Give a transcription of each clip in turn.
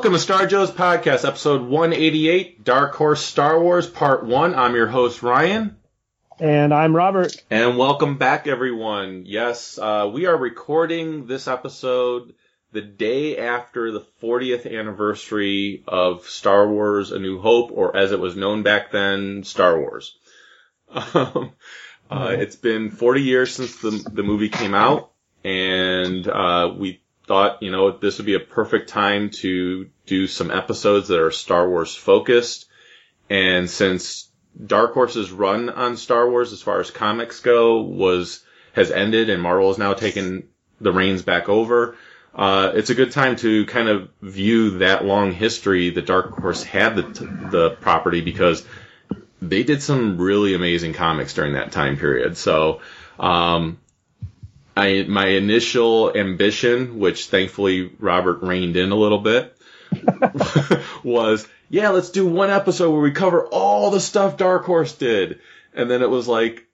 Welcome to Star Joe's podcast, episode 188, Dark Horse Star Wars Part 1. I'm your host, Ryan. And I'm Robert. And welcome back, everyone. Yes, uh, we are recording this episode the day after the 40th anniversary of Star Wars A New Hope, or as it was known back then, Star Wars. Um, uh, it's been 40 years since the, the movie came out, and uh, we thought, you know, this would be a perfect time to do some episodes that are Star Wars focused. And since Dark Horse's run on Star Wars as far as comics go was has ended and Marvel has now taken the reins back over. Uh, it's a good time to kind of view that long history that Dark Horse had the, the property because they did some really amazing comics during that time period. So, um, I, my initial ambition, which thankfully Robert reined in a little bit, was, yeah, let's do one episode where we cover all the stuff Dark Horse did. And then it was like,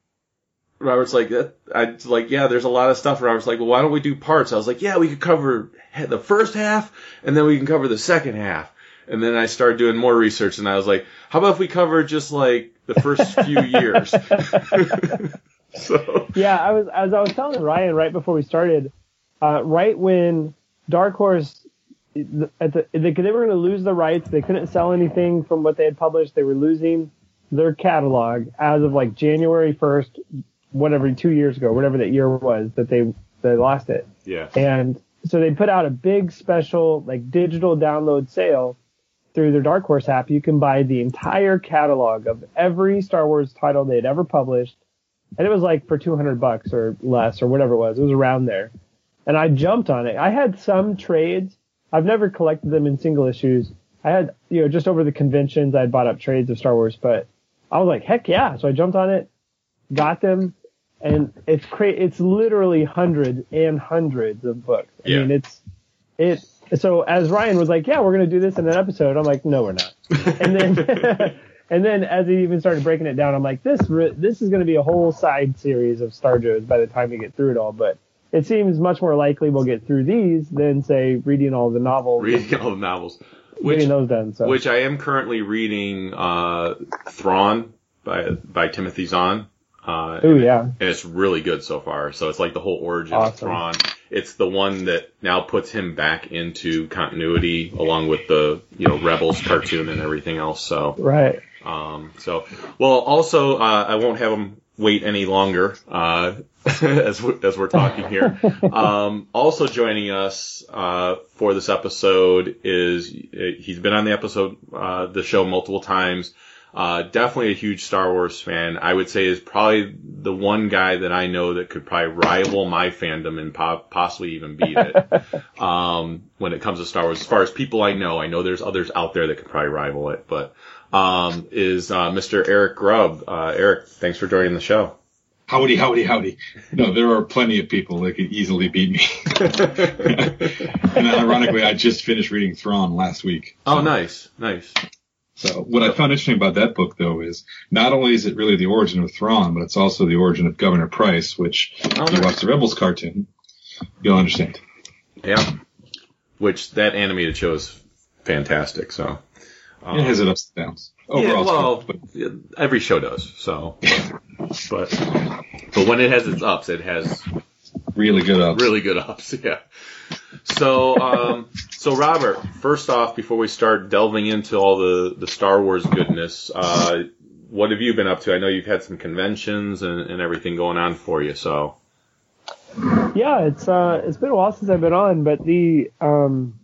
Robert's like, I like, yeah, there's a lot of stuff. Robert's like, well, why don't we do parts? I was like, yeah, we could cover the first half and then we can cover the second half. And then I started doing more research and I was like, how about if we cover just like the first few years? so, Yeah, I was as I was telling Ryan right before we started, uh, right when Dark Horse at the they, they were going to lose the rights, they couldn't sell anything from what they had published. They were losing their catalog as of like January first, whatever two years ago, whatever that year was that they they lost it. yeah. And so they put out a big special like digital download sale through their Dark Horse app. You can buy the entire catalog of every Star Wars title they had ever published. And it was like for 200 bucks or less or whatever it was. It was around there. And I jumped on it. I had some trades. I've never collected them in single issues. I had, you know, just over the conventions, I had bought up trades of Star Wars, but I was like, heck yeah. So I jumped on it, got them, and it's cra- it's literally hundreds and hundreds of books. I Yeah. mean, it's it. So as Ryan was like, yeah, we're gonna do this in an episode. I'm like, no, we're not. And then and then as he even started breaking it down, I'm like, this re- this is gonna be a whole side series of Star Joes by the time we get through it all. But it seems much more likely we'll get through these than say reading all the novels, Reading all the novels. Which, getting those done. So which I am currently reading, uh, Thrawn by, by Timothy Zahn. Uh, Ooh, yeah. and it's really good so far. So it's like the whole origin of Awesome. Thrawn. It's the one that now puts him back into continuity along with the, you know, Rebels cartoon and everything else. So, right. Um, so, well, also, uh, I won't have him wait any longer, uh, as, we, as we're talking here. Um, also joining us, uh, for this episode is, uh, he's been on the episode, uh, the show multiple times. Uh, definitely a huge Star Wars fan. I would say is probably the one guy that I know that could probably rival my fandom and po- possibly even beat it. um, when it comes to Star Wars, as far as people I know, I know there's others out there that could probably rival it, but, um, is, uh, Mr. Eric Grubb. Uh, Eric, thanks for joining the show. Howdy, howdy, howdy. No, there are plenty of people that could easily beat me. and ironically, I just finished reading Thrawn last week. Oh, nice, nice. So what I found interesting about that book, though, is not only is it really the origin of Thrawn, but it's also the origin of Governor Pryce, which Oh, if you nice. watch the Rebels cartoon, you'll understand. Yeah. Which that animated show is fantastic. So. Um, It has its ups and downs. yeah, Overall, it's well, good, but yeah, every show does. So. but but when it has its ups, it has really good ups. really good ups. Yeah. So um so Robert, first off, before we start delving into all the the Star Wars goodness, uh, what have you been up to? I know you've had some conventions and, and everything going on for you. So. Yeah, it's uh, it's been a while since I've been on, but the um,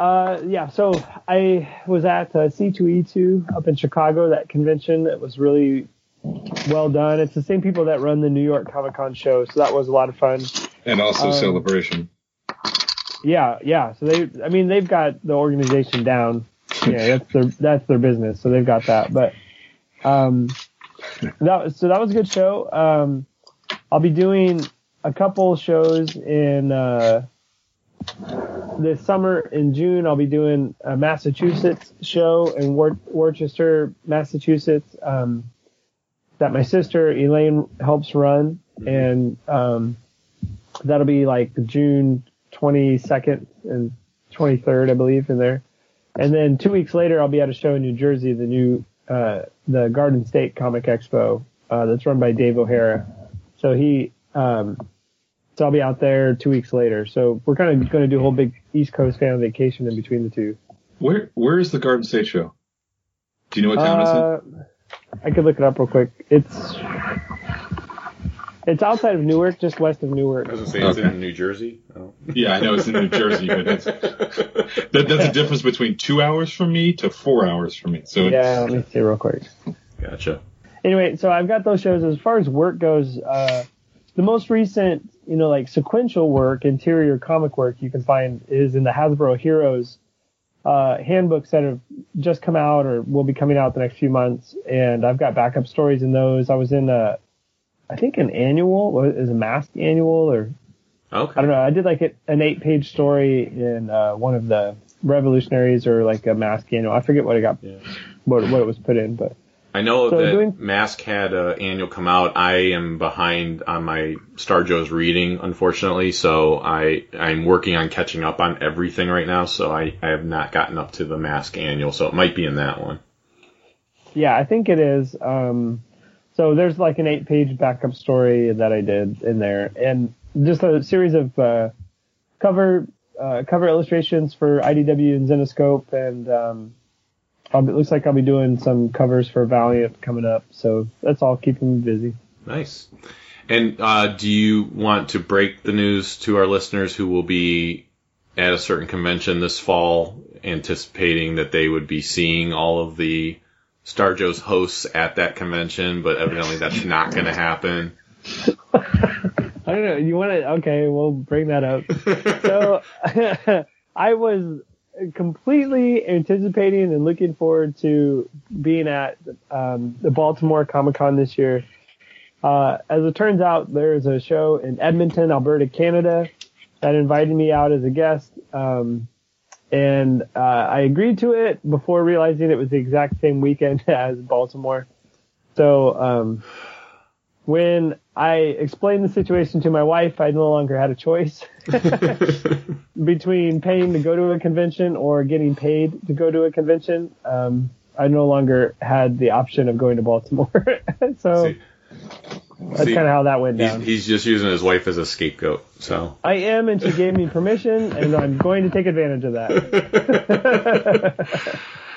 uh, yeah. So I was at uh, C2E2 up in Chicago. That convention that was really well done. It's the same people that run the New York Comic Con show, so that was a lot of fun. And also Um, Celebration. Yeah, yeah. So they, I mean, they've got the organization down. Yeah, that's their that's their business. So they've got that. But um, that so that was a good show. Um, I'll be doing a couple shows in uh, this summer in June. I'll be doing a Massachusetts show in Wor- Worcester, Massachusetts. Um, that my sister Elaine helps run, and um, that'll be like June 22nd and 23rd, I believe, in there. And then two weeks later, I'll be at a show in New Jersey, the new, uh, the Garden State Comic Expo, uh, that's run by Dave O'Hara. So he, um, so I'll be out there two weeks later. So we're kind of going to do a whole big East Coast fan vacation in between the two. Where Where is the Garden State show? Do you know what town it's in? Uh, I could look it up real quick. It's, it's outside of Newark, just west of Newark. I was gonna say, is it Okay. in New Jersey? Oh. Yeah, I know it's in New Jersey, but that's that, that's a difference between two hours from me to four hours from me. So Yeah, let me see real quick. Gotcha. anyway, so I've got those shows. As far as work goes, uh, the most recent, you know, like sequential work, interior comic work you can find is in the Hasbro Heroes uh, handbooks that have just come out or will be coming out the next few months. And I've got backup stories in those. I was in a, I think an annual, is a masked annual or Okay. I don't know. I did like an eight page story in uh, one of the revolutionaries or like a mask annual. I forget what it got, Yeah. what, what it was put in, but I know So that doing- Mask had an annual come out. I am behind on my Star Joe's reading, unfortunately, so I I'm working on catching up on everything right now. So I I have not gotten up to the Mask annual, so it might be in that one. Yeah, I think it is. Um, so there's like an eight page backup story that I did in there and just a series of, uh, cover, uh, cover illustrations for IDW and Zenescope and, um, It looks like I'll be doing some covers for Valiant coming up. So that's all keeping me busy. Nice. And uh, do you want to break the news to our listeners who will be at a certain convention this fall, anticipating that they would be seeing all of the Star Joe's hosts at that convention, but evidently that's not going to happen. I don't know. You want to? Okay, we'll bring that up. so I was completely anticipating and looking forward to being at um, the Baltimore Comic Con this year. Uh, as it turns out, there's a show in Edmonton, Alberta, Canada, that invited me out as a guest. Um, and uh, I agreed to it before realizing it was the exact same weekend as Baltimore. So um, when I explained the situation to my wife, I no longer had a choice between paying to go to a convention or getting paid to go to a convention. Um, I no longer had the option of going to Baltimore. so See- that's kind of how that went He's, down. he's just using his wife as a scapegoat. So I am, and she gave me permission, and I'm going to take advantage of that.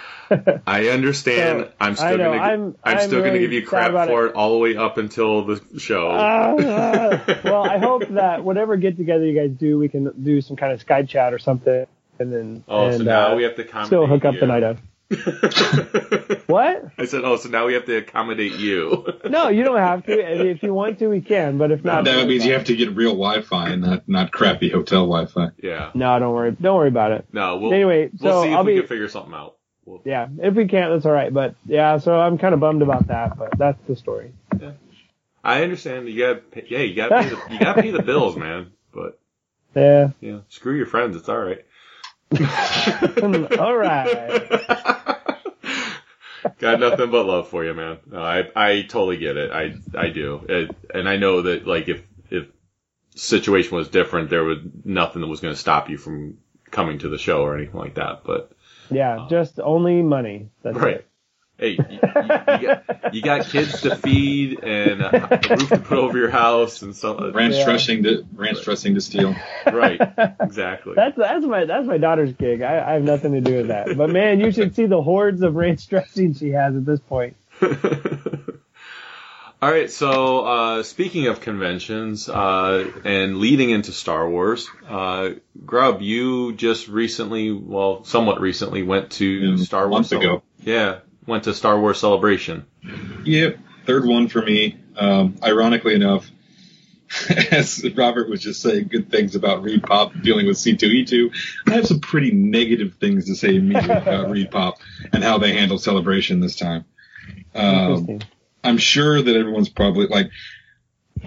I understand. So, I'm still know, gonna. I'm- I'm, I'm still gonna give you crap for it. it. all the way up until the show. Uh, well, I hope that whatever get together you guys do, we can do some kind of Skype chat or something, and then oh, and, so now uh, we have to still hook up you. the night of. What? I said, oh, so now we have to accommodate you. No, you don't have to. If you want to, we can. But if not, That means you have to get real Wi-Fi and not not crappy hotel Wi-Fi. yeah. No, don't worry. Don't worry about it. No, we'll, Anyway, we'll so see if I'll we be- can figure something out. We'll, Yeah, if we can't, that's all right. But yeah, so I'm kind of bummed about that. But that's the story. Yeah. I understand. You gotta, pay, yeah, you gotta pay the, you gotta pay the bills, man. But Yeah. yeah, screw your friends. It's all right. all right. Got nothing but love for you, man. No, I I totally get it. I I do, it, and I know that like if if situation was different, there was nothing that was going to stop you from coming to the show or anything like that. But Yeah, um, just only money. That's right. it. Hey, you, you, you, got, you got kids to feed and a, a roof to put over your house and so uh, Ranch Yeah. dressing to ranch dressing to steal. right, exactly. That's that's my that's my daughter's gig. I, I have nothing to do with that. But man, you should see the hordes of ranch dressing she has at this point. All right, so uh, speaking of conventions uh, and leading into Star Wars, uh, Grubb, you just recently, well, somewhat recently, went to Yeah, Star a Wars. month ago. Yeah, went to Star Wars Celebration. Yep, third one for me. Um, ironically enough, as Robert was just saying good things about Reed Pop dealing with C2E2, I have some pretty negative things to say immediately about Reed Pop and how they handled Celebration this time. Um, Interesting. I'm sure that everyone's probably like,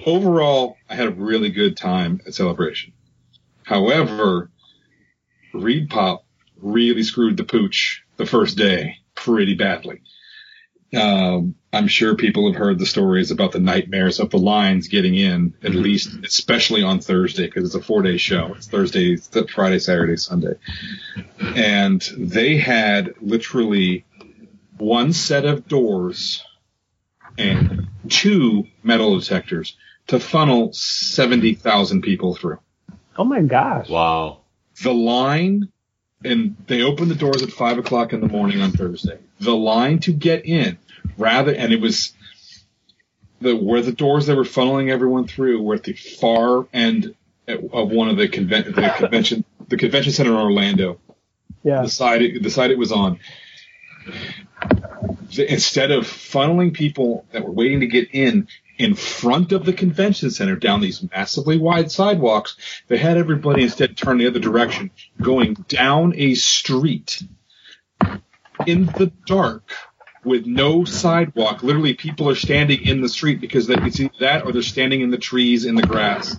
overall, I had a really good time at Celebration. However, Reed Pop really screwed the pooch the first day pretty badly. Um, I'm sure people have heard the stories about the nightmares of the lines getting in, at least, especially on Thursday, because it's a four day show. It's Thursday, th- Friday, Saturday, Sunday. And they had literally one set of doors and two metal detectors to funnel 70,000 people through. Oh my gosh. Wow. The line, and they opened the doors at five o'clock in the morning on Thursday. The line to get in, rather, and it was the where the doors they were funneling everyone through were at the far end of one of the, conven- the convention, the convention center in Orlando Yeah. the side it, the side it was on. The- Instead of funneling people that were waiting to get in in front of the convention center down these massively wide sidewalks, they had everybody instead turn the other direction, going down a street in the dark with no sidewalk. Literally, people are standing in the street because they, it's see that or they're standing in the trees in the grass,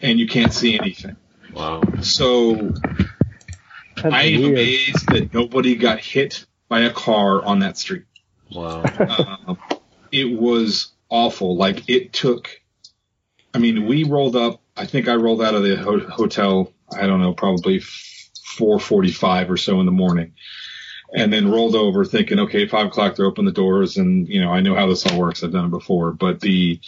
and you can't see anything. Wow. So That's I am weird. amazed that nobody got hit by a car on that street. Wow. Um, it was awful. Like it took. I mean, we rolled up. I think I rolled out of the ho- hotel. I don't know, probably four forty-five or so in the morning, and then rolled over thinking, okay, five o'clock to open the doors, and you know, I know how this all works. I've done it before, but the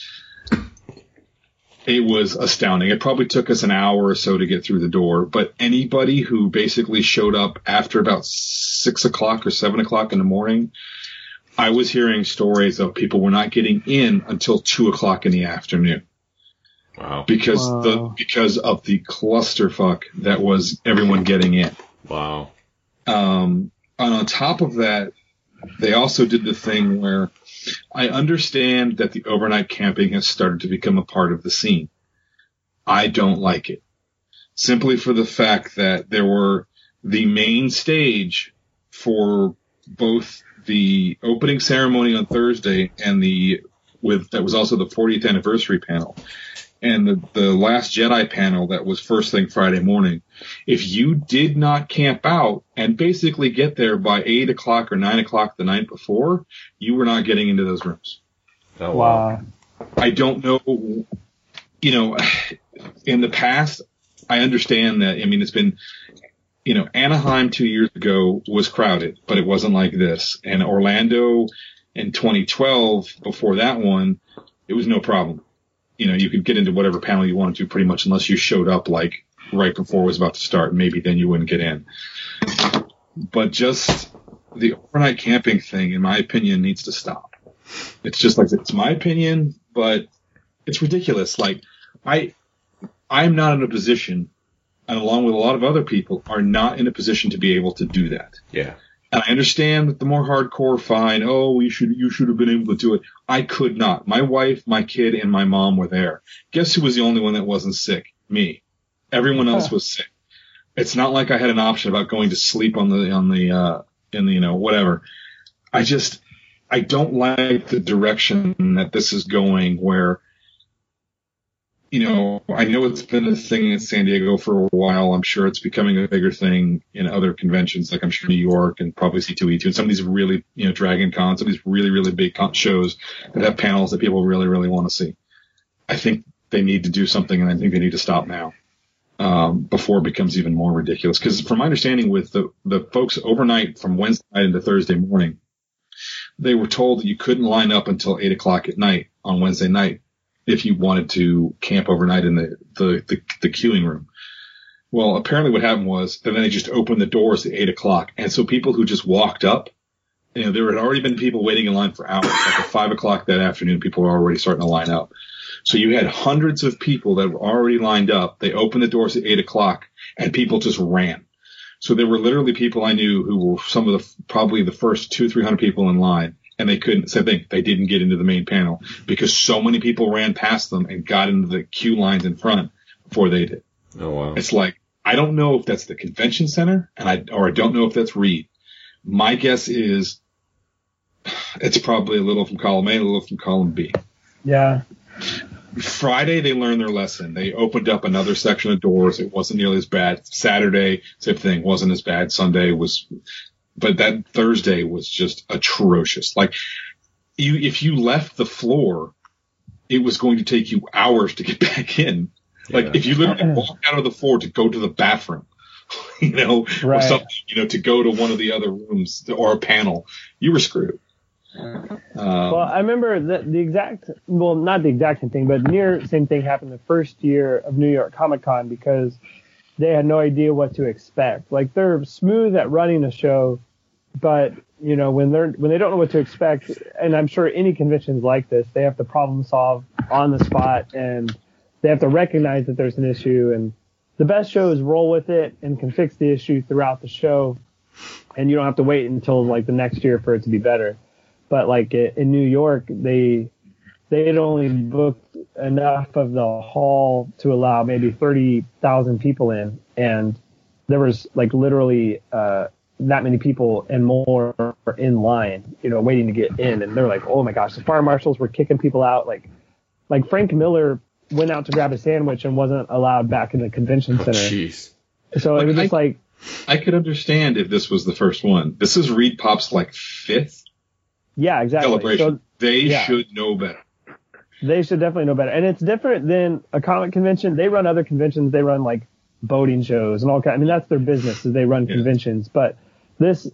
it was astounding. It probably took us an hour or so to get through the door, but anybody who basically showed up after about six o'clock or seven o'clock in the morning, I was hearing stories of people were not getting in until two o'clock in the afternoon Wow. because Wow. the because of the clusterfuck that was everyone getting in. Wow. Um, and on top of that, they also did the thing where I understand that the overnight camping has started to become a part of the scene. I don't like it. Simply for the fact that there were the main stage for both the opening ceremony on Thursday and the with that was also the 40th anniversary panel and the, the last Jedi panel that was first thing Friday morning if you did not camp out and basically get there by eight o'clock or nine o'clock the night before, you were not getting into those rooms. Oh, wow. Wow. I don't know, you know, in the past, I understand that, I mean, it's been, you know, Anaheim two years ago was crowded, but it wasn't like this. And Orlando in 2012, before that one, it was no problem. You know, you could get into whatever panel you wanted to pretty much unless you showed up like right before it was about to start. Maybe then you wouldn't get in. But just the overnight camping thing, in my opinion, needs to stop. It's just like, it's my opinion, but it's ridiculous. Like I, I'm not in a position and along with a lot of other people are not in a position to be able to do that. Yeah. And I understand that the more hardcore fine, oh, you should, you should have been able to do it. I could not. My wife, my kid, and my mom were there. Guess who was the only one that wasn't sick? Me. Everyone else was sick. It's not like I had an option about going to sleep on the, on the, uh, in the, you know, whatever. I just, I don't like the direction that this is going where, you know, I know it's been a thing in San Diego for a while. I'm sure it's becoming a bigger thing in other conventions, like I'm sure New York and probably C2E2 and some of these really, you know, Dragon Con, some of these really, really big con- shows that have panels that people really, really want to see. I think they need to do something and I think they need to stop now. Um, before it becomes even more ridiculous. Cause from my understanding with the, the folks overnight from Wednesday night into Thursday morning, they were told that you couldn't line up until eight o'clock at night on Wednesday night if you wanted to camp overnight in the, the, the, the queuing room. Well, apparently what happened was that then they just opened the doors at eight o'clock. And so people who just walked up, you know, there had already been people waiting in line for hours. Like at five o'clock that afternoon, people were already starting to line up. So you had hundreds of people that were already lined up. They opened the doors at eight o'clock and people just ran. So there were literally people I knew who were some of the, probably the first two, three hundred people in line and they couldn't, same thing, they didn't get into the main panel because so many people ran past them and got into the queue lines in front before they did. Oh wow. It's like, I don't know if that's the convention center and I, or I don't know if that's Reed. My guess is it's probably a little from column A, a little from column B. Yeah. Friday they learned their lesson. They opened up another section of doors. It wasn't nearly as bad. Saturday, same thing, wasn't as bad. Sunday was, but that Thursday was just atrocious. Like you, if you left the floor, it was going to take you hours to get back in. Like Yeah. if you literally walked out of the floor to go to the bathroom, you know, or something, you know, to go to one of the other rooms or a panel, you were screwed. Um, Well, I remember that the exact, well, not the exact same thing, but near same thing happened the first year of New York Comic Con because they had no idea what to expect. Like they're smooth at running a show, but you know when they're when they don't know what to expect, and I'm sure any conventions like this, they have to problem solve on the spot and they have to recognize that there's an issue. And the best shows roll with it and can fix the issue throughout the show, and you don't have to wait until like the next year for it to be better but like in New York, they they had only booked enough of the hall to allow maybe thirty thousand people in, and there was like literally uh, that many people and more in line, you know, waiting to get in, and they're like, oh my gosh, the fire marshals were kicking people out, like like Frank Miller went out to grab a sandwich and wasn't allowed back in the convention center. Jeez. so it was Like, just I- like I could understand if this was the first one. This is Reed Pop's like fifth yeah, exactly. celebration. So they yeah. should know better. They should definitely know better. And it's different than a comic convention. They run other conventions. They run like boating shows and all kind. I mean, that's their business is they run Yeah. conventions. But this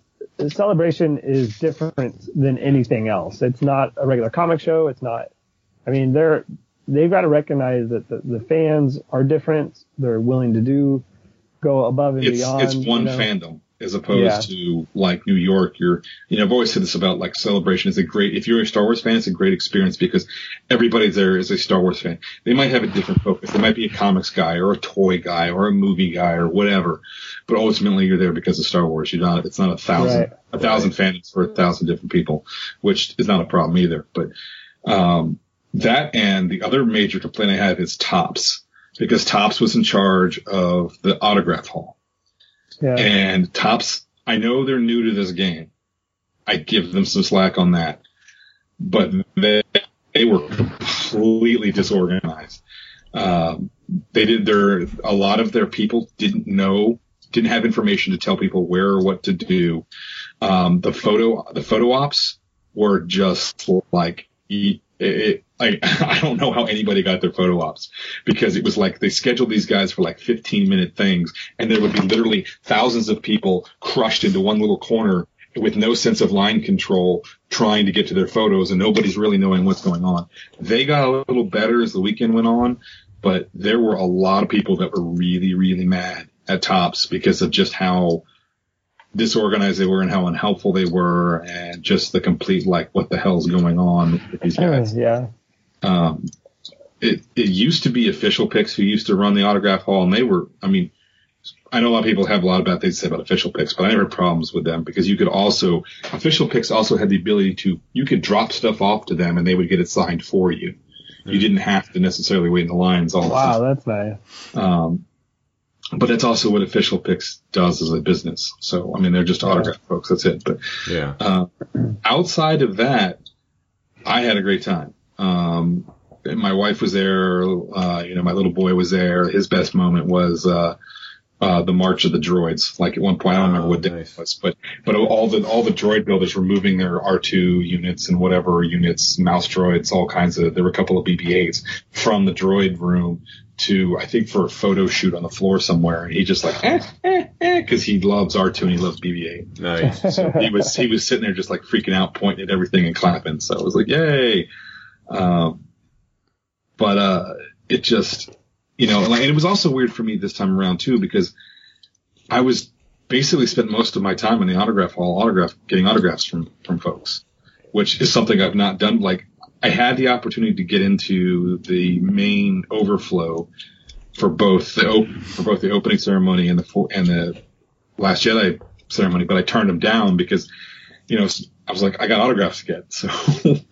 celebration is different than anything else. It's not a regular comic show. It's not. I mean, they're they've got to recognize that the, the fans are different. They're willing to do go above and It's beyond. it's one you know? fandom as opposed to like New York. You're you know I've always said this about like celebration is a great if you're a Star Wars fan it's a great experience because everybody there is a Star Wars fan. They might have a different focus. They might be a comics guy or a toy guy or a movie guy or whatever, but ultimately you're there because of Star Wars. You're not. It's not a thousand Right. a thousand fandoms for a thousand different people, which is not a problem either. But um, that and the other major complaint I have is Topps because Topps was in charge of the autograph hall. Yeah. And Topps, I know they're new to this game. I give them some slack on that, but they, they were completely disorganized. Um, they did their, a lot of their people didn't know, didn't have information to tell people where or what to do. Um, the photo, the photo ops were just like, it, I, I don't know how anybody got their photo ops because it was like they scheduled these guys for like 15 minute things and there would be literally thousands of people crushed into one little corner with no sense of line control trying to get to their photos and nobody's really knowing what's going on. They got a little better as the weekend went on, but there were a lot of people that were really, really mad at Topps because of just how disorganized they were and how unhelpful they were and just the complete like what the hell's going on with these guys. yeah. Um, it, it used to be Official Pix who used to run the autograph hall and they were, I mean, I know a lot of people have a lot of bad things to say about Official Pix, but I never had problems with them because you could also Official Pix also had the ability to you could drop stuff off to them and they would get it signed for you. You didn't have to necessarily wait in the lines all the Wow, time. that's nice. Um, but that's also what Official Pix does as a business. So I mean, they're just autograph folks. That's it. But Yeah. uh, outside of that, I had a great time. Um, my wife was there. Uh, you know, my little boy was there. His best moment was, uh, uh, the March of the Droids. Like at one point, I don't remember what day nice. it was, but, but all the, all the droid builders were moving their R2 units and whatever units, mouse droids, all kinds of, there were a couple of BB-8s from the droid room to, I think for a photo shoot on the floor somewhere. And he just like, eh, eh, eh, cause he loves R2 and he loves BB-8 Nice. so he was he was sitting there just like freaking out, pointing at everything and clapping. So it was like, yay! Um, but uh, it just you know, like, and it was also weird for me this time around too because I was basically spent most of my time in the autograph hall, autograph getting autographs from from folks, which is something I've not done. Like I had the opportunity to get into the main overflow for both the op- for both the opening ceremony and the and the Last Jedi ceremony, but I turned them down because, you know, I was like, I got autographs to get.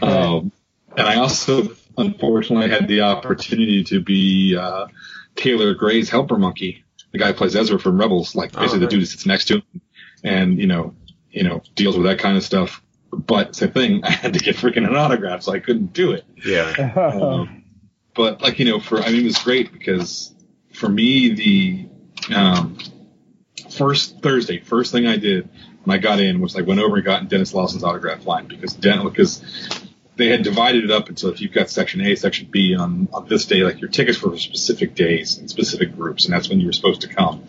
So, um, and I also, unfortunately, had the opportunity to be, uh, Taylor Gray's helper monkey, the guy who plays Ezra from Rebels, like basically the nice. dude who sits next to him and, you know, you know, deals with that kind of stuff. But same thing, I had to get freaking an autograph, so I couldn't do it. Yeah. Um, but like you know, for I mean, it was great because for me, the um, first Thursday, first thing I did when I got in was I went over and got in Denis Lawson's autograph line because Den- because they had divided it up into if you've got section A, section B on on this day, like your tickets were for specific days and specific groups, and that's when you were supposed to come.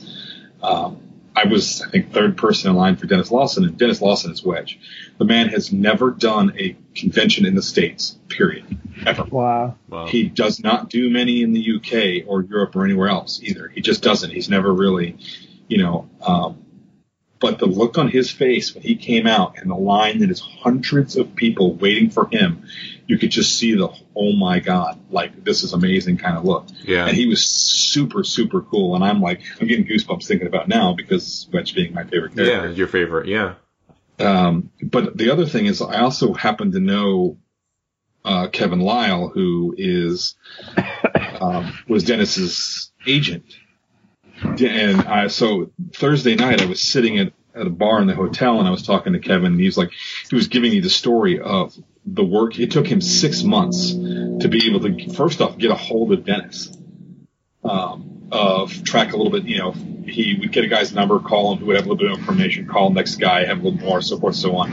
Um, I was, I think, third person in line for Denis Lawson, and Denis Lawson is Wedge. The man has never done a convention in the States, period, ever. wow. Wow. He does not do many in the UK or Europe or anywhere else either. He just doesn't. He's never really, you know, um, but the look on his face when he came out and the line that is hundreds of people waiting for him, you could just see the, oh my God, like this is amazing kind of look. Yeah. And he was super, super cool. And I'm like, I'm getting goosebumps thinking about now because Wedge being my favorite character. Yeah. Your favorite. Yeah. Um, but the other thing is, I also happen to know uh, Kevin Lyle, who is um, was Denis's agent, and I, so Thursday night I was sitting at, at a bar in the hotel and I was talking to Kevin. And he was like, he was giving me the story of the work. It took him six months to be able to first off get a hold of Denis. Um, of track a little bit, you know, he would get a guy's number, call him, who would have a little bit of information, call next guy, have a little more, so forth, so on.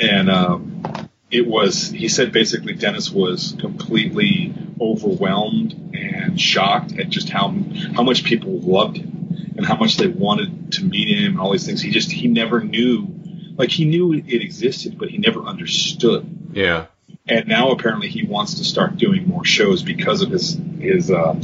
And um, it was, he said basically Denis was completely overwhelmed and shocked at just how how much people loved him and how much they wanted to meet him and all these things. He just he never knew, like he knew it existed, but he never understood. Yeah. And now apparently he wants to start doing more shows because of his his uh,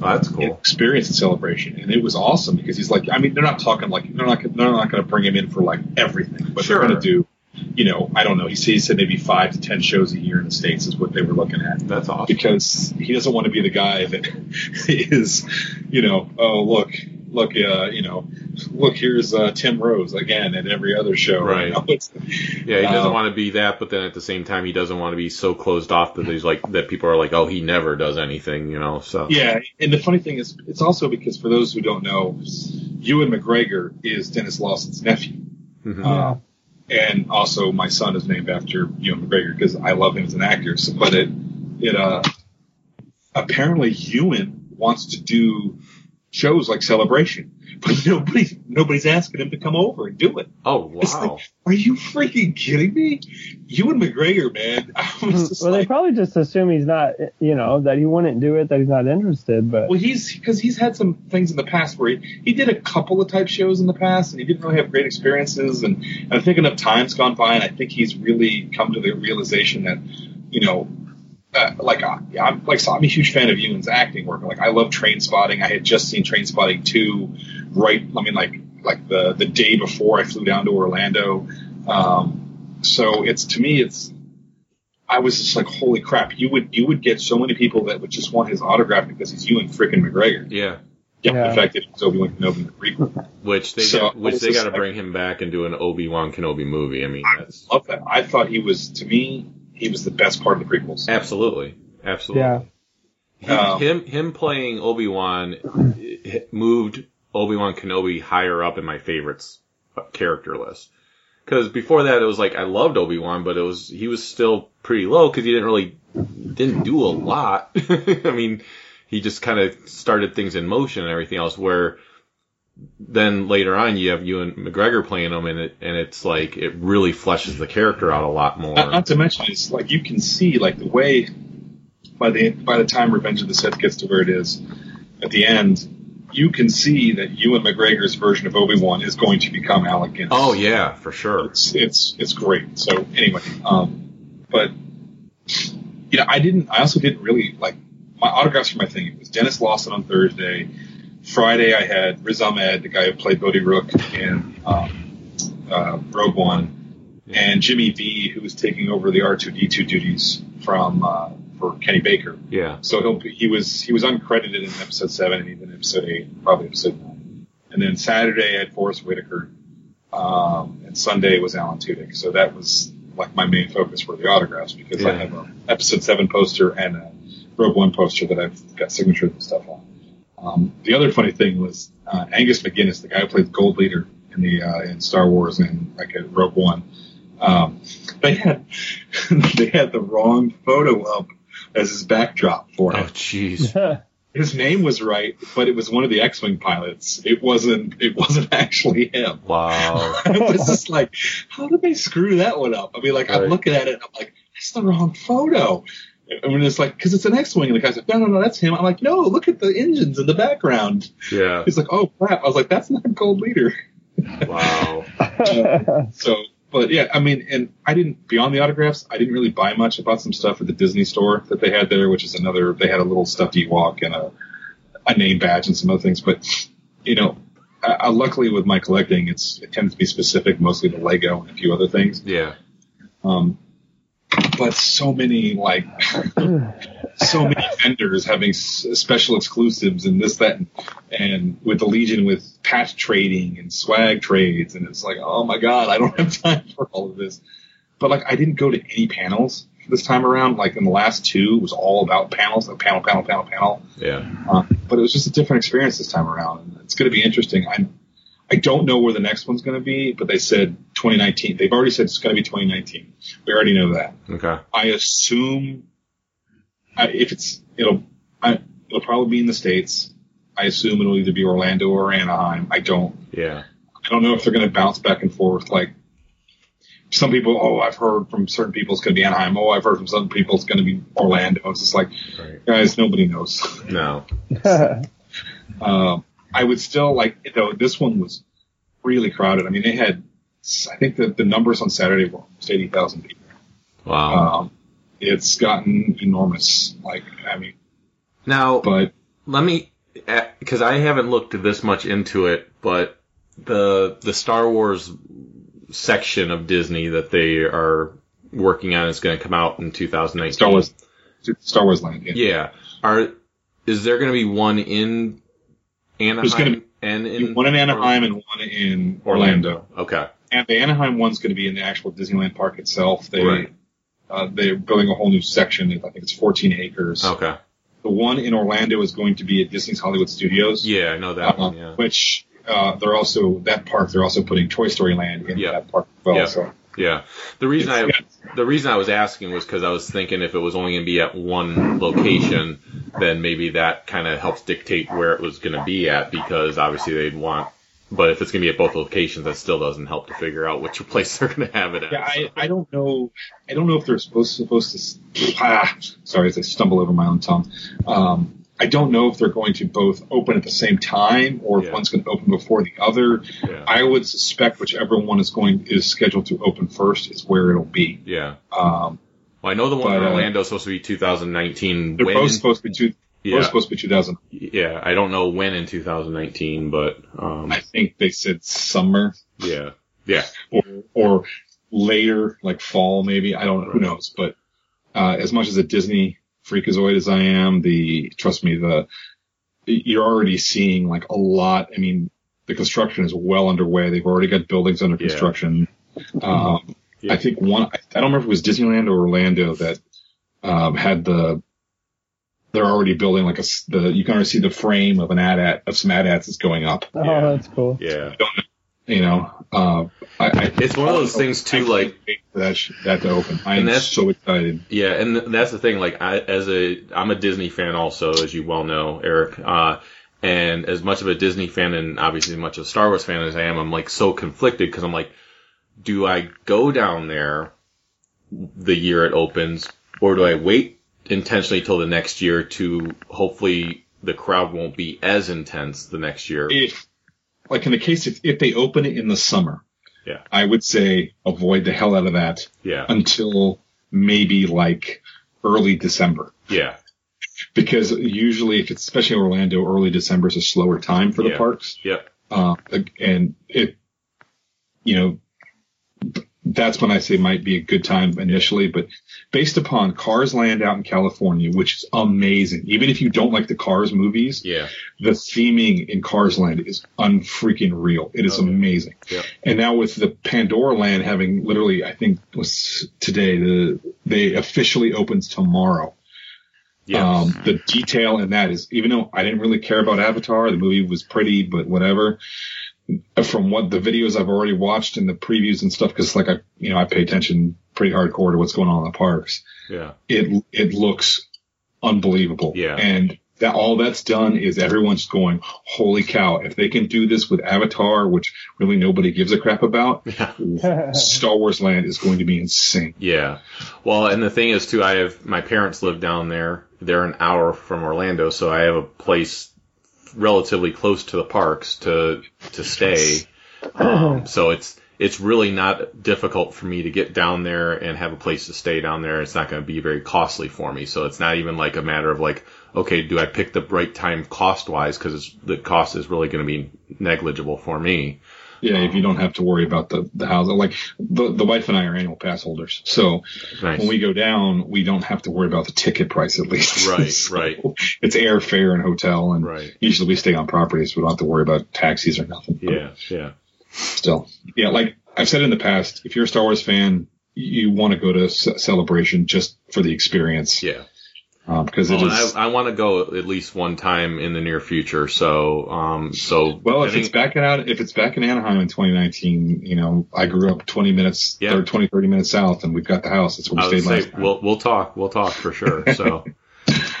Oh, that's cool. experience and celebration, and it was awesome because he's like, I mean, they're not talking like they're not they're not going to bring him in for like everything, but Sure. they're going to do, you know, I don't know. He said, he said maybe five to ten shows a year in the states is what they were looking at That's awesome. because he doesn't want to be the guy that is, you know, oh look, look, uh, you know, look here's uh, Tim Rose again at every other show. Right. You know, Yeah, he doesn't Um, want to be that, but then at the same time, he doesn't want to be so closed off that he's like that. People are like, "Oh, he never does anything," you know. So Yeah, and the funny thing is, it's also because for those who don't know, Ewan McGregor is Denis Lawson's nephew. Mhm. Uh, and also my son is named after Ewan McGregor because I love him as an actor. So, but it, it, uh, apparently Ewan wants to do shows like Celebration, but nobody, nobody's asking him to come over and do it. oh wow, like, are you freaking kidding me? Ewan McGregor, man. I was hmm. just Well, they probably just assume he's not, you know, that he wouldn't do it, that he's not interested. But Well, he's because he's had some things in the past where he, he did a couple of type shows in the past, and he didn't really have great experiences. And, and I think enough time's gone by, and I think he's really come to the realization that, you know, uh, like uh, yeah, I'm like so I'm a huge fan of Ewan's acting work. Like I love Trainspotting. I had just seen Trainspotting two, right? I mean, like like the the day before I flew down to Orlando. Um, so it's to me, it's I was just like, holy crap! You would you would get so many people that would just want his autograph because he's Ewan freaking McGregor. yeah, Yeah, Yeah. in fact, it was Obi Wan Kenobi in the prequel. Which they So, got, which they got to like- bring him back and do an Obi Wan Kenobi movie. I mean, that's Love that. I thought he was, to me, he was the best part of the prequels. absolutely, absolutely. Yeah. He- Um, him him playing Obi Wan moved Obi Wan Kenobi higher up in my favorites uh, character list. Because before that, it was like I loved Obi Wan, but it was he was still pretty low because he didn't really didn't do a lot. I mean, he just kind of started things in motion and everything else. Where then later on, you have Ewan McGregor playing him, and it and it's like it really fleshes the character out a lot more. Not, not to mention, it's like you can see like the way by the by the time Revenge of the Sith gets to where it is at the end, you can see that Ewan McGregor's version of Obi Wan is going to become Alec Guinness. oh yeah, for sure. it's it's it's great. So anyway, um, but you know, I didn't. I also didn't really like my autographs for my thing. It was Denis Lawson on Thursday. Friday, I had Riz Ahmed, the guy who played Bodhi Rook in um, uh, Rogue One, and Jimmy Vee, who was taking over the R two D two duties from uh, for Kenny Baker. Yeah. So he'll be, he was he was uncredited in episode seven and even episode eight, probably episode nine. And then Saturday I had Forest Whitaker, um, and Sunday was Alan Tudyk. So that was like my main focus for the autographs because I have a episode seven poster and a Rogue One poster that I've got signatures and stuff on. Um, the other funny thing was uh, Angus McGinnis, the guy who played the Gold Leader in the uh, in Star Wars and like at Rogue One. Um, they had they had the wrong photo up as his backdrop for Oh jeez. His name was right, but it was one of the X-wing pilots. It wasn't. It wasn't actually him. Wow. I was just like, how did they screw that one up? I mean, like I'm looking at it, and I'm like, that's the wrong photo. I mean, it's like because it's an X-wing, and the guy's like, no, no, no, that's him. I'm like, no, look at the engines in the background. Yeah. He's like, oh crap. I was like, that's not Gold Leader. Wow. So, but yeah, I mean, and I didn't beyond the autographs. I didn't really buy much. I bought some stuff at the Disney store that they had there, which is another. They had a little stuffed Ewok and a a name badge and some other things. But you know, I, I, luckily with my collecting, it's it tends to be specific, mostly to Lego and a few other things. Yeah. Um, but so many like so many vendors having s- special exclusives and this that and, and with the Legion with patch trading and swag trades and it's like oh my god I don't have time for all of this. But like I didn't go to any panels this time around. Like in the last two, it was all about panels, like panel, panel, panel, panel. Yeah. Uh, but it was just a different experience this time around. And it's going to be interesting. I I don't know where the next one's going to be, but they said 2019. They've already said it's going to be 2019. We already know that. Okay. I assume I, if it's it'll I, it'll probably be in the states. I assume it'll either be Orlando or Anaheim. I don't Yeah. I don't know if they're going to bounce back and forth. Like some people, oh, I've heard from certain people it's going to be Anaheim. Oh, I've heard from some people it's going to be Orlando. It's just like, Right. guys, nobody knows. No. Um, I would still like, though, this one was really crowded. I mean, they had, I think the, the numbers on Saturday were almost 80,000 people. Wow. Um, it's gotten enormous. Like, I mean, now, but let me, because I haven't looked this much into it, but the the Star Wars section of Disney that they are working on is going to come out in 2019. Star Wars, Star Wars Land. Yeah. Yeah. Are is there going to be one in Anaheim There's gonna be and in One in Anaheim and one in Orlando. Okay. And the Anaheim one's going to be in the actual Disneyland park itself. They, Right. uh, they're building a whole new section. I think it's 14 acres. Okay. The one in Orlando is going to be at Disney's Hollywood Studios. Yeah, I know that uh, one. Yeah. Which, uh, they're also, that park, they're also putting Toy Story Land in Yeah. that park as well. Yeah. So, Yeah. The reason I the reason I was asking was because I was thinking if it was only going to be at one location, then maybe that kind of helps dictate where it was going to be at because obviously they'd want. But if it's going to be at both locations, that still doesn't help to figure out which place they're going to have it at. yeah, I, I don't know, I don't know if they're supposed, supposed to, ah, sorry as I stumble over my own tongue. Um, I don't know if they're going to both open at the same time or if Yeah. one's going to open before the other. Yeah. I would suspect whichever one is going is scheduled to open first is where it'll be. yeah. Um, Well, I know the one in But, uh, Orlando is supposed to be 2019. they're When both supposed to be two, Yeah. both supposed to be 2000. yeah, I don't know when in 2019, but um, I think they said summer yeah, yeah, or or later, like fall maybe. I don't know. Who knows? But uh, as much as a Disney freakazoid as I am, the trust me the you're already seeing like a lot. I mean, the construction is well underway. They've already got buildings under Yeah. construction. Um, Yeah. I think one, I I don't remember if it was Disneyland or Orlando that, um, had the, they're already building like a the, you can already see the frame of an ad at of some AT-ATs that's going up, Oh, Yeah. that's cool. Yeah. You know, uh, I, I, It's one of those things too, like- that, sh- that to open. I am so excited. Yeah, and th- that's the thing. Like, I as a I'm a Disney fan also, as you well know, Eric. Uh, and as much of a Disney fan and obviously as much of a Star Wars fan as I am, I'm like so conflicted because I'm like, do I go down there the year it opens, or do I wait intentionally till the next year to hopefully the crowd won't be as intense the next year? if like in the case if, if they open it in the summer, Yeah. I would say avoid the hell out of that Yeah, until maybe like early December. yeah, Because usually if it's especially Orlando, early December is a slower time for the Yeah. parks. yep, Uh, and it, you know, that's when I say might be a good time initially, but based upon Cars Land out in California, which is amazing. Even if you don't like the Cars movies, yeah, the theming in Cars Land is unfreaking real. It is Okay. amazing. Yep. And now with the Pandora Land having literally, I think was today, the, they officially opens tomorrow. yes, Um, the detail in that is, even though I didn't really care about Avatar, the movie was pretty, but whatever. From what the videos I've already watched and the previews and stuff, because like I, you know, I pay attention pretty hardcore to what's going on in the parks. yeah, It it looks unbelievable. Yeah. And that all that's done is everyone's going, holy cow! If they can do this with Avatar, which really nobody gives a crap about, yeah. Star Wars Land is going to be insane. Yeah. Well, and the thing is too, I have my parents live down there. They're an hour from Orlando, so I have a place relatively close to the parks to to stay. Um, so it's it's really not difficult for me to get down there and have a place to stay down there. It's not going to be very costly for me. So it's not even like a matter of like, okay, do I pick the right time cost wise? Because the cost is really going to be negligible for me. Yeah, if you don't have to worry about the the house, like the the wife and I are annual pass holders, so Nice. when we go down, we don't have to worry about the ticket price at least. Right, So right. It's airfare and hotel, and Right. usually we stay on properties, so we don't have to worry about taxis or nothing. Yeah. Yeah. Still, yeah, like I've said in the past, if you're a Star Wars fan, you want to go to C- Celebration just for the experience, Yeah. Because Well, is. I, I want to go at least one time in the near future. So, um, so Well, if it's back out, if it's back in Anaheim in 2019, you know, I grew up 20 minutes, Yeah. or 20, 30 minutes south, and we've got the house. That's where we would stayed say last time. we'll we'll talk. We'll talk for sure. So,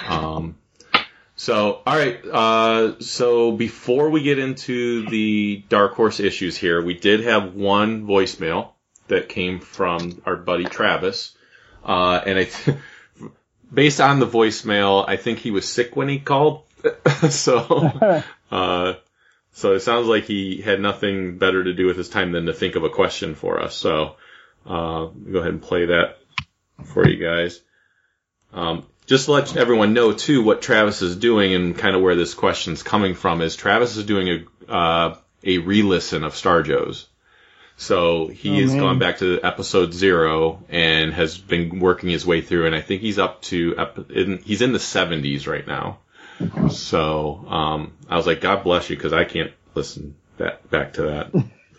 um, so all right. Uh, so before we get into the Dark Horse issues here, we did have one voicemail that came from our buddy Travis, uh, and I. Th- Based on the voicemail, I think he was sick when he called. so, uh, so it sounds like he had nothing better to do with his time than to think of a question for us. So, uh, go ahead and play that for you guys. Um, just to let everyone know too what Travis is doing and kind of where this question's coming from is Travis is doing a uh, a re-listen of Star Joe's. So he Oh, has man. gone back to episode zero and has been working his way through, and I think he's up to ep- in, he's in the 70s right now. So um, I was like, God bless you, because I can't listen that back to that.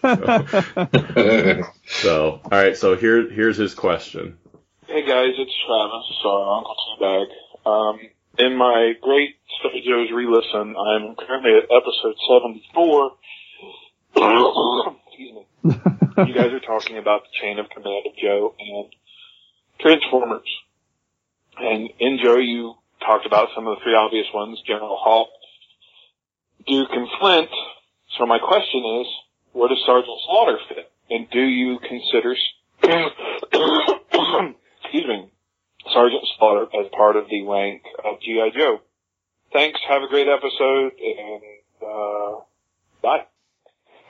So, all right. So here here's his question. Hey guys, it's Travis, uh, Uncle Teabag. Um, in my great Star Joe's re-listen, I'm currently at episode 74. Excuse me. You guys are talking about the chain of command of Joe and Transformers. And in Joe, you talked about some of the three obvious ones, General Hawk, Duke, and Flint. So my question is, where does Sergeant Slaughter fit? And do you consider excuse me, Sergeant Slaughter as part of the rank of G.I. Joe. Thanks, have a great episode, and, uh, bye.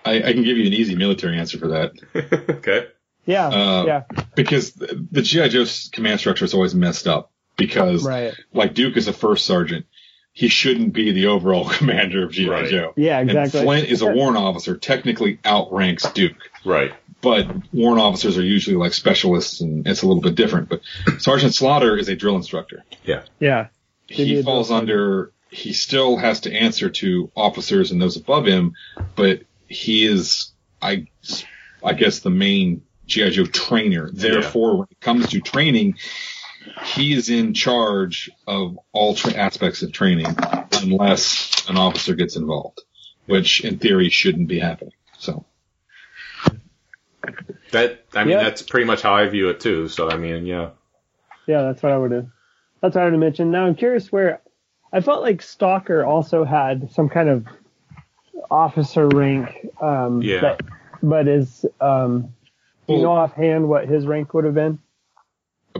I, I can give you an easy military answer for that okay. Yeah, Uh, yeah, because the, the GI Joe's command structure is always messed up. Because right. like Duke is a first sergeant, he shouldn't be the overall commander of GI Right. Joe. Yeah, exactly. And Flint is a warrant officer, technically outranks Duke. Right. but warrant officers are usually like specialists and it's a little bit different. But Sergeant Slaughter is a drill instructor. Yeah, Yeah. He falls under he still has to answer to officers and those above him, but he is, I, I guess the main GI Joe trainer. Therefore, when it comes to training, he is in charge of all tra- aspects of training, unless an officer gets involved, which in theory shouldn't be happening. So. That I mean, Yeah. that's pretty much how I view it too. So I mean, yeah, Yeah, that's what I would have. That's what I would have mentioned. Now I'm curious where I felt like Stalker also had some kind of officer rank. Um, Yeah. But, but is um, do you know offhand what his rank would have been?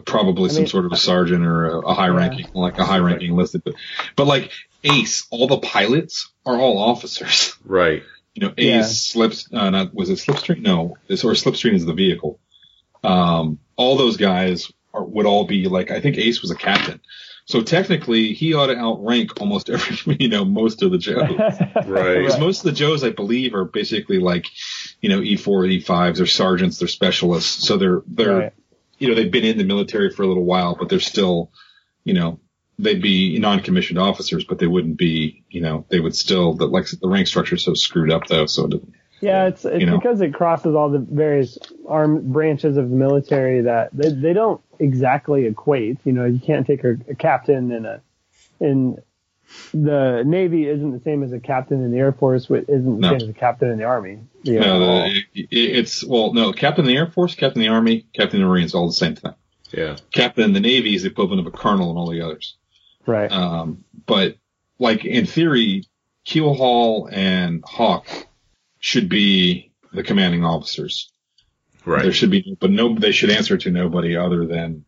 probably I some mean- sort of a sergeant or a, a high ranking, like a high ranking listed, but, but like Ace, all the pilots are all officers. right, You know, Ace Yeah. slips, uh, not, was it Slipstream? No, it's, or Slipstream is the vehicle. Um, all those guys are, would all be like, I think Ace was a captain. So technically he ought to outrank almost every, you know, most of the Joes. right, Because most of the Joes, I believe, are basically like, you know, E4, E5s, they're sergeants, they're specialists. So they're, they're, Right. you know, they've been in the military for a little while, but they're still, you know, they'd be non-commissioned officers, but they wouldn't be, you know, they would still, the, like, the rank structure is so screwed up though, so it doesn't- Yeah, it's it's You know? because it crosses all the various armed branches of the military that they they don't exactly equate. You know, you can't take a, a captain in a in the Navy isn't the same as a captain in the Air Force, which isn't the No. same as a captain in the Army. You No, know, the, it, it's, well, no, Captain of the Air Force, Captain of the Army, Captain of the Marines, all the same thing. yeah, Captain in the Navy is the equivalent of a colonel and all the others. right? Um, but like in theory, Keel-Haul and Hawk should be the commanding officers. Right. There should be, but no, they should answer to nobody other than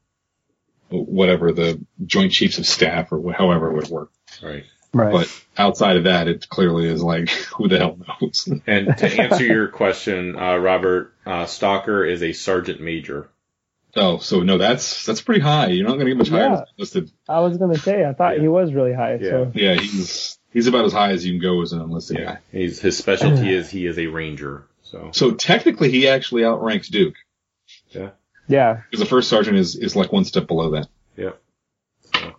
whatever the Joint Chiefs of Staff or however it would work. right. right. But outside of that, it clearly is like, who the hell knows? And to answer your question, uh, Robert, uh, Stalker is a sergeant major. oh, so no, that's, that's pretty high. You're not going to get much higher Yeah. listed. I was gonna say I thought Yeah. he was really high. Yeah. So Yeah, he's, he's about as high as you can go as an enlisted guy. He's his specialty is he is a ranger. So So technically he actually outranks Duke yeah, yeah, because the first sergeant is, is like one step below that. yeah. So,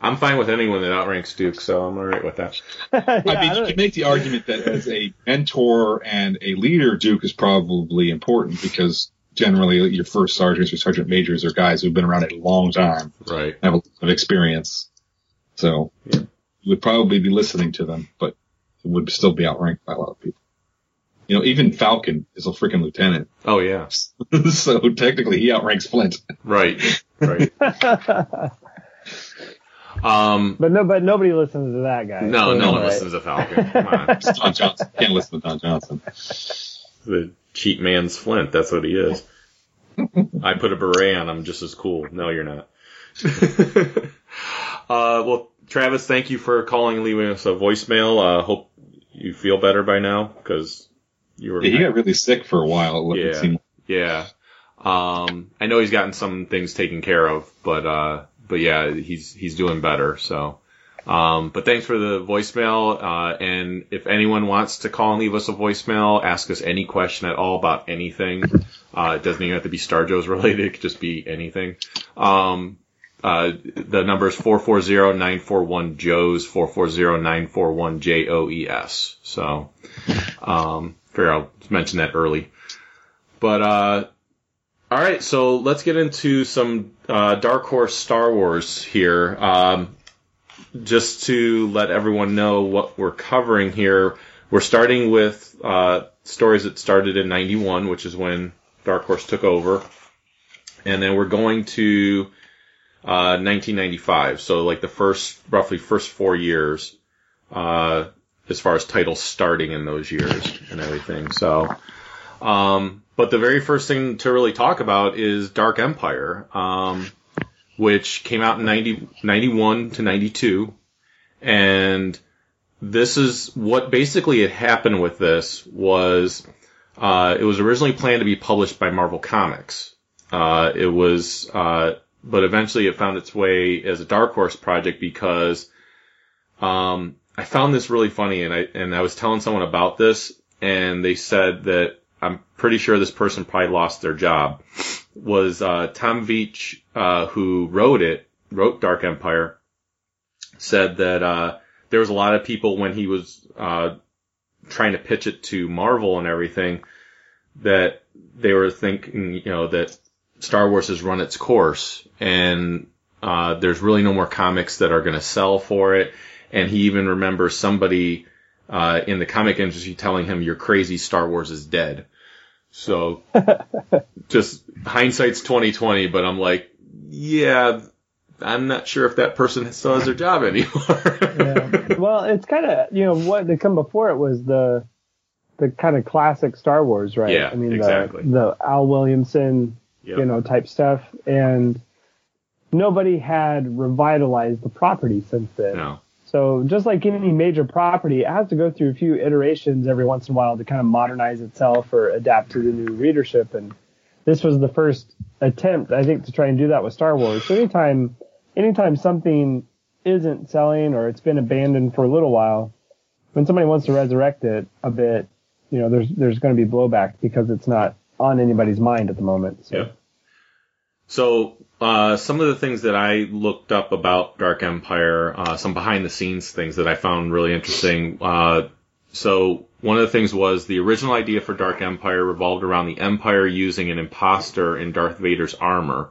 I'm fine with anyone that outranks Duke, so I'm alright with that. yeah, I mean, I you can make the argument that as a mentor and a leader, Duke is probably important because generally your first sergeants or sergeant majors are guys who've been around a long time Right. have a lot of experience. So Yeah. You would probably be listening to them, but it would still be outranked by a lot of people. You know, even Falcon is a freaking lieutenant. Oh yeah. so technically he outranks Flint. Right. Right. Um. but no, but nobody listens to that guy. No, so no it's one all right. listens to Falcon. Come on. It's Don Johnson. Can't listen to Don Johnson. The cheap man's Flint. That's what he is. I put a beret on. I'm just as cool. No, you're not. uh, well, Travis, thank you for calling and leaving us a voicemail. Uh, hope you feel better by now because you were. Yeah, he got really sick for a while. It Yeah. Yeah. Um, I know he's gotten some things taken care of, but, uh, but yeah, he's, he's doing better. So, um, but thanks for the voicemail. Uh, and if anyone wants to call and leave us a voicemail, ask us any question at all about anything. Uh, it doesn't even have to be Star Joe's related. It could just be anything. Um, uh, the number is 440-941-JOES, 440-941-J-O-E-S. So, um, I'll mention that early. But, uh, all right, so let's get into some uh, Dark Horse Star Wars here. Um, just to let everyone know what we're covering here, we're starting with uh, stories that started in '91, which is when Dark Horse took over, and then we're going to uh, 1995. So like the first, roughly first four years, uh, as far as titles starting in those years and everything. So. Um, but the very first thing to really talk about is Dark Empire, um, which came out in 90, 91 to 92. And this is what basically had happened with this was, uh, it was originally planned to be published by Marvel Comics. Uh, it was, uh, but eventually it found its way as a Dark Horse project because, um, I found this really funny and I, and I was telling someone about this and they said that I'm pretty sure this person probably lost their job, was uh, Tom Veitch, uh, who wrote it, wrote Dark Empire, said that uh, there was a lot of people when he was uh, trying to pitch it to Marvel and everything that they were thinking, you know, that Star Wars has run its course and uh, there's really no more comics that are going to sell for it. And he even remembers somebody uh, in the comic industry telling him, "You're crazy. Star Wars is dead." So, just hindsight's 2020. But I'm like, yeah, I'm not sure if that person still has their job anymore. yeah. Well, it's kind of you know what they come before it was the the kind of classic Star Wars, right? Yeah, I mean, exactly. the, the Al Williamson, Yep. you know, type stuff, and nobody had revitalized the property since then. no. So just like any major property, it has to go through a few iterations every once in a while to kind of modernize itself or adapt to the new readership. And this was the first attempt, I think, to try and do that with Star Wars. So anytime, anytime something isn't selling or it's been abandoned for a little while, when somebody wants to resurrect it a bit, you know, there's there's going to be blowback because it's not on anybody's mind at the moment. So. Yep. So, uh, some of the things that I looked up about Dark Empire, uh, some behind the scenes things that I found really interesting. Uh, so one of the things was the original idea for Dark Empire revolved around the Empire using an imposter in Darth Vader's armor,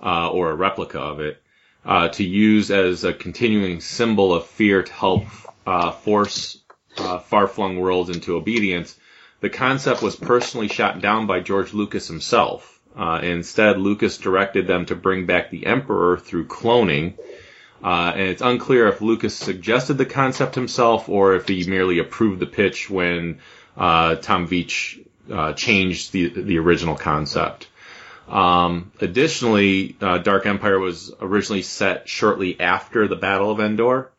uh, or a replica of it, uh, to use as a continuing symbol of fear to help, uh, force, uh, far-flung worlds into obedience. The concept was personally shot down by George Lucas himself. Uh, instead, Lucas directed them to bring back the Emperor through cloning. Uh, and it's unclear if Lucas suggested the concept himself or if he merely approved the pitch when uh, Tom Veitch uh, changed the the original concept. Um, additionally, uh, Dark Empire was originally set shortly after the Battle of Endor.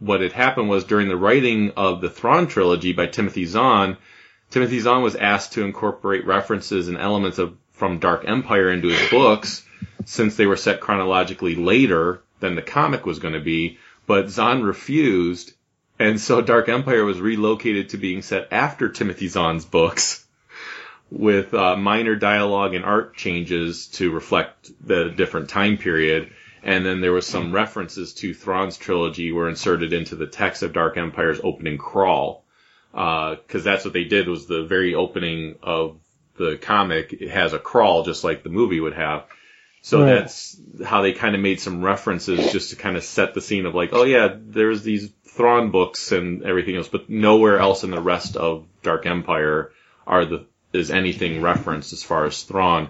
What had happened was during the writing of the Thrawn trilogy by Timothy Zahn, Timothy Zahn was asked to incorporate references and elements of from Dark Empire into his books, since they were set chronologically later than the comic was going to be. But Zahn refused, and so Dark Empire was relocated to being set after Timothy Zahn's books, with uh, minor dialogue and art changes to reflect the different time period. And then there was some references to Thrawn's trilogy were inserted into the text of Dark Empire's opening crawl because that's what they did was the very opening of the comic it has a crawl just like the movie would have so Right. that's how they kind of made some references just to kind of set the scene of like oh yeah there's these Thrawn books and everything else but nowhere else in the rest of Dark Empire are the is anything referenced as far as Thrawn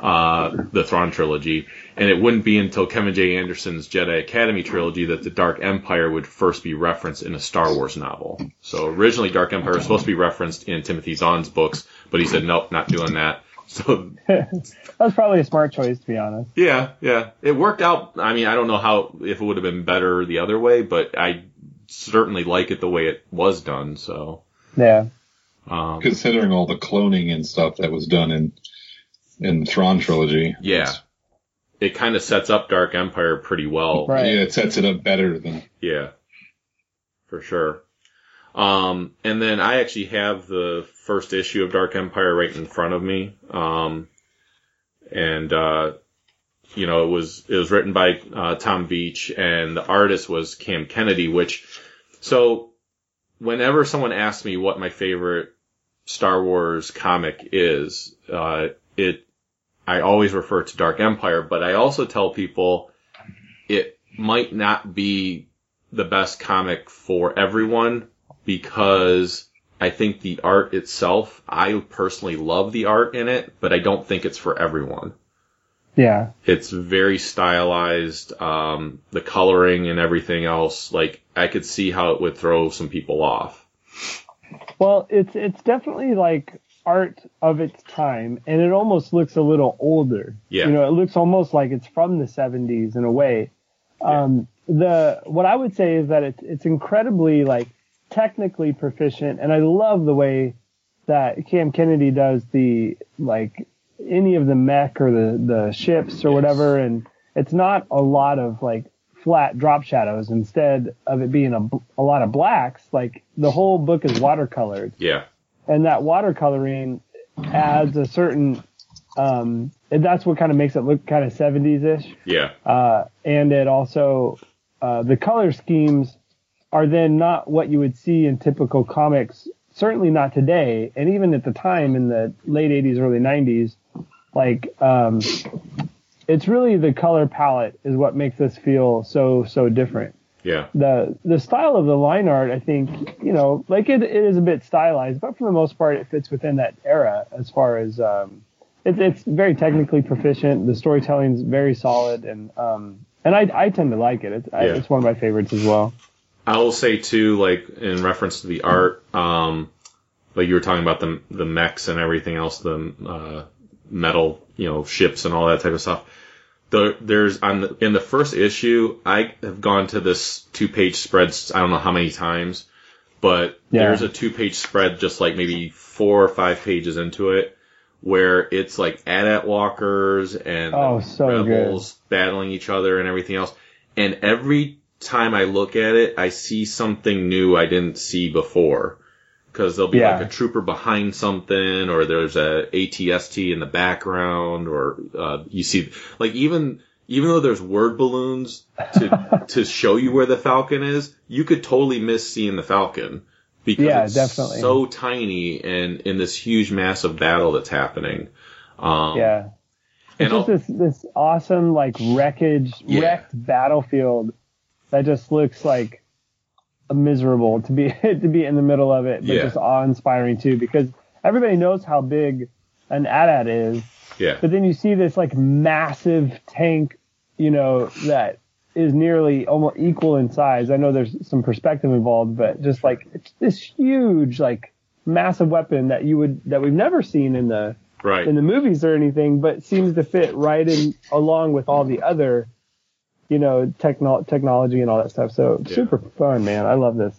uh, the Thrawn trilogy, and it wouldn't be until Kevin J. Anderson's Jedi Academy trilogy that the Dark Empire would first be referenced in a Star Wars novel. So originally, Dark Empire was supposed to be referenced in Timothy Zahn's books, but he said nope, not doing that. So That's probably a smart choice, to be honest. yeah, yeah, it worked out. I mean, I don't know how if it would have been better the other way, but I certainly like it the way it was done. So Yeah. um, Considering all the cloning and stuff that was done in in the Thrawn trilogy. yeah, it kind of sets up Dark Empire pretty well. Right. Yeah, it sets it up better than Yeah, for sure. Um, and then I actually have the first issue of Dark Empire right in front of me. Um, and, uh, you know, it was, it was written by, uh, Tom Veitch and the artist was Cam Kennedy, which, so whenever someone asks me what my favorite Star Wars comic is, uh, it, I always refer to Dark Empire, but I also tell people it might not be the best comic for everyone because I think the art itself, I personally love the art in it, but I don't think it's for everyone. Yeah. It's very stylized, um, the coloring and everything else. Like, I could see how it would throw some people off. Well, it's it's definitely like art of its time, and it almost looks a little older. Yeah. You know, it looks almost like it's from the 70s in a way. Um, the what I would say is that it's it's incredibly like technically proficient, and I love the way that Cam Kennedy does the like any of the mech or the the ships or Yes. whatever, and it's not a lot of like flat drop shadows. Instead of it being a, a lot of blacks, like the whole book is watercolored Yeah. and that watercoloring adds a certain um and that's what kind of makes it look kind of 70s ish Yeah. uh and it also uh the color schemes are then not what you would see in typical comics. Certainly not today, and even at the time in the late '80s, early '90s, like um, it's really the color palette is what makes this feel so so different Yeah. the the style of the line art, I think, you know, like it, it is a bit stylized, but for the most part, it fits within that era as far as um, it, it's very technically proficient. The storytelling's very solid, and um, and I I tend to like it. It's, I, it's one of my favorites as well. I will say too, like in reference to the art, um, like you were talking about the the mechs and everything else, the uh, metal, you know, ships and all that type of stuff. The, there's on the, in the first issue, I have gone to this two page spreads. I don't know how many times, but Yeah. there's a two page spread just like maybe four or five pages into it, where it's like AT-AT walkers and Oh, so rebels battling each other and everything else. And every time I look at it, I see something new I didn't see before. Cause there'll be Yeah. like a trooper behind something, or there's a ATST in the background, or, uh, you see, like even, even though there's word balloons to, to show you where the Falcon is, you could totally miss seeing the Falcon. Because Yeah, it's definitely. so tiny and in this huge massive battle that's happening. Um, Yeah, it's just I'll- this this awesome like wreckage Yeah. wrecked battlefield that just looks like miserable to be to be in the middle of it, but Yeah. just awe inspiring too because everybody knows how big an AT-AT is. yeah. But then you see this like massive tank, you know, that is nearly almost equal in size. I know there's some perspective involved, but just like it's this huge, like massive weapon that you would that we've never seen in the Right. in the movies or anything, but seems to fit right in along with all the other, you know, techno- technology and all that stuff. So Yeah. super fun, man. I love this.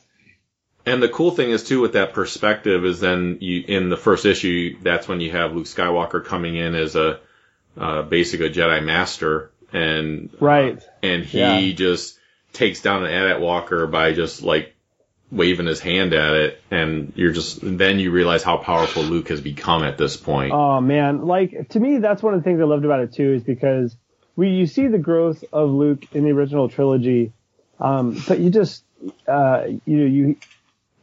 And the cool thing is too with that perspective is then you in the first issue that's when you have Luke Skywalker coming in as a uh, basic a Jedi Master and Right. and he Yeah. just takes down an AT-AT Walker by just like waving his hand at it and you're just then you realize how powerful Luke has become at this point. Oh man, like to me, that's one of the things I loved about it too, is because we you see the growth of Luke in the original trilogy, um, but you just uh, you know you,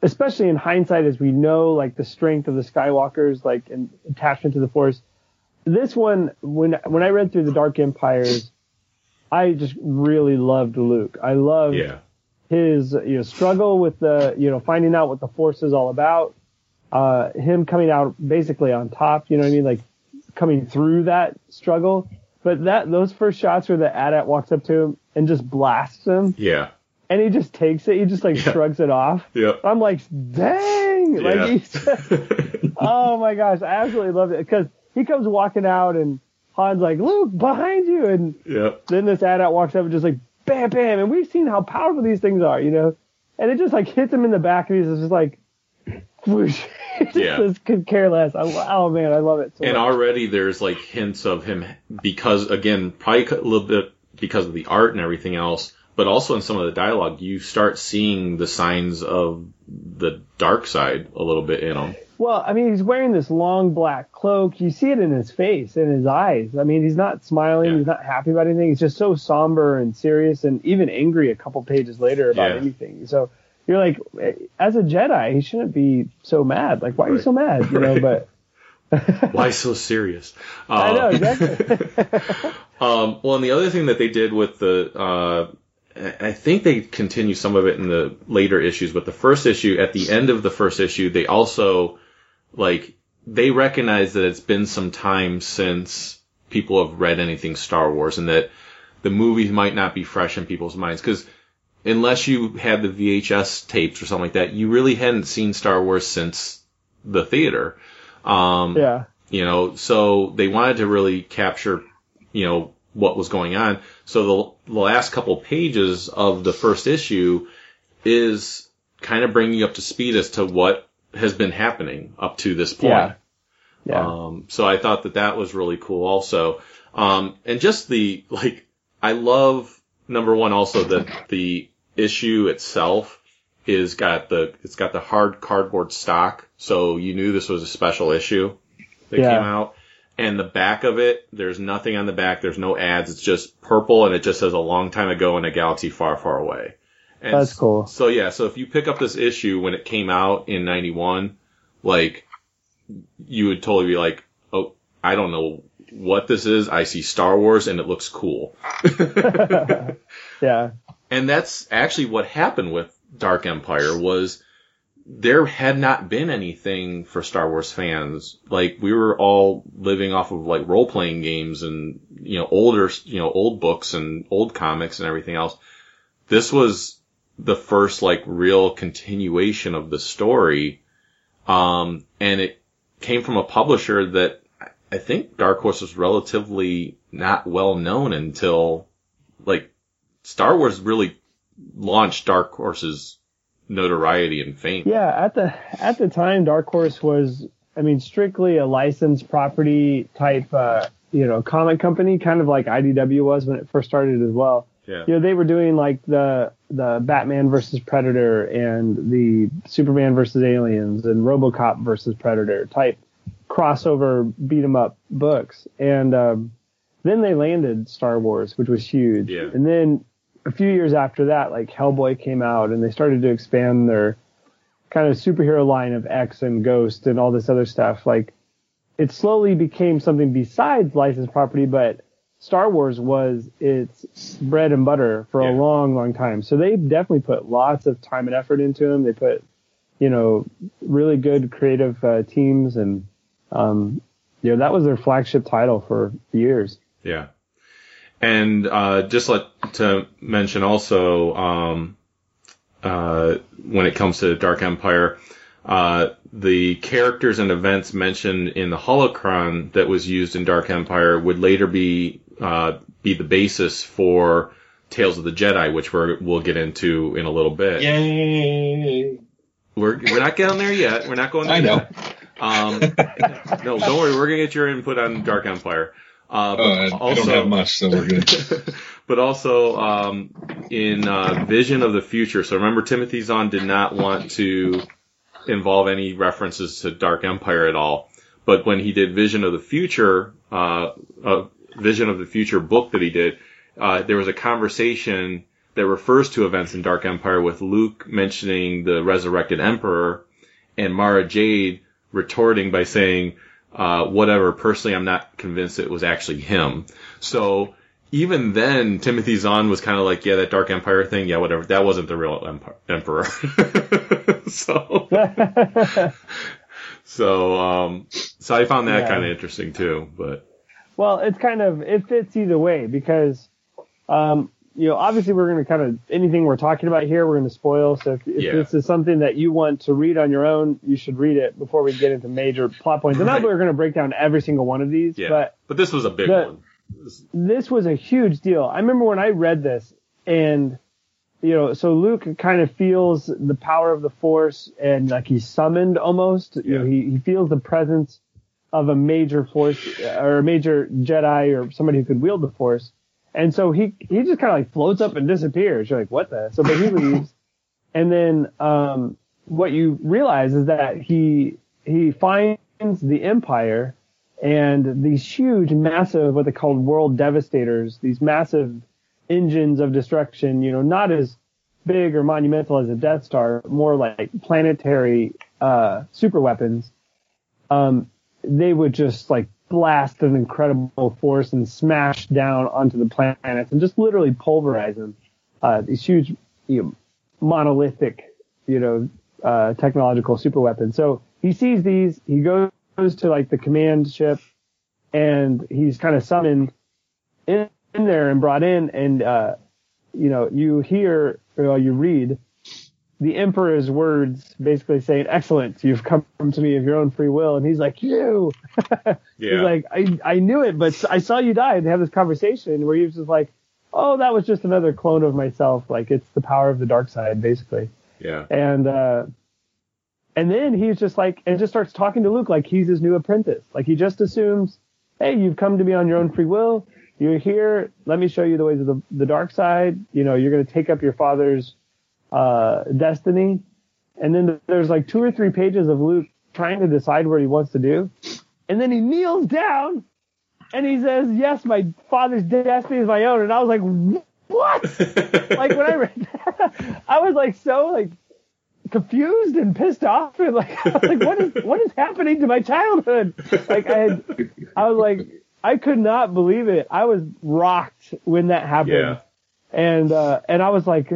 especially in hindsight, as we know, like the strength of the Skywalkers, like and attachment to the Force. This one, when when I read through the Dark Empires, I just really loved Luke. I loved yeah. his you know struggle with the you know finding out what the force is all about uh him coming out basically on top you know what i mean like coming through that struggle but that those first shots where the AT-AT walks up to him and just blasts him Yeah. and he just takes it he just like Yeah. shrugs it off Yep. i'm like dang Yeah. like he's oh my gosh i absolutely loved it because he comes walking out and han's like luke behind you and yep. then this AT-AT walks up and just like bam, bam, and we've seen how powerful these things are, you know. And it just like hits him in the back, and he's just like, whoosh. Yeah. just could care less. I, oh man, I love it so And much. already there's like hints of him because again, probably a little bit because of the art and everything else, but also in some of the dialogue, you start seeing the signs of the dark side a little bit in him. Well, I mean, he's wearing this long black cloak. You see it in his face, in his eyes. I mean, he's not smiling. Yeah. He's not happy about anything. He's just so somber and serious, and even angry a couple pages later about Yeah. anything. So you're like, as a Jedi, he shouldn't be so mad. Like, why are you so mad? You know, but Why so serious? I know Uh, exactly. Um, well, and the other thing that they did with the, uh, I think they continue some of it in the later issues, but the first issue, at the end of the first issue, they also, like, they recognize that it's been some time since people have read anything Star Wars and that the movies might not be fresh in people's minds. Cause unless you had the VHS tapes or something like that, you really hadn't seen Star Wars since the theater. Um, yeah. you know, so they wanted to really capture, you know, what was going on. So the, the last couple pages of the first issue is kind of bringing you up to speed as to what has been happening up to this point. Yeah. Yeah. Um, so I thought that that was really cool also. Um, and just the, like, I love number one also that the issue itself is got the, it's got the hard cardboard stock. So you knew this was a special issue that Yeah. came out. And the back of it, there's nothing on the back. There's no ads. It's just purple and it just says a long time ago in a galaxy far, far away. And That's cool. So yeah, so if you pick up this issue when it came out in '91, like you would totally be like, "Oh, I don't know what this is. I see Star Wars and it looks cool." Yeah. And that's actually what happened with Dark Empire was there had not been anything for Star Wars fans. Like we were all living off of like role playing games and you know older you know old books and old comics and everything else. This was the first like real continuation of the story, um, and it came from a publisher that I think Dark Horse was relatively not well known until like Star Wars really launched Dark Horse's notoriety and fame. Yeah, at the at the time, Dark Horse was, I mean, strictly a licensed property type, uh, you know, comic company, kind of like IDW was when it first started as well. Yeah. You know, they were doing like the the Batman versus Predator and the Superman versus Aliens and RoboCop versus Predator type crossover beat 'em up books, and um, then they landed Star Wars, which was huge. Yeah. And then a few years after that, like Hellboy came out, and they started to expand their kind of superhero line of X and Ghost and all this other stuff. Like it slowly became something besides licensed property, but Star Wars was its bread and butter for a long, long time. So they definitely put lots of time and effort into them. They put, you know, really good creative uh, teams, and um, you know that was their flagship title for years. Yeah. And uh, just let to mention also, um, uh, when it comes to Dark Empire, uh, the characters and events mentioned in the holocron that was used in Dark Empire would later be uh, be the basis for Tales of the Jedi, which we're, we'll get into in a little bit. Yay! We're we're not getting there yet. We're not going there I know. yet. Um, no, don't worry. We're gonna get your input on Dark Empire. Uh, but Oh, I, I also, don't have much, so we're good. but also um, in uh, Vision of the Future. So remember, Timothy Zahn did not want to involve any references to Dark Empire at all. But when he did Vision of the Future, uh, uh, Vision of the Future book that he did, uh, there was a conversation that refers to events in Dark Empire with Luke mentioning the resurrected Emperor and Mara Jade retorting by saying, uh, whatever, personally, I'm not convinced it was actually him. So even then, Timothy Zahn was kind of like, yeah, that Dark Empire thing, yeah, whatever. That wasn't the real emp- emperor. so, so, um, so I found that Yeah. kind of interesting too, but Well, it's kind of it fits either way because, um, you know, obviously we're going to kind of anything we're talking about here we're going to spoil. So if, if Yeah. this is something that you want to read on your own, you should read it before we get into major plot points. And not that we're going to break down every single one of these, yeah. but But, this was a big the- one. this was a huge deal. I remember when I read this and you know, so Luke kind of feels the power of the force and like he's summoned almost, you know, he, he feels the presence of a major force uh, or a major Jedi or somebody who could wield the force. And so he, he just kind of like floats up and disappears. You're like, what the? So, but he leaves. And then, um, what you realize is that he, he finds the Empire and these huge, massive, what they called world devastators, these massive engines of destruction, you know, not as big or monumental as a Death Star, more like planetary, uh, super weapons. Um, they would just like blast an incredible force and smash down onto the planets and just literally pulverize them. Uh, these huge, you know, monolithic, you know, uh, technological super weapons. So he sees these, he goes to like the command ship and he's kind of summoned in, in there and brought in and, uh, you know, you hear, or you read the emperor's words basically saying, excellent, you've come to me of your own free will. And he's like, you, Yeah. He's like, I, I knew it, but I saw you die. And they have this conversation where he was just like, oh, that was just another clone of myself. Like it's the power of the dark side, basically. yeah. And, uh, and then he's just like, and just starts talking to Luke like he's his new apprentice. Like he just assumes, hey, you've come to me on your own free will. You're here. Let me show you the ways of the, the dark side. You know, you're going to take up your father's, uh, destiny. And then there's like two or three pages of Luke trying to decide what he wants to do. And then he kneels down and he says, yes, my father's destiny is my own. And I was like, what? like when I read that, I was like so like confused and pissed off and like, I was like what is what is happening to my childhood? Like I had, I was like I could not believe it. I was rocked when that happened, Yeah. and uh, and I was like,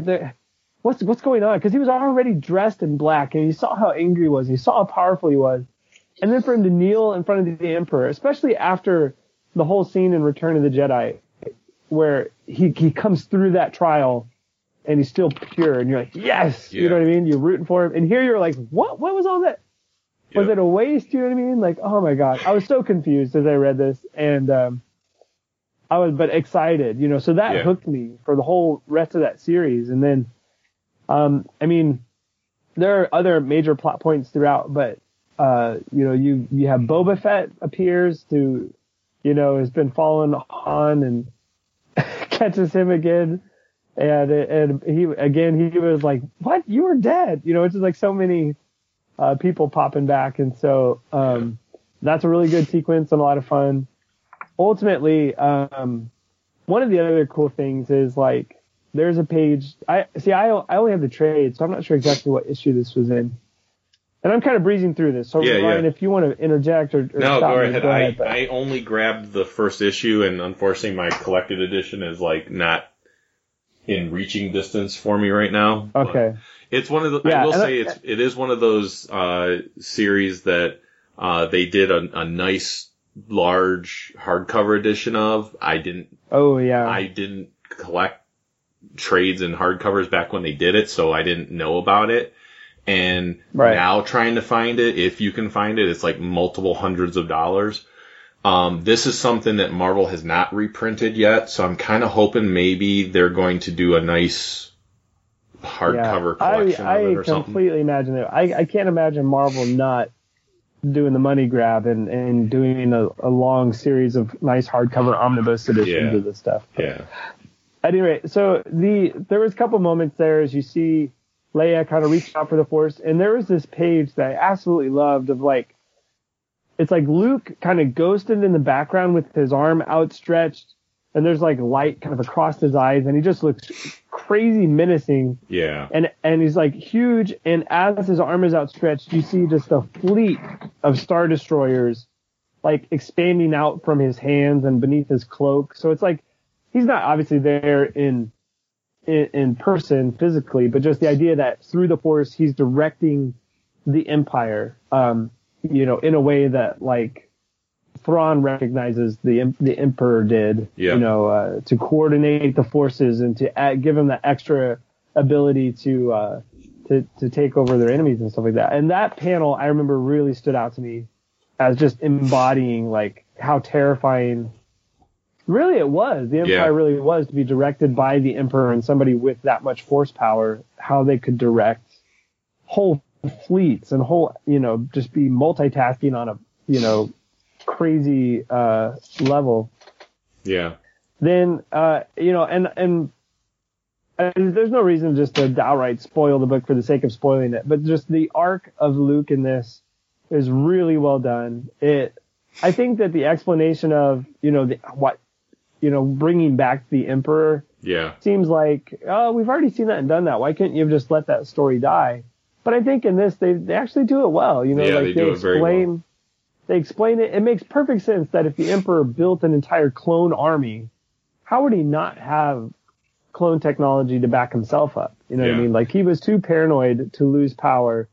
what's what's going on? Because he was already dressed in black, and you saw how angry he was. You saw how powerful he was, and then for him to kneel in front of the emperor, especially after the whole scene in Return of the Jedi, where he he comes through that trial and he's still pure, and you're like, yes, you know what I mean? You're rooting for him, and here you're like, what? What was all that? Was Yep. it a waste? You know what I mean? Like, oh my god, I was so confused as I read this, and um, I was but excited, you know. So that Yeah. hooked me for the whole rest of that series, and then, um, I mean, there are other major plot points throughout, but uh, you know, you you have Boba Fett appears to, you know, has been following Han and catches him again. And, and he, again, he was like, what? You were dead. You know, it's just like so many, uh, people popping back. And so, um, that's a really good sequence and a lot of fun. Ultimately, um, one of the other cool things is like, there's a page. I see. I I only have the trade, so I'm not sure exactly what issue this was in. And I'm kind of breezing through this. So Yeah, Ryan, yeah. if you want to interject or, or No, go me, ahead. go I, ahead. but- I only grabbed the first issue, and unfortunately, my collected edition is like not in reaching distance for me right now. but okay. It's one of the. Yeah, I will say I- it's it is one of those uh, series that uh, they did a, a nice large hardcover edition of. I didn't Oh yeah. I didn't collect trades and hardcovers back when they did it, so I didn't know about it. And Right. now trying to find it, if you can find it, it's like multiple hundreds of dollars. Um, this is something that Marvel has not reprinted yet, so I'm kind of hoping maybe they're going to do a nice hardcover Yeah. collection I, of it I or something. completely imagine it. I, I can't imagine Marvel not doing the money grab and, and doing a, a long series of nice hardcover omnibus editions Yeah. of this stuff. Yeah. At any rate, so the there was a couple moments there as you see Leia kind of reach out for the Force, and there was this page that I absolutely loved of like, it's like Luke kind of ghosted in the background with his arm outstretched, and there's like light kind of across his eyes, and he just looks crazy menacing Yeah. and and he's like huge and as his arm is outstretched you see just a fleet of star destroyers like expanding out from his hands and beneath his cloak so it's like he's not obviously there in in, in person physically but just the idea that through the force he's directing the empire um you know in a way that like Thrawn recognizes the the Emperor did, Yeah. you know, uh, to coordinate the forces and to add, give him that extra ability to uh, to to take over their enemies and stuff like that. And that panel, I remember, really stood out to me as just embodying like how terrifying. Really, it was the Empire. Yeah. Really was to be directed by the Emperor and somebody with that much force power. How they could direct whole fleets and whole, you know, just be multitasking on a, you know, crazy uh, level Yeah. then uh, you know, and and uh, there's no reason just to outright spoil the book for the sake of spoiling it, but just the arc of Luke in this is really well done. It, I think that the explanation of you know the what, you know, bringing back the Emperor Yeah. seems like oh we've already seen that and done that. Why couldn't you have just let that story die? But I think in this they they actually do it well. You know, Yeah, like they very explain. They explain it. It makes perfect sense that if the Emperor built an entire clone army, how would he not have clone technology to back himself up? You know what I mean? Like he was too paranoid to lose power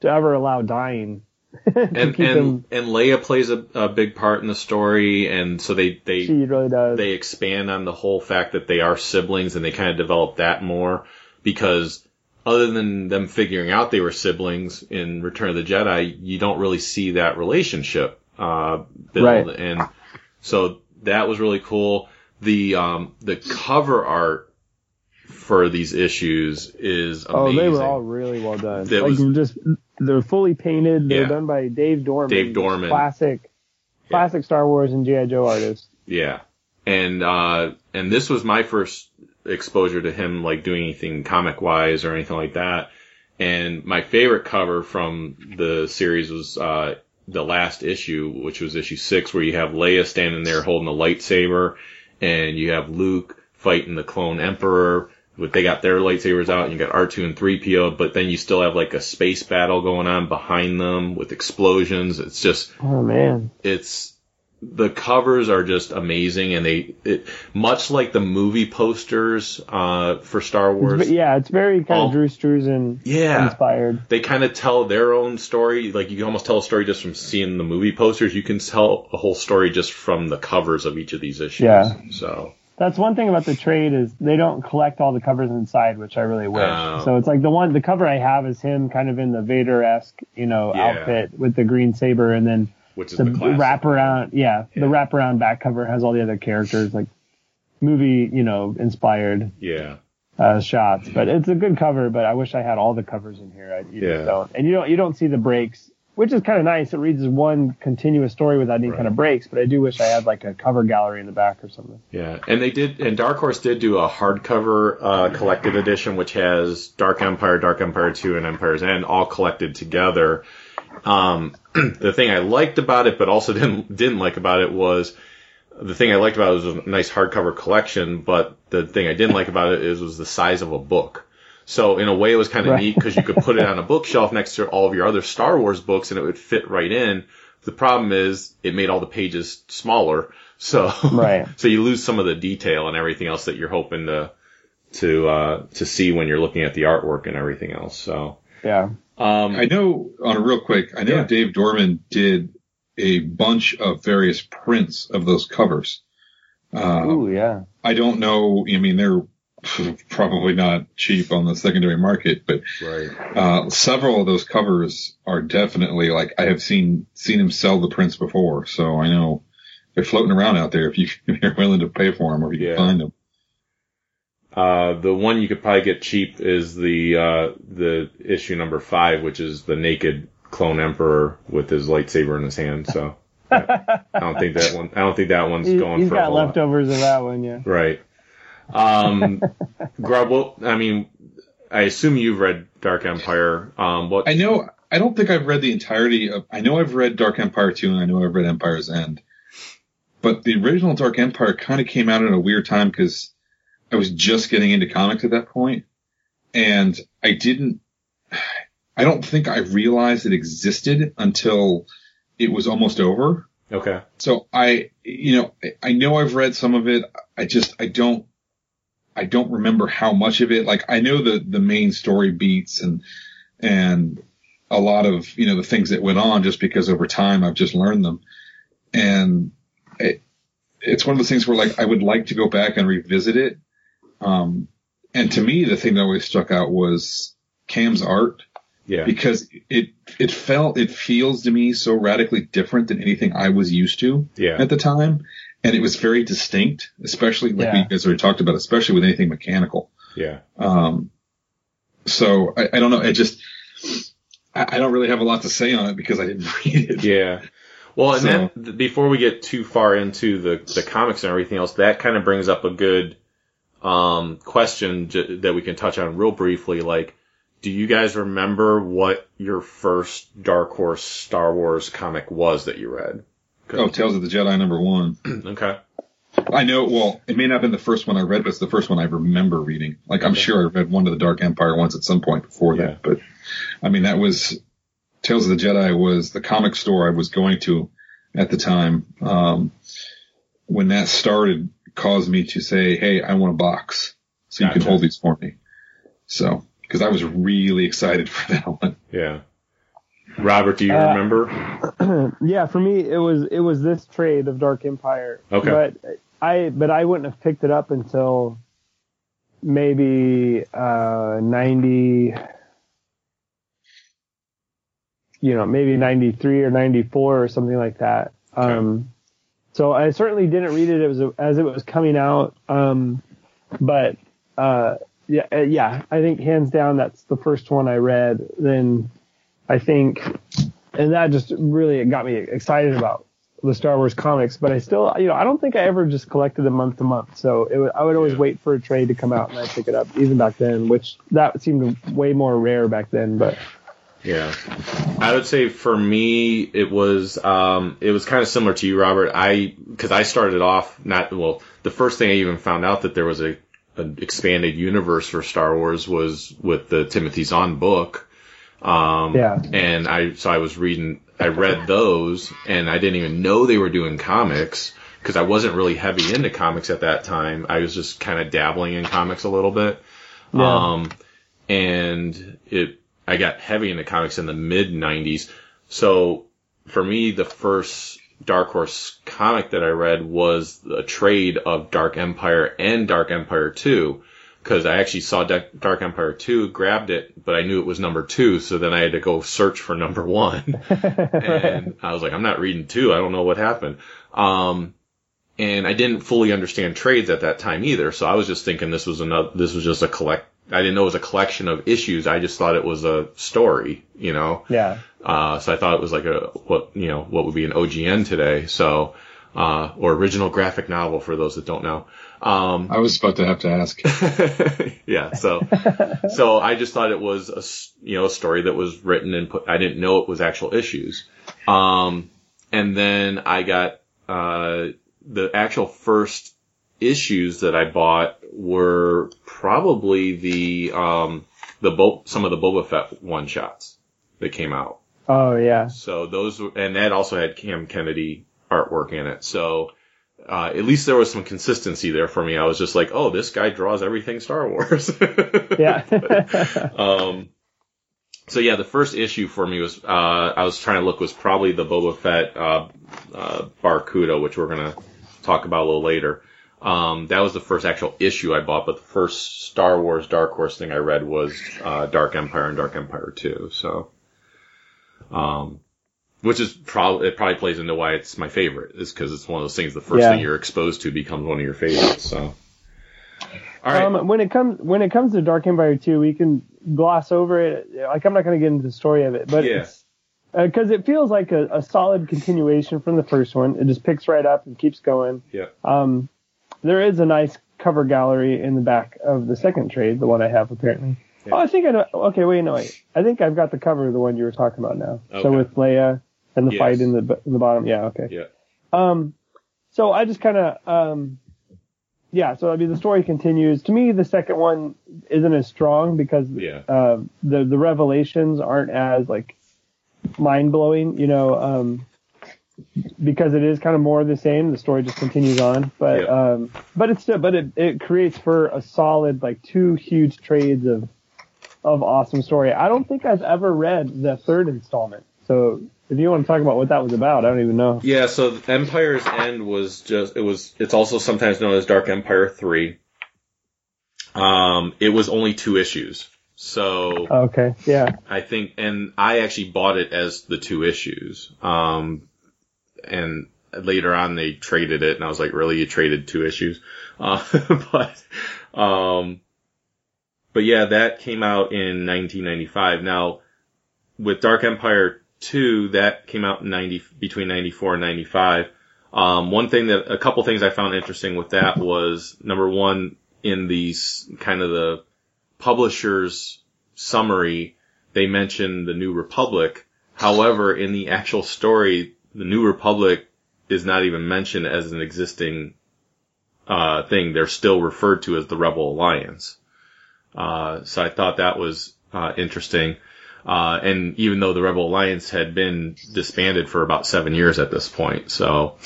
to ever allow dying. And and him. and Leia plays a, a big part in the story, and so they they She really does. they expand on the whole fact that they are siblings and they kind of develop that more because other than them figuring out they were siblings in Return of the Jedi, you don't really see that relationship uh, build. Right. And so that was really cool. The um, the cover art for these issues is oh, they were all really well done. That like was- just they're fully painted. They're Yeah. done by Dave Dorman. Dave Dorman. Classic, classic Star Wars and GI Joe artist. Yeah. And, uh, and this was my first exposure to him, like doing anything comic wise or anything like that. And my favorite cover from the series was, uh, the last issue, which was issue six, where you have Leia standing there holding a lightsaber and you have Luke fighting the clone emperor. But they got their lightsabers out, and you got R2 and 3PO, but then you still have like a space battle going on behind them with explosions. It's just, Oh man. it's, the covers are just amazing, and they, it, much like the movie posters, uh, for Star Wars. ve- yeah, it's very kind of Drew Struzan Yeah. inspired. they kind of tell their own story. Like you can almost tell a story just from seeing the movie posters. You can tell a whole story just from the covers of each of these issues. Yeah. So That's one thing about the trade is they don't collect all the covers inside, which I really wish. Oh. So it's like the one, the cover I have is him kind of in the Vader esque, you know, Yeah. outfit with the green saber, and then which is the, the, wraparound, yeah, Yeah. the wraparound back cover has all the other characters, like movie, you know, inspired Yeah. uh, shots. But it's a good cover. But I wish I had all the covers in here. I, you Yeah. don't, and you don't, you don't see the breaks, which is kind of nice. It reads as one continuous story without any Right. kind of breaks. But I do wish I had like a cover gallery in the back or something. Yeah, and they did, and Dark Horse did do a hardcover uh, collected edition, which has Dark Empire, Dark Empire Two, and Empire's End all collected together. Um, the thing I liked about it, but also didn't didn't like about it was the thing I liked about it was a nice hardcover collection, but the thing I didn't like about it is was the size of a book. So in a way, it was kind of Right. neat because you could put it on a bookshelf next to all of your other Star Wars books, and it would fit right in. The problem is it made all the pages smaller, so Right. so you lose some of the detail and everything else that you're hoping to to uh, to see when you're looking at the artwork and everything else. So Yeah. um, I know on a real quick, I know Yeah. Dave Dorman did a bunch of various prints of those covers. Uh, Ooh, yeah. I don't know. I mean, they're probably not cheap on the secondary market, but right. uh, several of those covers are definitely like I have seen seen him sell the prints before, so I know they're floating around out there if, you, if you're willing to pay for them or if you Yeah. can find them. Uh, the one you could probably get cheap is the uh, the issue number five, which is the naked clone emperor with his lightsaber in his hand. So I don't think that one. I don't think that one's He, going has for a got whole lot. leftovers of that one, yeah. Right. Um, Grubb, well, I mean, I assume you've read Dark Empire. Um, what? I know. I don't think I've read the entirety of. I know I've read Dark Empire 2 and I know I've read Empire's End. But the original Dark Empire kind of came out at a weird time because I was just getting into comics at that point, and I didn't. I don't think I realized it existed until it was almost over. Okay. So I, you know, I- I know I've read some of it. I just, I don't, I don't remember how much of it. Like I know the, the main story beats and, and a lot of, you know, the things that went on just because over time I've just learned them. And it, it's one of those things where like I would like to go back and revisit it. Um, and to me, the thing that always stuck out was Cam's art Yeah. because it it felt it feels to me so radically different than anything I was used to Yeah. at the time, and it was very distinct, especially like Yeah. you guys already talked about, especially with anything mechanical. Yeah. Um, so I, I don't know, it just I, I don't really have a lot to say on it because I didn't read it. Yeah. Well, and So- that, before we get too far into the, the comics and everything else, that kind of brings up a good um, question j- that we can touch on real briefly. Like, do you guys remember what your first Dark Horse Star Wars comic was that you read? Oh, Tales of the Jedi number one. Okay. I know. Well, it may not have been the first one I read, but it's the first one I remember reading. Like I'm sure I read one of the Dark Empire ones at some point before Yeah. that, but I mean that was Tales of the Jedi was the comic store I was going to at the time. Um, when that started, caused me to say, "Hey, I want a box, so you Gotcha. can hold these for me." So, because I was really excited for that one. Yeah. Robert, do you Uh, remember? yeah, for me it was it was this trade of Dark Empire. Okay. But I but I wouldn't have picked it up until maybe uh 90 you know, maybe 93 or 94 or something like that. Um so I certainly didn't read it as as it was coming out um but uh yeah uh, yeah, I think hands down that's the first one I read. Then I think and that just really got me excited about the Star Wars comics. But I still, you know, I don't think I ever just collected them month to month. So it, I would always wait for a trade to come out and I'd pick it up, even back then, which that seemed way more rare back then. But Yeah. I would say for me, it was, um, it was kind of similar to you, Robert. I, cause I started off not, well, the first thing I even found out that there was a, an expanded universe for Star Wars was with the Timothy Zahn book. Um, Yeah. and I, so I was reading, I read those and I didn't even know they were doing comics because I wasn't really heavy into comics at that time. I was just kind of dabbling in comics a little bit. Yeah. Um, and it, I got heavy into comics in the mid '90s. So for me, the first Dark Horse comic that I read was a trade of Dark Empire and Dark Empire 2. Cause I actually saw Da- Dark Empire 2, grabbed it, but I knew it was number two, so then I had to go search for number one. and I was like, I'm not reading two, I don't know what happened. Um, and I didn't fully understand trades at that time either. So I was just thinking this was another, this was just a collect, I didn't know it was a collection of issues. I just thought it was a story, you know? Yeah. Uh, so I thought it was like a, what, you know, what would be an OGN today. So, uh, or original graphic novel for those that don't know. Um, I was about to have to ask. yeah. So, so I just thought it was a, s- you know, a story that was written and put, I didn't know it was actual issues. Um, and then I got, uh, the actual first issues that I bought were probably the, um, the Bo- some of the Boba Fett one shots that came out. Oh yeah. So those, and that also had Cam Kennedy artwork in it. So, uh, at least there was some consistency there for me. I was just like, oh, this guy draws everything Star Wars. Yeah. um, so yeah, the first issue for me was, uh, I was trying to look was probably the Boba Fett, uh, uh, Barracuda, which we're going to talk about a little later. Um, that was the first actual issue I bought, but the first Star Wars Dark Horse thing I read was, uh, Dark Empire and Dark Empire 2. So, um, which is probably, it probably plays into why it's my favorite, is because it's one of those things, the first Yeah. thing you're exposed to becomes one of your favorites, so. All right. Um, when it comes when it comes to Dark Empire 2, we can gloss over it. Like I'm not going to get into the story of it, but Yeah. because it feels like a, a solid continuation from the first one. It just picks right up and keeps going. yeah. Um, there is a nice cover gallery in the back of the second trade, the one I have apparently. Yeah. Oh, I think I know. Okay, wait, no, wait. I think I've got the cover of the one you were talking about now. Okay. So with Leia and the Yes. fight in the b- the bottom. Yeah, okay. Yeah. Um, so I just kind of, um, yeah. So I mean, the story continues. To me, the second one isn't as strong because Yeah. uh, the the revelations aren't as like mind blowing. You know, um, because it is kind of more of the same. The story just continues on, but um, but it's still, but it it creates for a solid like two huge trades of of awesome story. I don't think I've ever read the third installment. So if you want to talk about what that was about, I don't even know. Yeah, so Empire's End was just it was it's also sometimes known as Dark Empire 3. Um it was only two issues. So Okay, yeah. I think and I actually bought it as the two issues. Um and later on they traded it and I was like, "Really you traded two issues?" Uh but um but yeah, that came out in 1995. Now with Dark Empire 2, that came out in 90, between 94 and 95. Um, one thing that, a couple things I found interesting with that was number one, in these kind of the publisher's summary, they mention the New Republic. However, in the actual story, the New Republic is not even mentioned as an existing, uh, thing. They're still referred to as the Rebel Alliance. Uh, so I thought that was, uh, interesting. Uh, and even though the Rebel Alliance had been disbanded for about seven years at this point, so,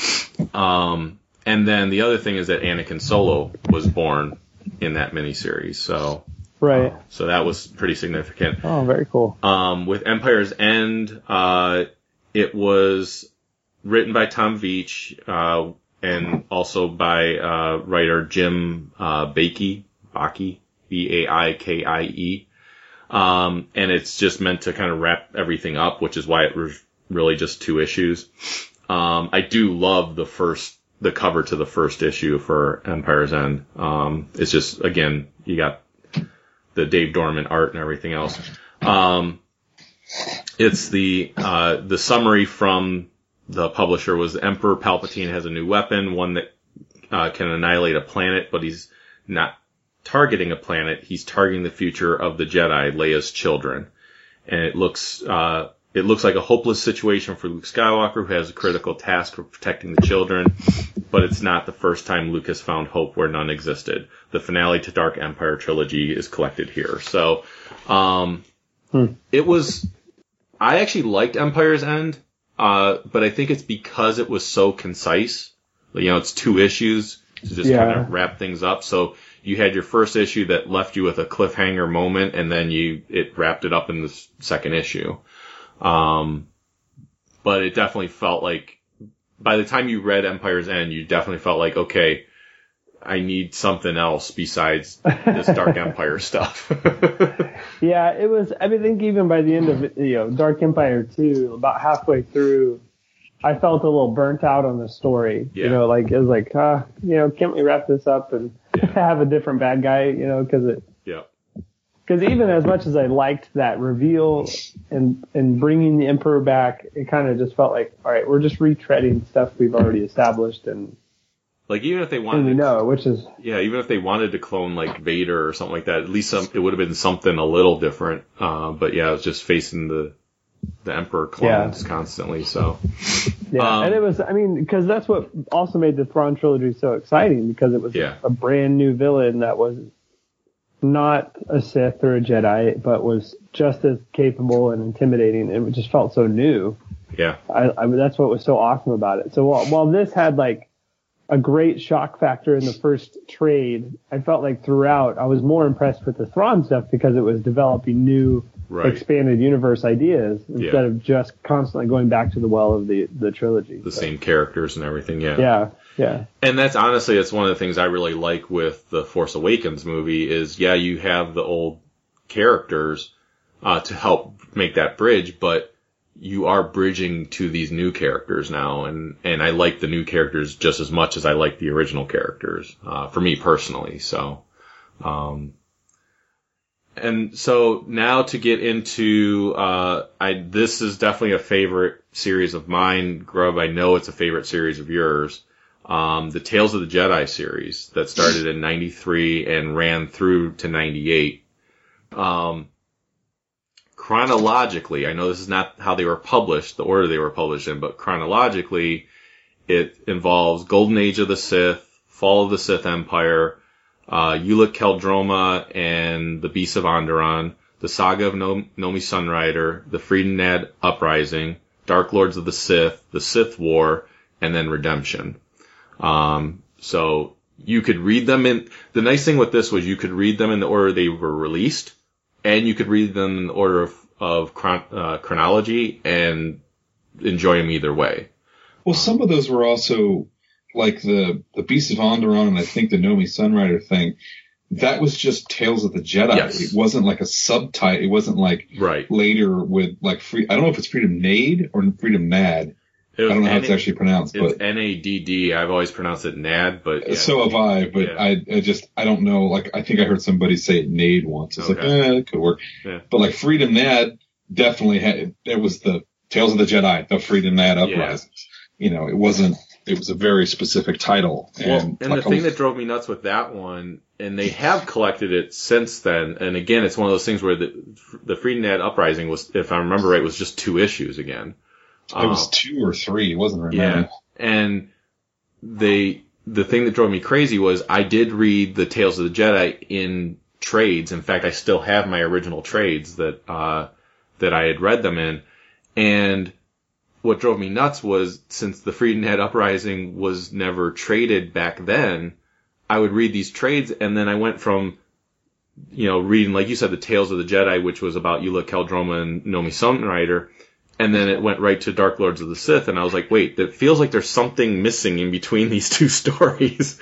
um, and then the other thing is that Anakin Solo was born in that miniseries, so, Right. so that was pretty significant. Oh, very cool. Um, with Empire's End, uh, it was written by Tom Veitch, uh, and also by, uh, writer Jim, uh, Bakey, Baki, B-A-I-K-I-E. Um, and it's just meant to kind of wrap everything up, which is why it was really just two issues. Um, I do love the first, the cover to the first issue for Empire's End. Um, it's just, again, you got the Dave Dorman art and everything else. Um, it's the, uh, the summary from the publisher was Emperor Palpatine has a new weapon, one that, uh, can annihilate a planet, but he's not targeting a planet. He's targeting the future of the Jedi, Leia's children. and it looks uh, it looks like a hopeless situation for Luke Skywalker, who has a critical task of protecting the children. But it's not the first time Luke has found hope where none existed. The finale to Dark Empire trilogy is collected here. So, um, it was. I actually liked Empire's End, uh, but I think it's because it was so concise. You know, it's two issues to just Yeah. kind of wrap things up. So you had your first issue that left you with a cliffhanger moment, and then you it wrapped it up in the second issue. Um, but it definitely felt like by the time you read Empire's End, you definitely felt like okay, I need something else besides this Dark Empire stuff. Yeah, it was. I mean, I think even by the end of it, you know, Dark Empire two, about halfway through, I felt a little burnt out on the story. Yeah. You know, like it was like, uh, you know, can't we wrap this up and have a different bad guy? You know, because it yeah, because even as much as I liked that reveal and and bringing the Emperor back, it kind of just felt like, all right, we're just retreading stuff we've already established and like even if they wanted to know, which is yeah, even if they wanted to clone like Vader or something like that, at least some, it would have been something a little different. Uh, but yeah, it was just facing the the Emperor clones constantly. So Yeah, Um, and it was, I mean, because that's what also made the Thrawn trilogy so exciting because it was Yeah. a brand new villain that was not a Sith or a Jedi, but was just as capable and intimidating. and It just felt so new. yeah, I, I mean, that's what was so awesome about it. So while, while this had like a great shock factor in the first trade, I felt like throughout I was more impressed with the Thrawn stuff because it was developing new right, expanded universe ideas instead Yeah. of just constantly going back to the well of the the trilogy. the So, same characters and everything. Yeah, Yeah, yeah, And that's honestly, that's one of the things I really like with the Force Awakens movie is, yeah, you have the old characters uh, to help make that bridge, but you are bridging to these new characters now, and and I like the new characters just as much as I like the original characters. Uh, for me personally, so. Um, and so now to get into, uh, I, this is definitely a favorite series of mine, Grubb. I know it's a favorite series of yours um, the Tales of the Jedi series that started in 93 and ran through to 98. Um, chronologically, I know this is not how they were published, the order they were published in, but chronologically, it involves Golden Age of the Sith, Fall of the Sith Empire, uh, Ulic Qel-Droma and the Beasts of Onderon, the Saga of no- Nomi Sunrider, the Freedon Nadd Uprising, Dark Lords of the Sith, the Sith War, and then Redemption. Um, so you could read them in, the nice thing with this was you could read them in the order they were released, and you could read them in the order of, of chron- uh, chronology and enjoy them either way. Well, some of those were also like the the Beast of Onderon and I think the Nomi Sunrider thing. That was just Tales of the Jedi. Yes. It wasn't like a subtitle. It wasn't like Right. later with like free. I don't know if it's Freedom Nade or Freedom Nad. I don't know how it's actually pronounced, It's N A D D. I've always pronounced it NAD, but yeah. so have I. But Yeah. I, I just I don't know. Like I think I heard somebody say it Nade once. It's like Okay. eh, it could work. Yeah. But like Freedom Nad definitely had. It was the Tales of the Jedi, the Freedom Nad uprisings. You know, it wasn't. It was a very specific title. And, Well, and like the thing that drove me nuts with that one, and they have collected it since then. And again, it's one of those things where the the Freedon Nadd Uprising was, if I remember right, was just two issues again. It was Um, two or three. It wasn't very yeah, and they the thing that drove me crazy was I did read the Tales of the Jedi in trades. In fact, I still have my original trades that uh, that I had read them in, and what drove me nuts was since the Freedon Nadd Uprising was never traded back then, I would read these trades and then I went from, you know, reading, like you said, the Tales of the Jedi, which was about Ulic Qel-Droma and Nomi Sunrider, and then it went right to Dark Lords of the Sith, and I was like, wait, that feels like there's something missing in between these two stories.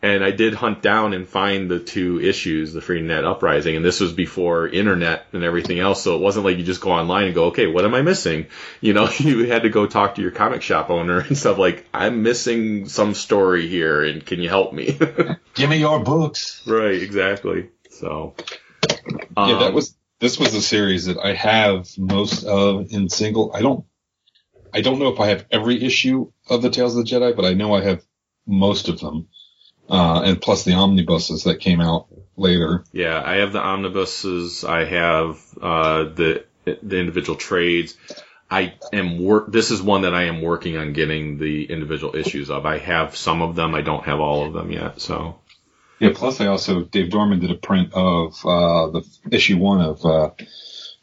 And I did hunt down and find the two issues, the Freenet Uprising, and this was before internet and everything else, so it wasn't like you just go online and go, okay, what am I missing? You know, you had to go talk to your comic shop owner and stuff like, I'm missing some story here, and can you help me? Give me your books. right, exactly. So, yeah, that um, was this was a series that I have most of in single. I don't I don't know if I have every issue of the Tales of the Jedi, but I know I have most of them. Uh, and plus the omnibuses that came out later. Yeah, I have the omnibuses. I have uh, the the individual trades. I am work. This is one that I am working on getting the individual issues of. I have some of them. I don't have all of them yet. So Yeah. Plus, I also Dave Dorman did a print of uh, the issue one of uh,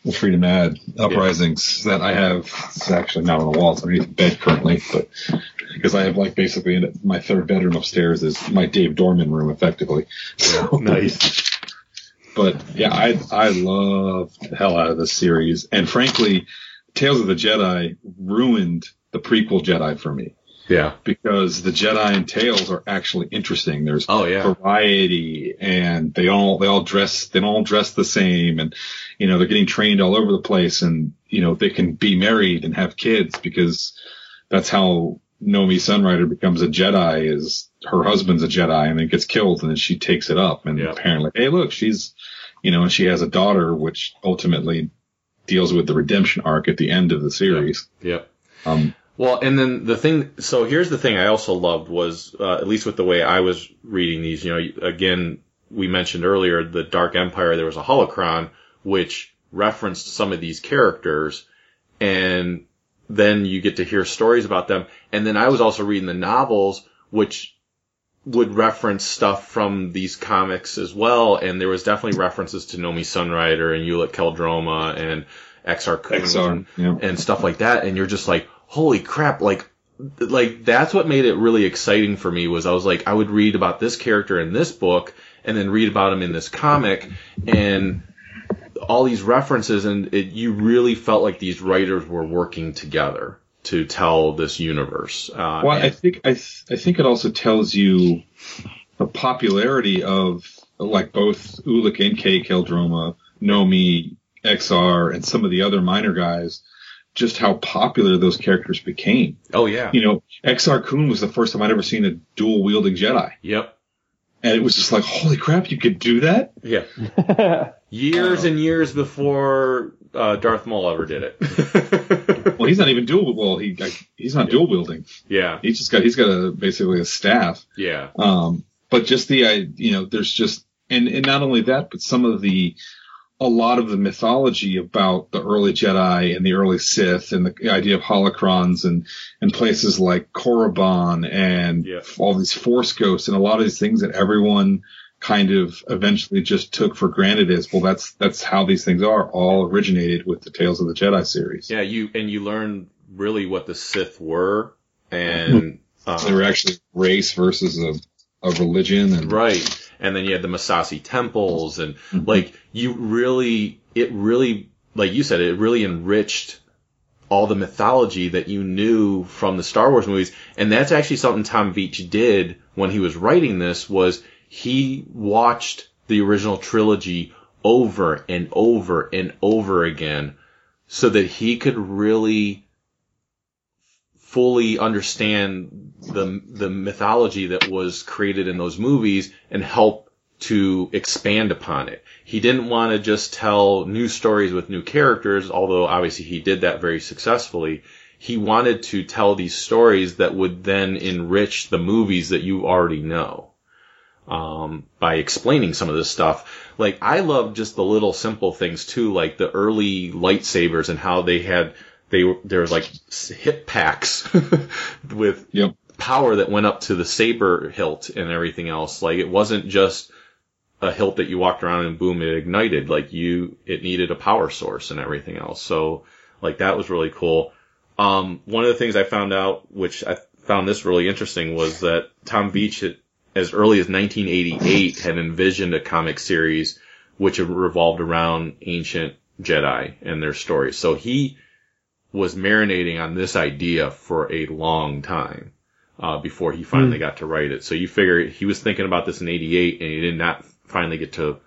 the Freedom Ad Uprisings that I have. It's actually not on the wall. It's underneath the bed currently, but because I have like basically in my third bedroom upstairs is my Dave Dorman room, effectively. So nice. But yeah, I I love the hell out of this series, and frankly, Tales of the Jedi ruined the prequel Jedi for me Yeah. because the Jedi and Tales are actually interesting. There's Oh, yeah. variety, and they all they all dress they don't all dress the same, and you know they're getting trained all over the place, and you know they can be married and have kids because that's how Nomi Sunrider becomes a Jedi. Is her husband's a Jedi and then gets killed, and then she takes it up, and Yeah. apparently, hey, look, she's you know, and she has a daughter, which ultimately deals with the redemption arc at the end of the series. Yep. Um, Well, and then the thing, so here's the thing I also loved was, uh, at least with the way I was reading these, you know, again, we mentioned earlier the Dark Empire, there was a holocron which referenced some of these characters and then you get to hear stories about them. And then I was also reading the novels which would reference stuff from these comics as well. And there was definitely references to Nomi Sunrider and Ulic Qel-Droma and Exar Kun Exar, yeah. and stuff like that. And you're just like, holy crap, like, like that's what made it really exciting for me was I was like, I would read about this character in this book and then read about him in this comic and all these references and it, you really felt like these writers were working together to tell this universe. Uh, Well, I think I, th- I think it also tells you the popularity of like both Ulic and K Qel-Droma, Nomi, Exar, and some of the other minor guys, just how popular those characters became. oh yeah. You know, Exar Kun was the first time I'd ever seen a dual wielding Jedi. Yep. And it was just like, holy crap, you could do that? Yeah. Years and years before uh, Darth Maul ever did it. Well, he's not even dual, well, he, he's not dual wielding. yeah. He's just got, he's got a, basically a staff. Yeah. Um, but just the, I, you know, there's just, and, and not only that, but some of the, a lot of the mythology about the early Jedi and the early Sith and the idea of holocrons and, and places like Korriban and Yeah. all these force ghosts and a lot of these things that everyone kind of eventually just took for granted as, well, that's, that's how these things are all originated with the Tales of the Jedi series. Yeah. You and you learn really what the Sith were, and uh, They were actually race versus a, a religion and right. And then you had the Massassi temples, and Mm-hmm. like you really, it really, like you said, it really enriched all the mythology that you knew from the Star Wars movies. And that's actually something Tom Veitch did when he was writing this was he watched the original trilogy over and over and over again so that he could really fully understand the the mythology that was created in those movies and help to expand upon it. He didn't want to just tell new stories with new characters, although obviously he did that very successfully. He wanted to tell these stories that would then enrich the movies that you already know. Um, by explaining some of this stuff. Like, I love just the little simple things too, like the early lightsabers and how they had, they were, there was like hip packs with Yep. power that went up to the saber hilt and everything else. Like it wasn't just a hilt that you walked around and boom, it ignited. Like you, it needed a power source and everything else. So like that was really cool. Um, one of the things I found out, which I found this really interesting was that Tom Veitch had, as early as 1988 had envisioned a comic series which revolved around ancient Jedi and their stories. So he was marinating on this idea for a long time uh, before he finally got to write it. So you figure he was thinking about this in '88, and he did not finally get to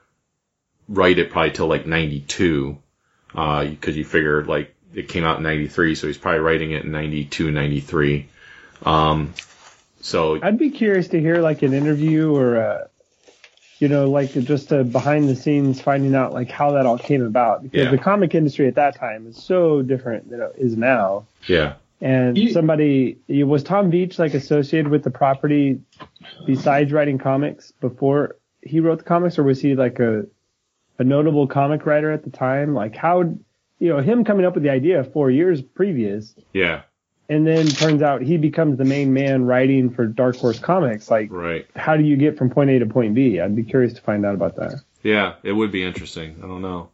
write it probably till like '92, because you figure like it came out in '93, so he's probably writing it in '92, '93. Um, so I'd be curious to hear like an interview or a, you know, like just a behind the scenes finding out like how that all came about because Yeah. the comic industry at that time is so different than it is now. yeah, And You- somebody was Tom Veitch like associated with the property besides writing comics before he wrote the comics, or was he like a a notable comic writer at the time? Like how you know, him coming up with the idea four years previous, Yeah. And then turns out he becomes the main man writing for Dark Horse Comics. Like, Right. how do you get from point A to point B? I'd be curious to find out about that. Yeah, it would be interesting. I don't know.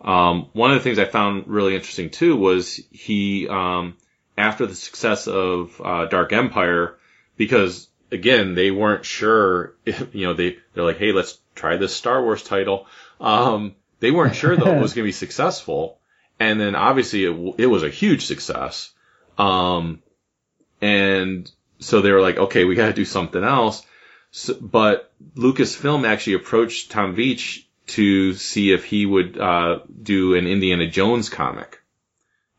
Um, one of the things I found really interesting too was he, um, after the success of uh, Dark Empire, because again they weren't sure, if, you know, they they're like, hey, let's try this Star Wars title. Um, they weren't sure though it was going to be successful, and then obviously it it was a huge success. Um, and so they were like, okay, we got to do something else. So, but Lucasfilm actually approached Tom Veitch to see if he would uh, do an Indiana Jones comic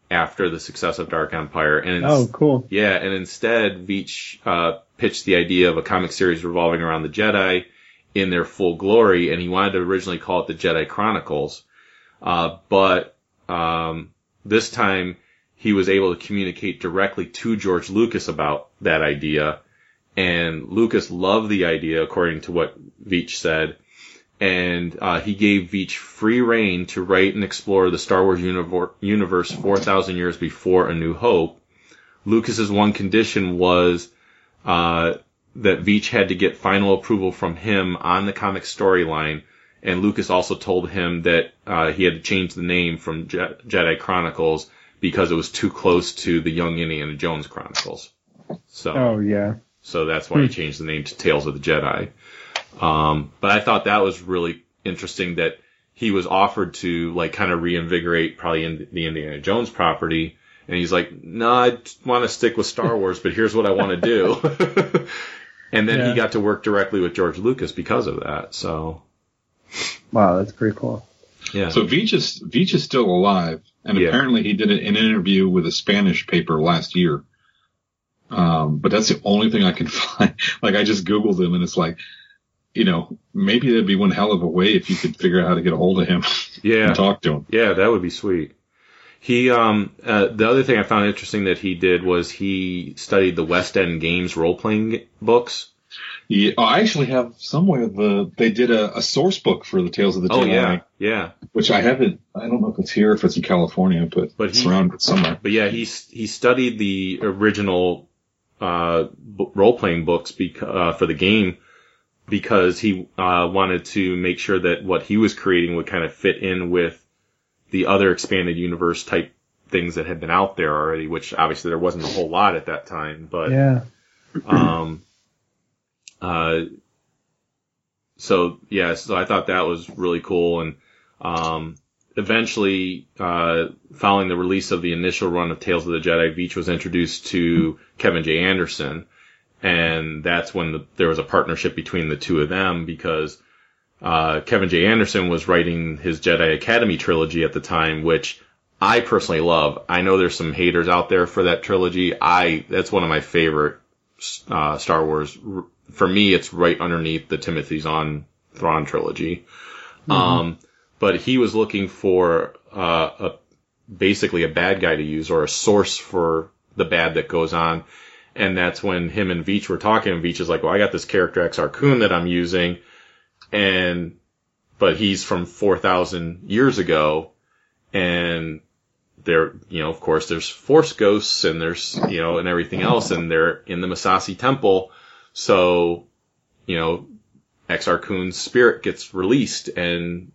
after the success of Dark Empire. And Oh, cool. yeah, and instead Veitch uh, pitched the idea of a comic series revolving around the Jedi in their full glory, and he wanted to originally call it the Jedi Chronicles. Uh, but um, this time he was able to communicate directly to George Lucas about that idea, and Lucas loved the idea, according to what Veitch said. And uh, he gave Veitch free reign to write and explore the Star Wars universe 4,000 years before A New Hope. Lucas's one condition was uh, that Veitch had to get final approval from him on the comic storyline, and Lucas also told him that uh, he had to change the name from Je- Jedi Chronicles because it was too close to the Young Indiana Jones Chronicles. So, Oh, yeah. so that's why he changed the name to Tales of the Jedi. Um, but I thought that was really interesting that he was offered to like kind of reinvigorate probably in the Indiana Jones property. And he's like, no, I want to stick with Star Wars, but here's what I want to do. and then Yeah. he got to work directly with George Lucas because of that. So, Wow, that's pretty cool. yeah. So Veitch is Veitch is still alive, and Yeah. apparently he did an interview with a Spanish paper last year. Um, but that's the only thing I can find. Like I just googled him, and it's like, you know, maybe that'd be one hell of a way if you could figure out how to get a hold of him yeah. and talk to him. Yeah, that would be sweet. He, um, uh, the other thing I found interesting that he did was he studied the West End Games role playing books. Yeah, oh, I actually have somewhere the they did a, a source book for the Tales of the Jedi. Oh Jedi, yeah, yeah. which I haven't. I don't know if it's here, if it's in California, but, But it's he- around somewhere. But yeah, he he studied the original uh, role playing books bec- uh, for the game because he uh, wanted to make sure that what he was creating would kind of fit in with the other expanded universe type things that had been out there already. Which obviously there wasn't a whole lot at that time, but Yeah. um, uh, so yeah, so I thought that was really cool, and um, eventually, uh, following the release of the initial run of Tales of the Jedi, Veitch was introduced to Kevin J. Anderson, and that's when the, there was a partnership between the two of them because uh, Kevin J. Anderson was writing his Jedi Academy trilogy at the time, which I personally love. I know there's some haters out there for that trilogy. I that's one of my favorite uh, Star Wars. For me, it's right underneath the Timothy Zahn Thrawn trilogy. Um, but he was looking for uh, a basically a bad guy to use or a source for the bad that goes on. And that's when him and Veitch were talking. And Veitch is like, "Well, I got this character Exar Kun that I'm using, and but he's from four thousand years ago, and there, you know, of course, there's Force ghosts and there's, you know, and everything else, and they're in the Massassi Temple. So, you know, Exar Kun's spirit gets released and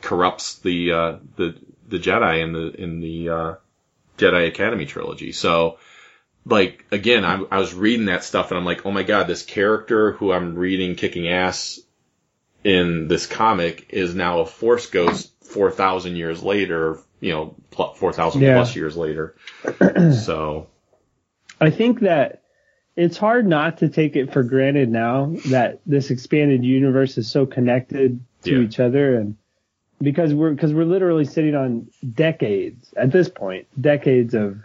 corrupts the uh, the the Jedi in the in the uh, Jedi Academy trilogy. So, like again, I, I was reading that stuff and I'm like, oh my god, this character who I'm reading kicking ass in this comic is now a Force ghost four thousand years later. You know, four thousand Yeah. plus years later. so I think that it's hard not to take it for granted now that this expanded universe is so connected to Yeah. each other and because we're because we're literally sitting on decades at this point decades of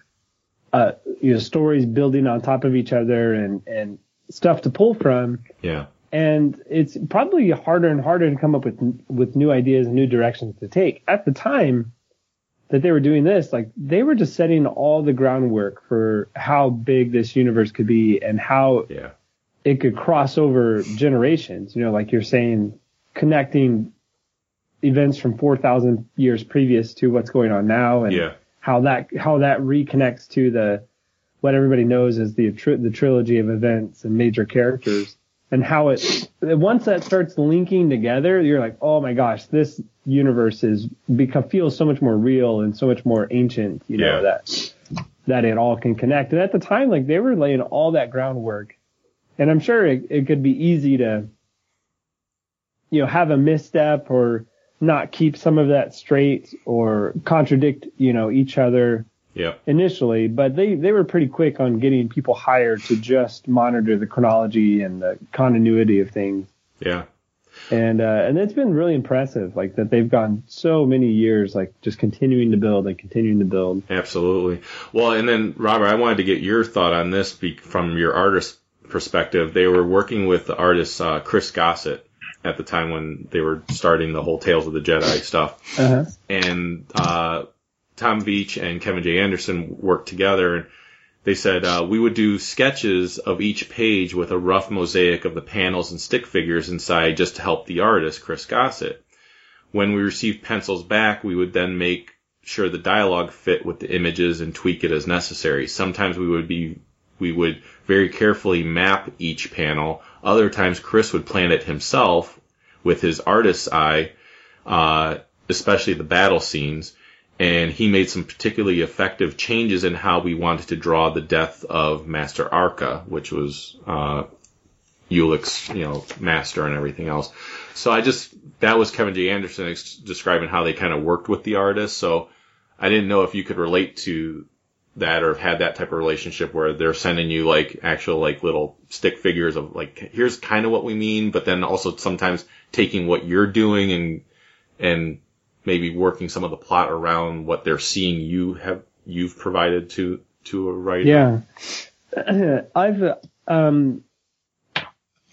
uh you know stories building on top of each other and and stuff to pull from yeah, and it's probably harder and harder to come up with with new ideas and new directions to take. At the time that they were doing this, like they were just setting all the groundwork for how big this universe could be and how yeah, it could cross over generations. You know, like you're saying, connecting events from 4,000 years previous to what's going on now, and Yeah. how that how that reconnects to the what everybody knows as the the trilogy of events and major characters, and how it once that starts linking together, you're like, oh my gosh, this universe is become feels so much more real and so much more ancient, you know Yeah. that that it all can connect. And at the time, like they were laying all that groundwork, and I'm sure it, it could be easy to you know have a misstep or not keep some of that straight or contradict you know each other Yeah. initially, but they, they were pretty quick on getting people hired to just monitor the chronology and the continuity of things. Yeah. And, uh, and it's been really impressive, like that they've gone so many years, like just continuing to build and continuing to build. Absolutely. Well, and then Robert, I wanted to get your thought on this be- from your artist perspective. They were working with the artist uh, Chris Gossett at the time when they were starting the whole Tales of the Jedi stuff, Uh-huh. and uh, Tom Veitch and Kevin J. Anderson worked together. And they said uh, we would do sketches of each page with a rough mosaic of the panels and stick figures inside, just to help the artist Chris Gossett. When we received pencils back, we would then make sure the dialogue fit with the images and tweak it as necessary. Sometimes we would be we would very carefully map each panel. Other times Chris would plan it himself with his artist's eye, uh, especially the battle scenes. And he made some particularly effective changes in how we wanted to draw the death of Master Arca, which was uh, Ulic's, you know, master and everything else. So I just that was Kevin J. Anderson ex- describing how they kind of worked with the artist. So I didn't know if you could relate to that or have had that type of relationship where they're sending you like actual like little stick figures of like here's kind of what we mean, but then also sometimes taking what you're doing and and maybe working some of the plot around what they're seeing you have you've provided to to a writer. Yeah. I've, um,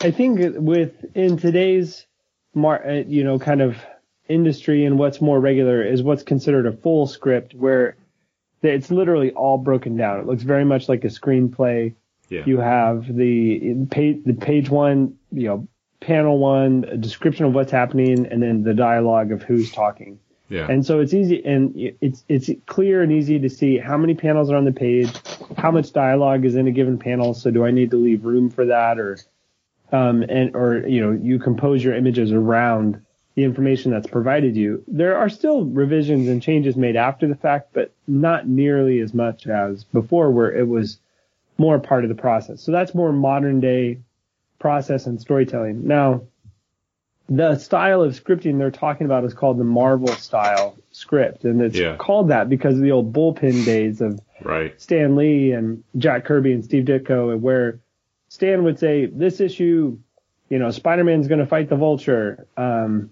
I think with, in today's mar, uh, you know, kind of industry and what's more regular is what's considered a full script where it's literally all broken down. It looks very much like a screenplay. Yeah. You have the page, the page one, you know, panel one, a description of what's happening, and then the dialogue of who's talking. Yeah. And so it's easy and it's it's clear and easy to see how many panels are on the page, how much dialogue is in a given panel. So do I need to leave room for that, or um and or you know you compose your images around the information that's provided you. There are still revisions and changes made after the fact, but not nearly as much as before, where it was more part of the process. So that's more modern day process and storytelling. Now, the style of scripting they're talking about is called the Marvel style script, and it's Yeah. called that because of the old bullpen days of right. Stan Lee and Jack Kirby and Steve Ditko, and where Stan would say, "This issue, you know, Spider-Man's going to fight the Vulture." Um,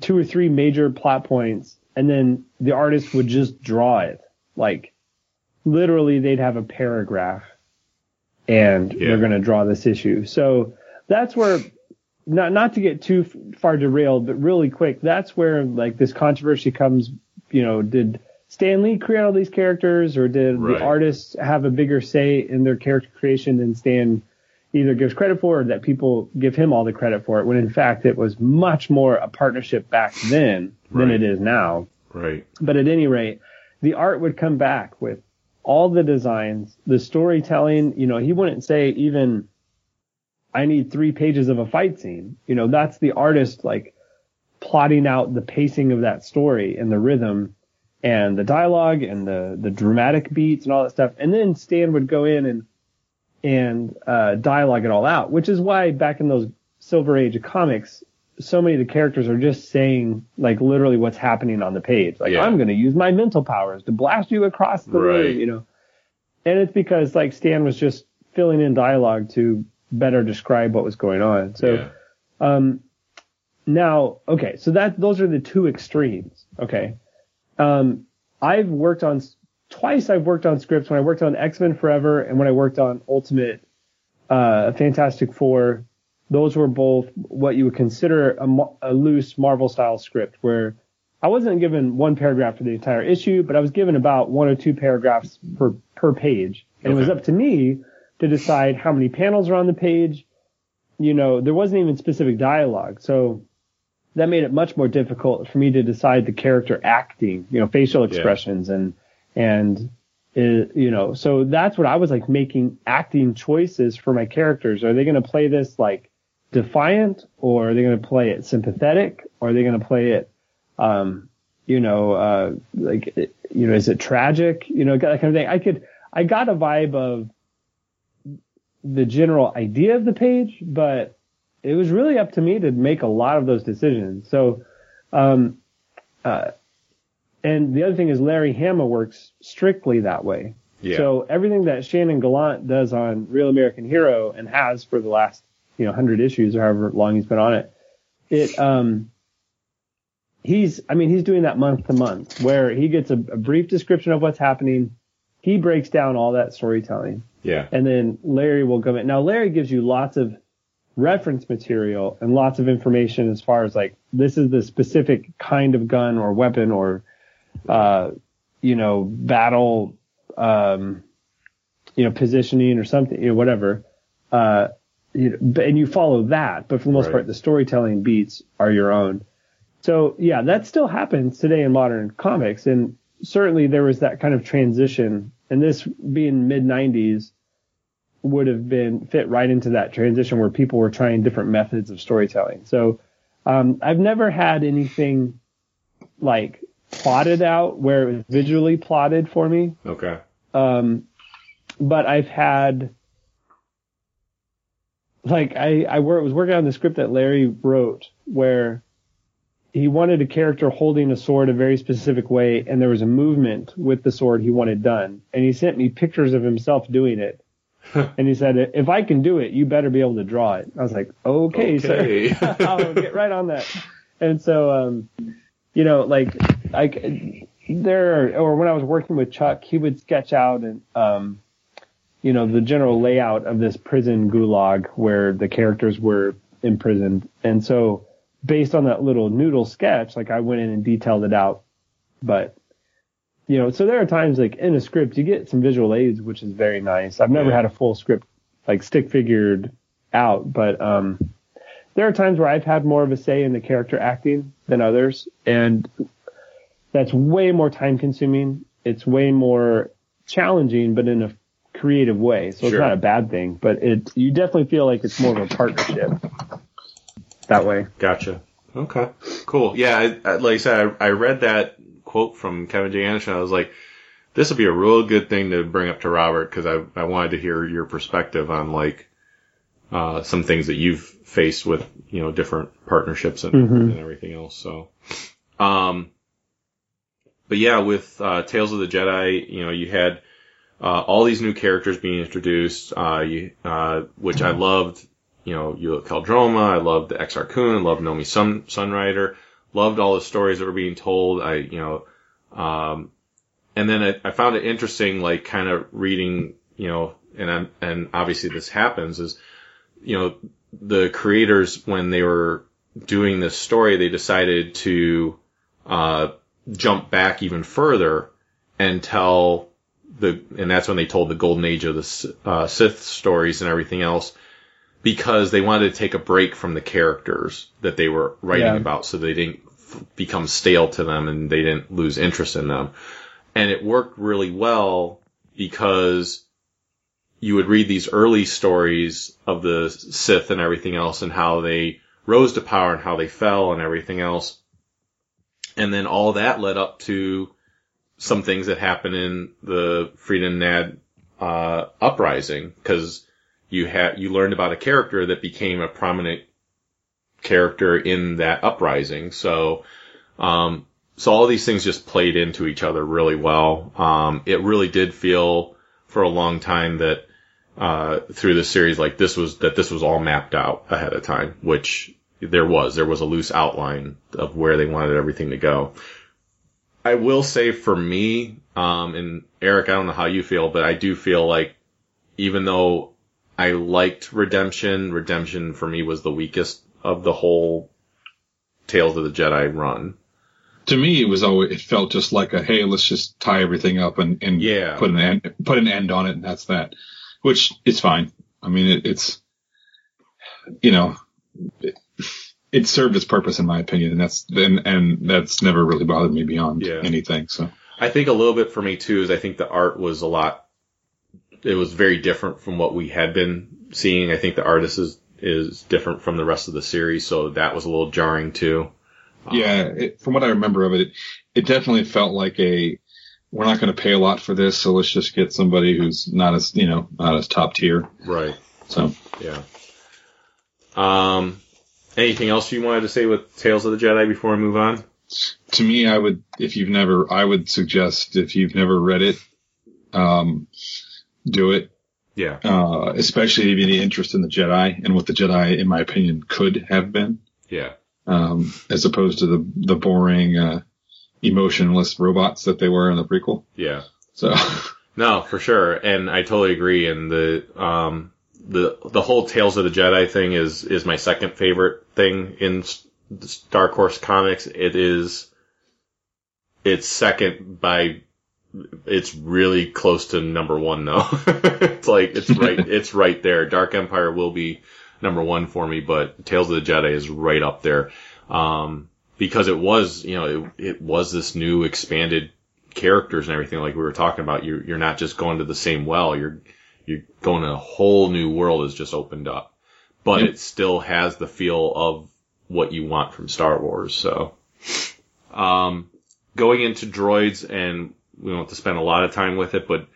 two or three major plot points, and then the artist would just draw it. Like, literally, they'd have a paragraph, and Yeah. they're going to draw this issue. So that's where, not not to get too far derailed, but really quick, that's where like this controversy comes. You know, did Stan Lee create all these characters, or did Right. the artists have a bigger say in their character creation than Stan either gives credit for, or that people give him all the credit for it? When in fact it was much more a partnership back then than it is now. Right. But at any rate, the art would come back with all the designs, the storytelling. You know, he wouldn't say even, I need three pages of a fight scene. You know, that's the artist like plotting out the pacing of that story and the rhythm and the dialogue and the, the dramatic beats and all that stuff. And then Stan would go in and, and, uh, dialogue it all out, which is why back in those silver age comics, so many of the characters are just saying like literally what's happening on the page. Like Yeah. I'm going to use my mental powers to blast you across the Right. room, you know. And it's because like Stan was just filling in dialogue to better describe what was going on. So yeah. um, now, okay, so that those are the two extremes. Okay, um, I've worked on twice. I've worked on scripts when I worked on X Men Forever and when I worked on Ultimate uh, Fantastic Four. Those were both what you would consider a, a loose Marvel style script, where I wasn't given one paragraph for the entire issue, but I was given about one or two paragraphs per per page, and it was up to me to decide how many panels are on the page. You know, there wasn't even specific dialogue, so that made it much more difficult for me to decide the character acting, you know, facial expressions and and uh, you know, so that's what I was like making acting choices for my characters. Are they going to play this like defiant, or are they going to play it sympathetic, or are they going to play it, um, you know, uh, like you know, is it tragic? You know, that kind of thing. I could, I got a vibe of the general idea of the page, but it was really up to me to make a lot of those decisions. So, um, uh, and the other thing is Larry Hama works strictly that way. Yeah. So everything that Shannon Gallant does on Real American Hero and has for the last, you know, hundred issues or however long he's been on it, it, um, he's, I mean, he's doing that month to month where he gets a, a brief description of what's happening. He breaks down all that storytelling Yeah. and then Larry will come in. Now Larry gives you lots of reference material and lots of information as far as like this is the specific kind of gun or weapon or uh you know battle um you know positioning or something you know whatever uh you know, and you follow that but for the most Right. part the storytelling beats are your own so yeah that still happens today in modern comics and certainly there was that kind of transition and this being mid 90s would have been fit right into that transition where people were trying different methods of storytelling. So um, I've never had anything like plotted out where it was visually plotted for me. Okay. Um, but I've had like I I wor- was working on the script that Larry wrote where he wanted a character holding a sword a very specific way and there was a movement with the sword he wanted done. And he sent me pictures of himself doing it. And he said if I can do it you better be able to draw it. I was like okay, Okay. sir I'll get right on that. And so um you know like I there or when I was working with Chuck he would sketch out and um you know the general layout of this prison gulag where the characters were imprisoned. And so based on that little noodle sketch like I went in and detailed it out. But you know so there are times like in a script you get some visual aids which is very nice. I've never Yeah. had a full script like stick figured out. But um there are times where I've had more of a say in the character acting than others. And that's way more time consuming. It's way more challenging but in a creative way so Sure. it's not a bad thing but it you definitely feel like it's more of a partnership that way Gotcha. Okay. Cool. Yeah. I, I, like I said, I, I read that quote from Kevin J. Anderson. I was like, this would be a real good thing to bring up to Robert because I, I wanted to hear your perspective on like, uh, some things that you've faced with, you know, different partnerships and, and everything else. So, um, but yeah, with, uh, Tales of the Jedi, you know, you had, uh, all these new characters being introduced, uh, you, uh, which I loved, you know, Ulic Qel-Droma, I loved the Exar Kun, loved Nomi Sun, Sunrider, loved all the stories that were being told. I, you know, um, and then I, I found it interesting, like kind of reading, you know, and I'm, and obviously this happens is, you know, the creators, when they were doing this story, they decided to, uh, jump back even further and tell the, and that's when they told the golden age of the uh, Sith stories and everything else because they wanted to take a break from the characters that they were writing Yeah. about so they didn't f- become stale to them and they didn't lose interest in them. And it worked really well because you would read these early stories of the Sith and everything else and how they rose to power and how they fell and everything else. And then all that led up to some things that happened in the Freedon Nadd uh, uprising because you had you learned about a character that became a prominent character in that uprising. So, um, so all these things just played into each other really well. Um, it really did feel for a long time that uh, through the series like this was that this was all mapped out ahead of time, which there was. There was a loose outline of where they wanted everything to go. I will say for me, um, and Eric, I don't know how you feel, but I do feel like even though I liked Redemption, Redemption for me was the weakest of the whole Tales of the Jedi run. To me, it was always it felt just like a hey, let's just tie everything up and, and Yeah. put an end put an end on it, and that's that. Which is fine. I mean, it, it's you know, it, it served its purpose in my opinion, and that's and and that's never really bothered me beyond Yeah. anything. So I think a little bit for me too is I think the art was a lot. It was very different from what we had been seeing. I think the artist is is different from the rest of the series, so that was a little jarring too. yeah, it, from what I remember of it, it, it definitely felt like a we're not going to pay a lot for this, so let's just get somebody who's not as you know not as top tier. Right. So Yeah. Um. Anything else you wanted to say with Tales of the Jedi before we move on? to me, I would if you've never, I would suggest if you've never read it, um, do it. Yeah. Uh, especially if you have any interest in the Jedi and what the Jedi, in my opinion, could have been. Yeah. um, as opposed to the the boring, uh, emotionless robots that they were in the prequel. Yeah. So No, for sure, and I totally agree. And the um the the whole Tales of the Jedi thing is is my second favorite thing in Dark Horse comics. It is it's second by it's really close to number one though. it's like it's right it's right there. Dark Empire will be number one for me, but Tales of the Jedi is right up there. Um because it was, you know, it, it was this new expanded characters and everything like we were talking about. You're you're not just going to the same well. You're you're going to a whole new world has just opened up, but Yep. it still has the feel of what you want from Star Wars. So, um, going into droids, and we don't have to spend a lot of time with it, but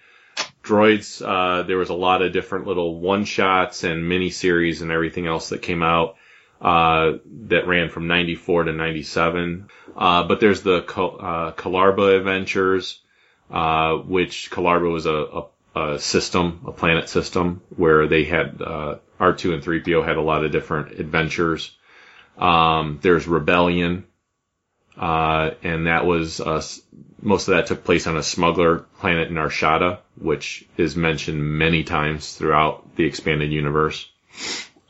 droids, uh, there was a lot of different little one shots and mini series and everything else that came out. Uh, that ran from 94 to 97. Uh, but there's the Kal- uh, Kalarba Adventures, uh, which Kalarba was a, a, a system, a planet system, where they had uh, R2 and 3PO had a lot of different adventures. Um, there's Rebellion, uh, and that was uh, most of that took place on a smuggler planet Nar Shaddaa, which is mentioned many times throughout the expanded universe.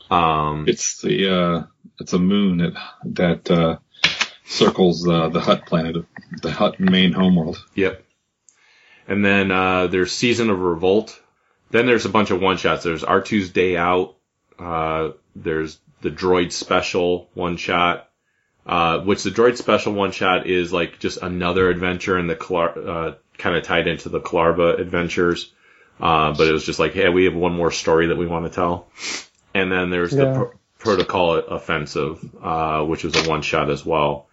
Um, it's the uh, it's a moon that that uh, circles uh, the Hutt planet, the Hutt main homeworld. Yep. And then uh, there's Season of Revolt. Then there's a bunch of one shots. There's R2's Day Out. Uh, there's the Droid Special one shot, uh, which the Droid Special one shot is like just another adventure in the Kalar- uh, kind of tied into the Kalarba adventures. Uh, but it was just like, hey, we have one more story that we want to tell. And then there's the Yeah. Pro- Protocol Offensive, uh, which was a one shot as well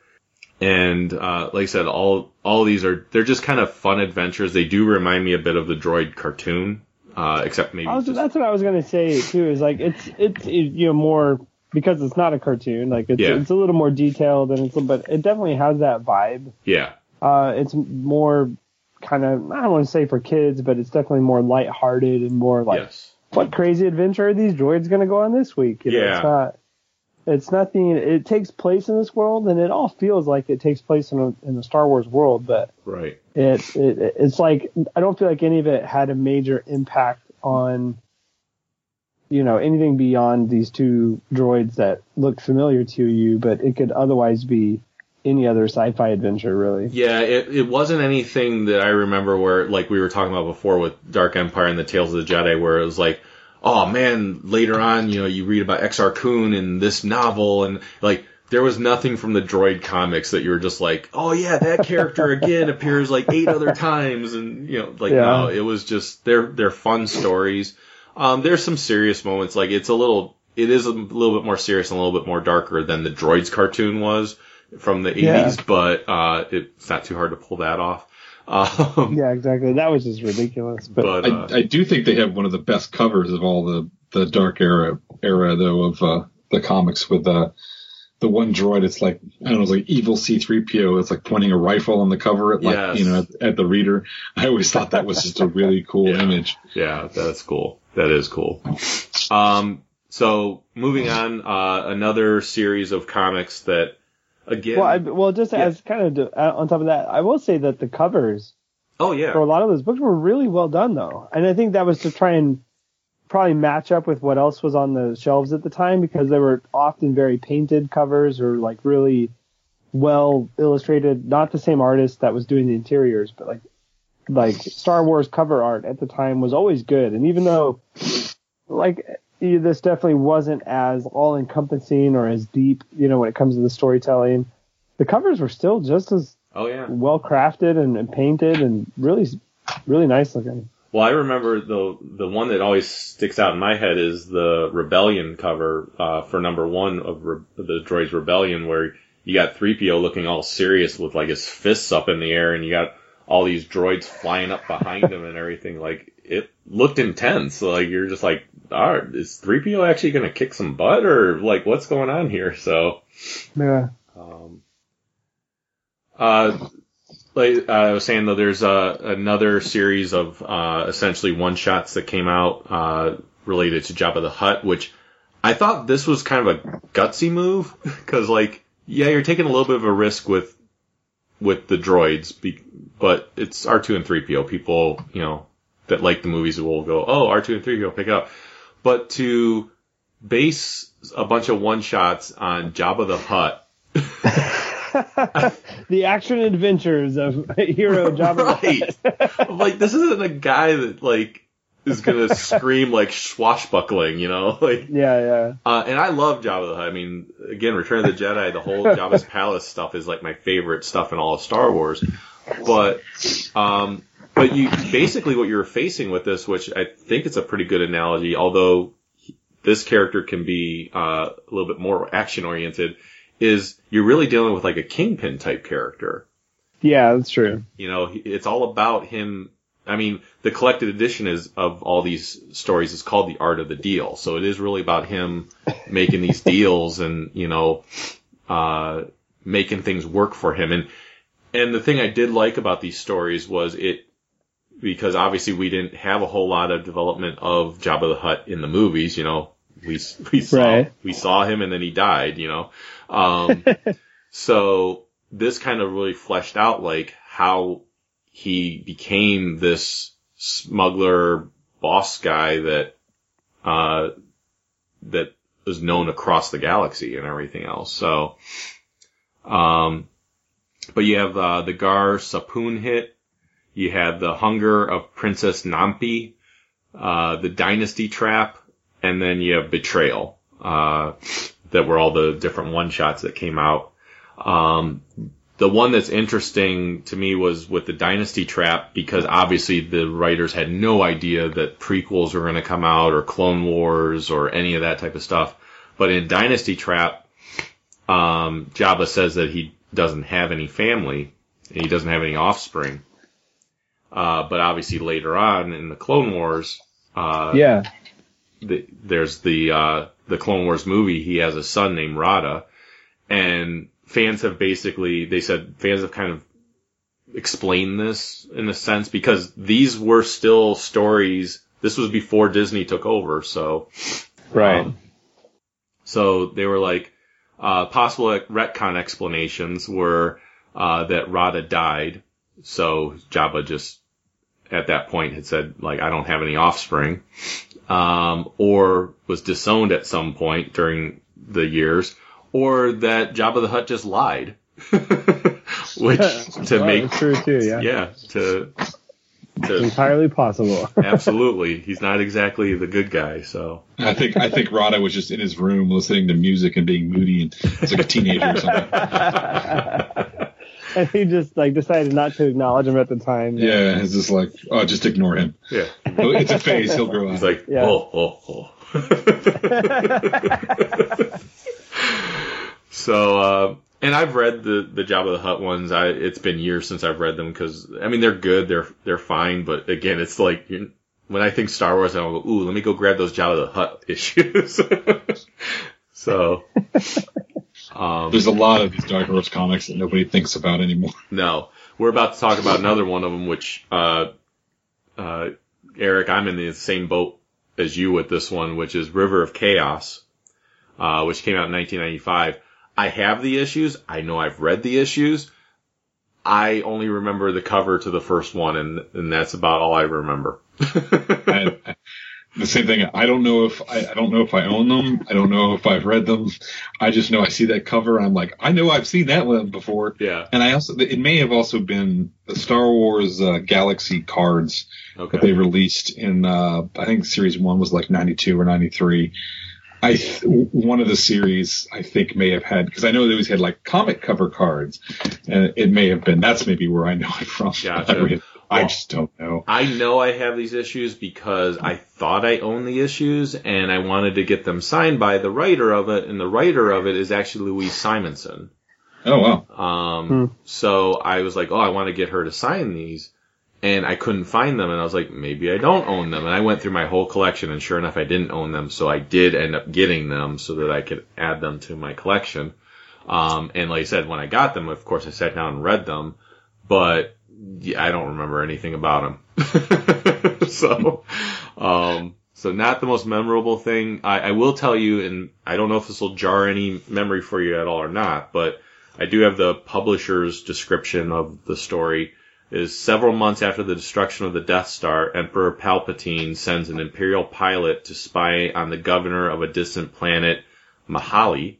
and uh, like I said, all all these are they're just kind of fun adventures. They do remind me a bit of the Droid cartoon, uh, except maybe was, just, that's what I was gonna say too. Is like it's it's it, you know more because it's not a cartoon. Like it's Yeah. it's a little more detailed and it's but it definitely has that vibe. yeah, Uh, it's more kind of I don't want to say for kids, but it's definitely more lighthearted and more like yes, what crazy adventure are these droids gonna go on this week? You know, Yeah. it's not. It's nothing. It takes place in this world, and it all feels like it takes place in a, in the Star Wars world. But right, it, it it's like I don't feel like any of it had a major impact on you know anything beyond these two droids that look familiar to you, but it could otherwise be any other sci-fi adventure really. yeah. It it wasn't anything that I remember where like we were talking about before with Dark Empire and the Tales of the Jedi, where it was like. Oh man! Later on, you know, you read about Exar Kun in this novel, and like there was nothing from the Droid comics that you were just like, oh yeah, that character again appears like eight other times, and you know, like Yeah. no, it was just they're they're fun stories. Um, there's some serious moments, like it's a little, it is a little bit more serious and a little bit more darker than the Droids cartoon was from the 80s, Yeah. but uh, it's not too hard to pull that off. Um, Yeah, exactly. That was just ridiculous. But, but uh, I, I do think they have one of the best covers of all the the dark era era though of uh, the comics with uh, the one droid. It's like I don't know, it's like evil C three PO. It's like pointing a rifle on the cover at like Yes. you know at, at the reader. I always thought that was just a really cool Yeah. image. Yeah, that's cool. That is cool. Um, so moving on, uh, another series of comics that again. well, I, well, just Yeah. as kind of uh, on top of that, I will say that the covers oh yeah, for a lot of those books were really well done though. And I think that was to try and probably match up with what else was on the shelves at the time because they were often very painted covers or like really well illustrated. Not the same artist that was doing the interiors, but like like Star Wars cover art at the time was always good. And even though like this definitely wasn't as all encompassing or as deep, you know, when it comes to the storytelling. The covers were still just as Oh yeah. well crafted and, and painted and really, really nice looking. Well, I remember the the one that always sticks out in my head is the Rebellion cover uh, for number one of Re- the Droids Rebellion, where you got 3PO looking all serious with like his fists up in the air, and you got all these droids flying up behind him and everything. Like it looked intense. Like you're just like, right, is 3PO actually going to kick some butt, or like what's going on here? So. Yeah. Um, uh, like I was saying though, there's uh, another series of uh, essentially one shots that came out uh, related to Jabba the Hutt, which I thought this was kind of a gutsy move because like yeah, you're taking a little bit of a risk with with the droids, be, but it's R2 and 3PO. People you know that like the movies will go, oh R2 and 3PO, pick it up. But to base a bunch of one shots on Jabba the Hutt the action adventures of hero Jabba. the right. Hutt. Like, this isn't a guy that like is gonna scream like swashbuckling, you know? Like, Yeah, yeah. uh, and I love Jabba the Hutt. I mean, again, Return of the Jedi, the whole Jabba's Palace stuff is like my favorite stuff in all of Star Wars. But, um, but you basically what you're facing with this, which I think it's a pretty good analogy, although this character can be uh, a little bit more action oriented, is you're really dealing with like a kingpin type character. Yeah, that's true. You know, it's all about him. I mean, the collected edition is of all these stories is called the art of the deal. So it is really about him making these deals and, you know, uh, making things work for him. And, and the thing I did like about these stories was it, because obviously we didn't have a whole lot of development of Jabba the Hutt in the movies, you know, we, we saw, Right. we saw him and then he died, you know. Um, so this kind of really fleshed out like how he became this smuggler boss guy that, uh, that was known across the galaxy and everything else. So, um, but you have, uh, the Gaar Suppoon hit. You have the Hunger of Princess Nampi, uh, the Dynasty Trap, and then you have Betrayal, uh, that were all the different one shots that came out. Um, the one that's interesting to me was with the Dynasty Trap because obviously the writers had no idea that prequels were going to come out or Clone Wars or any of that type of stuff. But in Dynasty Trap, um, Jabba says that he doesn't have any family, and he doesn't have any offspring. Uh, but obviously later on in the Clone Wars, uh, Yeah. the, there's the uh, the Clone Wars movie. He has a son named Rotta, and fans have basically they said fans have kind of explained this in a sense because these were still stories. This was before Disney took over, so Right. um, so they were like, uh, possible retcon explanations were, uh, that Rotta died. So Jabba just, at that point had said, like, I don't have any offspring. Um, or was disowned at some point during the years. Or that Jabba the Hutt just lied. Which, to Well, make, that's true too. Yeah. yeah, to, to, Entirely possible. absolutely. He's not exactly the good guy, so. I think I think Rotta was just in his room listening to music and being moody and it's like a teenager or something. and he just like decided not to acknowledge him at the time. Yeah, it's just like oh, just ignore him. Yeah. It's a phase. He'll grow up. He's like, Yeah. oh, oh, oh. so, uh, and I've read the the Jabba the Hutt ones. I it's been years since I've read them because I mean they're good, they're they're fine, but again, it's like you when I think Star Wars, I'll go, ooh, let me go grab those Jabba the Hutt issues. so, um, There's a lot of these Dark Horse comics that nobody thinks about anymore. no, we're about to talk about another one of them, which, uh, uh, Eric, I'm in the same boat as you with this one, which is River of Chaos, uh, which came out in 1995. I have the issues. I know I've read the issues. I only remember the cover to the first one, and, and that's about all I remember. I, the same thing. I don't know if I, I don't know if I own them. I don't know if I've read them. I just know I see that cover and I'm like, I know I've seen that one before. Yeah. And I also, it may have also been the Star Wars uh, Galaxy cards Okay. that they released in, uh, I think series one was like 92 or 93. I, th- one of the series I think may have had, cause I know they always had like comic cover cards and it may have been, that's maybe where I know it from. Gotcha. I, really- I Well- just don't know. I know I have these issues because I thought I owned the issues and I wanted to get them signed by the writer of it, and the writer of it is actually Louise Simonson. Oh wow. Um, Hmm. so I was like, oh, I want to get her to sign these. And I couldn't find them, and I was like, maybe I don't own them. And I went through my whole collection, and sure enough, I didn't own them. So I did end up getting them so that I could add them to my collection. Um, and like I said, when I got them, of course, I sat down and read them, but yeah, I don't remember anything about him. so, um, so not the most memorable thing. I, I will tell you, and I don't know if this will jar any memory for you at all or not, but I do have the publisher's description of the story. Is several months after the destruction of the Death Star, Emperor Palpatine sends an Imperial pilot to spy on the governor of a distant planet, Mahali.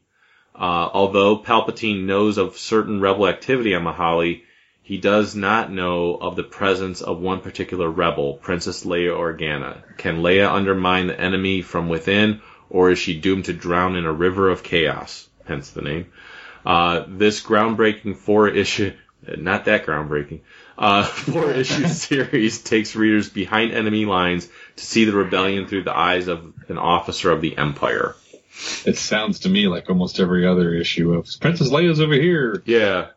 Uh, although Palpatine knows of certain rebel activity on Mahali, he does not know of the presence of one particular rebel, Princess Leia Organa. Can Leia undermine the enemy from within, or is she doomed to drown in a river of chaos? Hence the name. Uh, this groundbreaking four issue, not that groundbreaking, uh, four issue series takes readers behind enemy lines to see the rebellion through the eyes of an officer of the Empire. It sounds to me like almost every other issue of Princess Leia's over here. Yeah.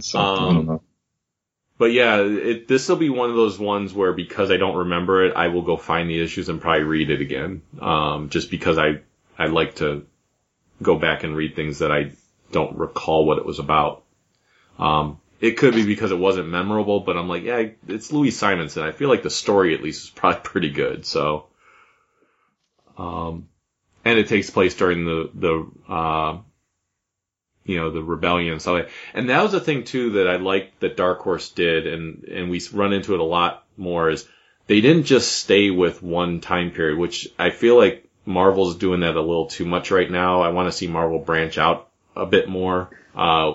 So, Um. But yeah, it, this will be one of those ones where because I don't remember it, I will go find the issues and probably read it again. Um, just because I, I like to go back and read things that I don't recall what it was about. Um, it could be because it wasn't memorable, but I'm like, yeah, it's Louise Simonson. I feel like the story at least is probably pretty good. So, um, and it takes place during the, the, uh, you know, the rebellion and stuff like And that was the thing too that I liked that Dark Horse did, and, and we run into it a lot more is they didn't just stay with one time period, which I feel like Marvel's doing that a little too much right now. I want to see Marvel branch out a bit more, uh,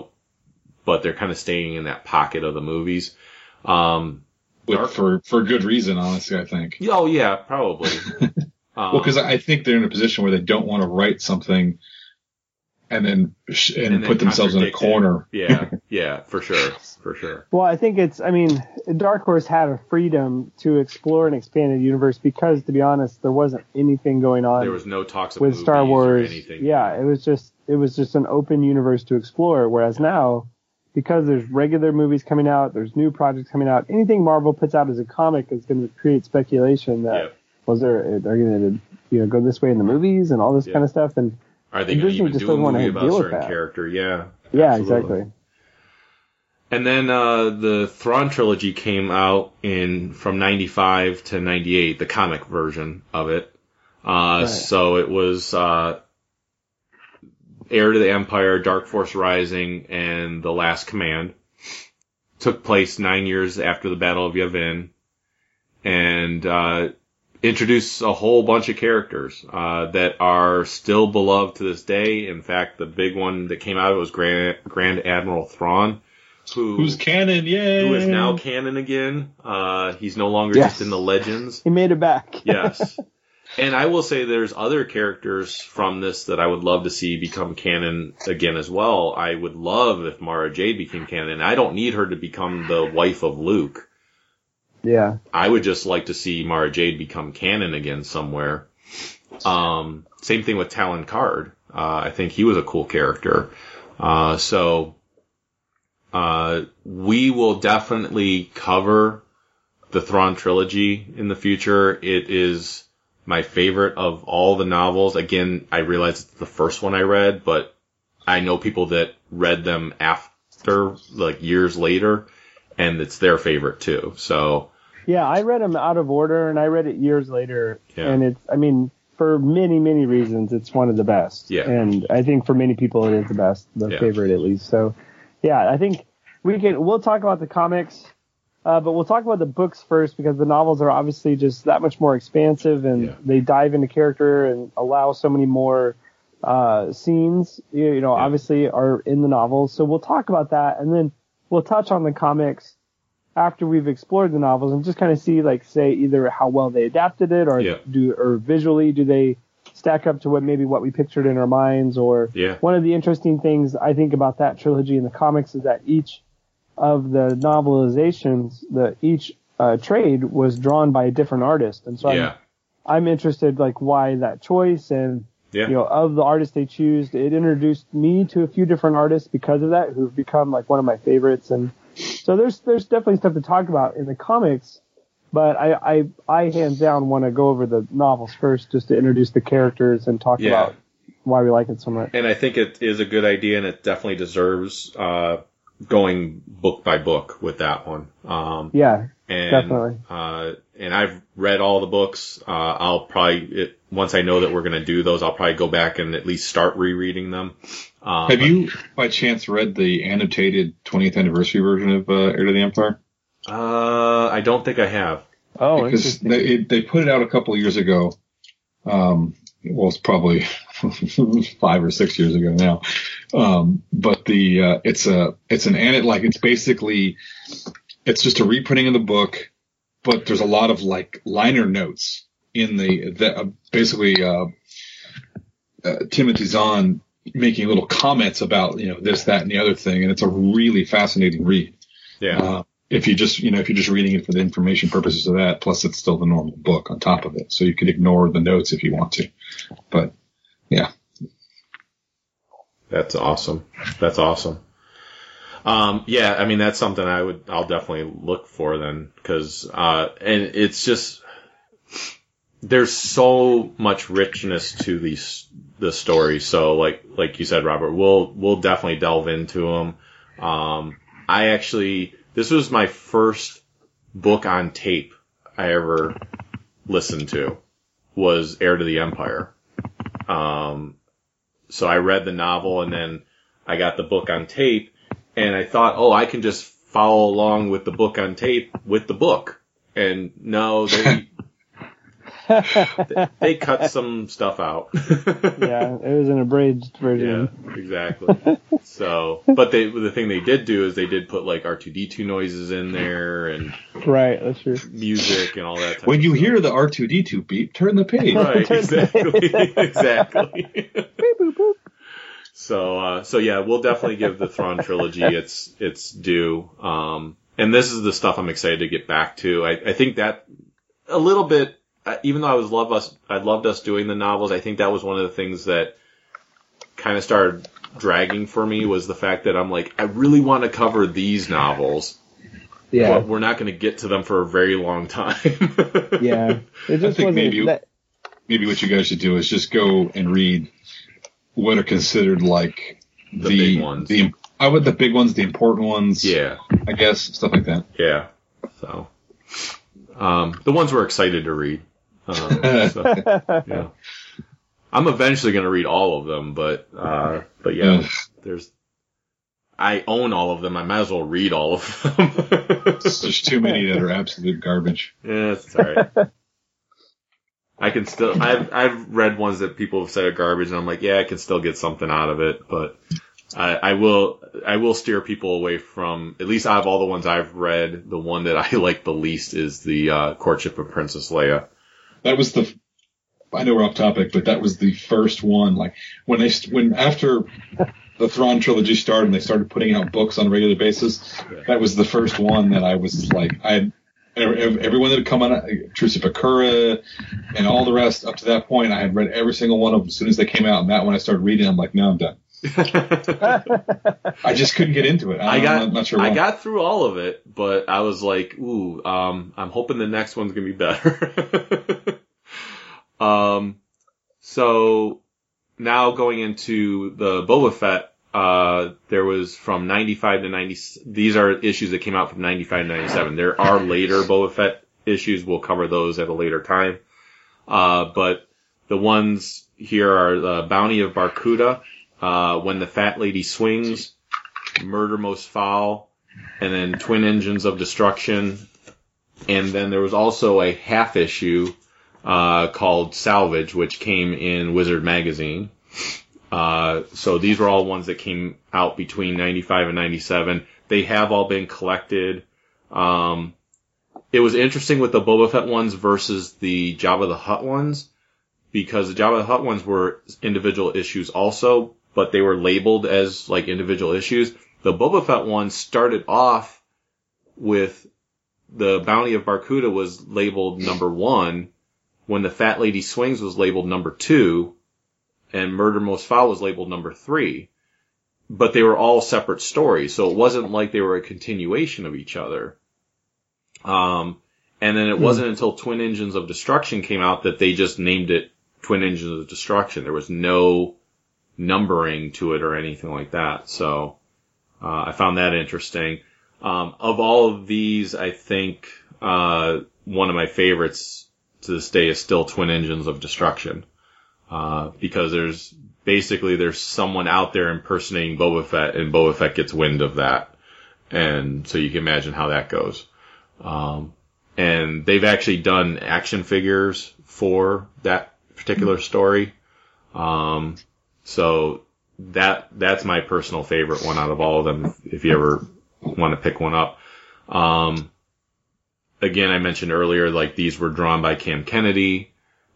but they're kind of staying in that pocket of the movies. Um, With, for for good reason, honestly, I think. oh yeah, probably. Um, Well, because I think they're in a position where they don't want to write something and then sh- and, and then put themselves in a corner. Yeah, yeah, for sure, for sure. Well, I think it's. I mean, Dark Horse had a freedom to explore an expanded universe because, to be honest, there wasn't anything going on There was no talks with movies Star or Wars. anything. Yeah, it was just it was just an open universe to explore. Whereas now, because there's regular movies coming out, there's new projects coming out. Anything Marvel puts out as a comic is going to create speculation that Yeah. was there They're going to you know go this way in the movies and all this Yeah. kind of stuff. And Are they going to even just do a movie about a certain that. character? Yeah. yeah, absolutely. exactly. And then uh, the Thrawn trilogy came out in from '95 to '98, the comic version of it. Uh, Right. So it was uh, Heir to the Empire, Dark Force Rising, and The Last Command. Took place nine years after the Battle of Yavin, and introduced a whole bunch of characters uh, that are still beloved to this day. In fact, the big one that came out of it was Grand, Grand Admiral Thrawn, who Who's canon? Yay! who is now canon again. Uh, he's no longer Yes. just in the legends. He made it back. Yes. And I will say there's other characters from this that I would love to see become canon again as well. I would love if Mara Jade became canon. I don't need her to become the wife of Luke. Yeah. I would just like to see Mara Jade become canon again somewhere. Um, same thing with Talon Karrde. Uh, I think he was a cool character. Uh, so, uh, we will definitely cover the Thrawn trilogy in the future. It is my favorite of all the novels. Again, I realize it's the first one I read, but I know people that read them after, like years later, and it's their favorite too. So, Yeah, I read them out of order, and I read it years later, Yeah. and it's. I mean, for many, many reasons, it's one of the best. Yeah. And I think for many people, it is the best, the Yeah. favorite at least. So, yeah, I think we can. We'll talk about the comics Uh, but we'll talk about the books first because the novels are obviously just that much more expansive and Yeah. they dive into character and allow so many more uh, scenes. You, you know, Yeah. obviously are in the novels. So we'll talk about that and then we'll touch on the comics after we've explored the novels and just kind of see like say either how well they adapted it or Yeah. do or visually do they stack up to what maybe what we pictured in our minds or Yeah. one of the interesting things I think about that trilogy in the comics is that each of the novelizations, the each uh, trade was drawn by a different artist, and so Yeah. I'm, I'm interested like why that choice and Yeah. you know of the artists they choose. It introduced me to a few different artists because of that, who've become like one of my favorites, and so there's there's definitely stuff to talk about in the comics. But I, I, I hands down want to go over the novels first just to introduce the characters and talk Yeah. about why we like it so much. and I think it is a good idea, and it definitely deserves uh, going book by book with that one. Um, Yeah, and Definitely. Uh, and I've read all the books. Uh, I'll probably it, once I know that we're going to do those, I'll probably go back and at least start rereading them. Uh, Have but- you, by chance, read the annotated 20th anniversary version of uh, Heir to the Empire? Uh, I don't think I have. Oh, because interesting. they it, they put it out a couple of years ago. Um, well, it's probably five or six years ago now. Um, but the uh, it's a it's an annet like it's basically it's just a reprinting of the book, but there's a lot of like liner notes in the that uh, basically uh, uh, Timothy Zahn making little comments about you know this that and the other thing, and it's a really fascinating read. Yeah. Uh, if you just, you know, if you're just reading it for the information purposes of that, plus it's still the normal book on top of it. So you could ignore the notes if you want to. But yeah, That's awesome. That's awesome. Um, yeah, I mean, that's something I would, I'll definitely look for then, cause, uh, and it's just, there's so much richness to these, the story. So like, like you said, Robert, we'll, we'll definitely delve into them. Um, I actually, this was my first book on tape I ever listened to was Heir to the Empire. Um, so I read the novel and then I got the book on tape and I thought, oh, I can just follow along with the book on tape with the book. And no, they, they cut some stuff out. yeah, it was an abridged Yeah, version. exactly. So, but they, the thing they did do is they did put like R2D2 noises in there and Right, that's true. music and all that. Type when of you stuff. hear the R2D2 beep, turn the page. Right, exactly, exactly. So, uh, so yeah, we'll definitely give the Thrawn trilogy its its due. Um, and this is the stuff I'm excited to get back to. I, I think that a little bit, uh, even though I was love us, I loved us doing the novels. I think that was one of the things that kind of started dragging for me was the fact that I'm like, I really want to cover these novels, Yeah, but we're not going to get to them for a very long time. yeah. It just think maybe- that. Maybe what you guys should do is just go and read what are considered like The the, big ones. the I would the big ones, the important ones. yeah. I guess stuff like that. Yeah. So, um, the ones we're excited to read. Um, so, yeah. I'm eventually going to read all of them, but, uh, but yeah, there's, I own all of them. I might as well read all of them. There's too many that are absolute garbage. yeah, it's alright. I can still, I've, I've read ones that people have said are garbage and I'm like, yeah, I can still get something out of it, but I, I will, I will steer people away from, at least out of all the ones I've read, the one that I like the least is the, uh, Courtship of Princess Leia. That was the. I know we're off topic, but that was the first one. Like when they when after the Thrawn trilogy started and they started putting out books on a regular basis, that was the first one that I was like I had ev- ev- everyone that had come on, uh, Truce of and all the rest up to that point, I had read every single one of them as soon as they came out. And that one I started reading, I'm like, no, I'm done. I just couldn't get into it. I, I got, I'm not sure. I got through all of it, but I was like, ooh, um, I'm hoping the next one's gonna be better. um, so now going into the Boba Fett, uh, there was from 95 to 90, these are issues that came out from 95 to 97. There are later Boba Fett issues. We'll cover those at a later time. Uh, but the ones here are the Bounty of Bar-Kooda, uh, When the Fat Lady Swings, Murder Most Foul, and then Twin Engines of Destruction, and then there was also a half issue uh, called Salvage, which came in Wizard magazine. Uh, so these were all ones that came out between 95 and 97. They have all been collected. Um, it was interesting with the Boba Fett ones versus the Jabba the Hutt ones because the Jabba the Hutt ones were individual issues also, but they were labeled as like individual issues. The Boba Fett one started off with the Bounty of Bar-Kooda was labeled number one when the Fat Lady Swings was labeled number two and Murder Most Foul was labeled number three. But they were all separate stories, so it wasn't like they were a continuation of each other. Um, and then it wasn't until Twin Engines of Destruction came out that they just named it Twin Engines of Destruction. There was no numbering to it or anything like that. So uh, I found that interesting. Um, of all of these, I think uh, one of my favorites to this day is still Twin Engines of Destruction uh, because there's basically there's someone out there impersonating Boba Fett, and Boba Fett gets wind of that, and so you can imagine how that goes. Um, and they've actually done action figures for that particular story. Um, so that that's my personal favorite one out of all of them. If you ever want to pick one up, um, again, I mentioned earlier, like these were drawn by Cam Kennedy.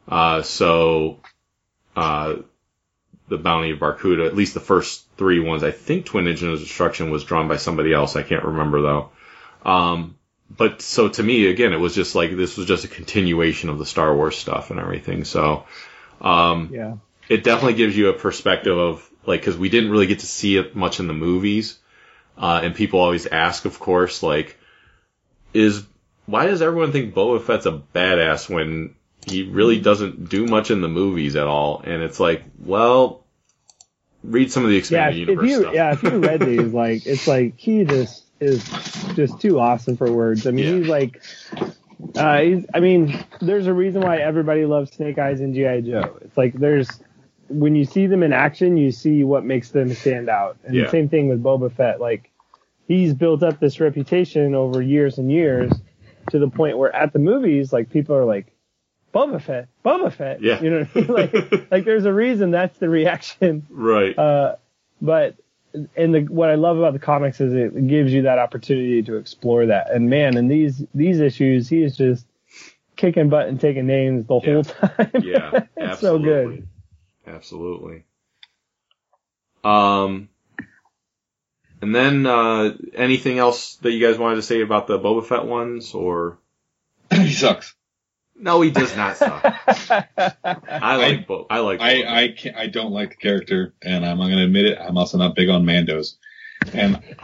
Uh, so uh, the Bounty of Bar-Kooda, at least the first three ones, I think Twin Engine of Destruction was drawn by somebody else. I can't remember though. Um, but so to me, again, it was just like this was just a continuation of the Star Wars stuff and everything. So, um, Yeah. it definitely gives you a perspective of like because we didn't really get to see it much in the movies, uh, and people always ask, of course, like, is why does everyone think Boba Fett's a badass when he really doesn't do much in the movies at all? And it's like, well, read some of the Yeah, expanded if universe you stuff. yeah, if you read these, like it's like he just is just too awesome for words. I mean, Yeah. he's like, uh, he's. I mean, there's a reason why everybody loves Snake Eyes and GI Joe. It's like there's when you see them in action, you see what makes them stand out. And Yeah. the same thing with Boba Fett. Like he's built up this reputation over years and years to the point where at the movies, like people are like. Boba Fett, Boba Fett. Yeah. You know, what I mean? like, like there's a reason that's the reaction right. uh, but and the what I love about the comics is it gives you that opportunity to explore that. And man, in these these issues, he is just kicking butt and taking names the Yeah. whole time. Yeah, it's so absolutely. good. Absolutely. Um, and then uh, anything else that you guys wanted to say about the Boba Fett ones, or he sucks. No, he does not suck. I like Bo- I like. I I can't, I don't like the character, and I'm going to admit it. I'm also not big on Mandos, and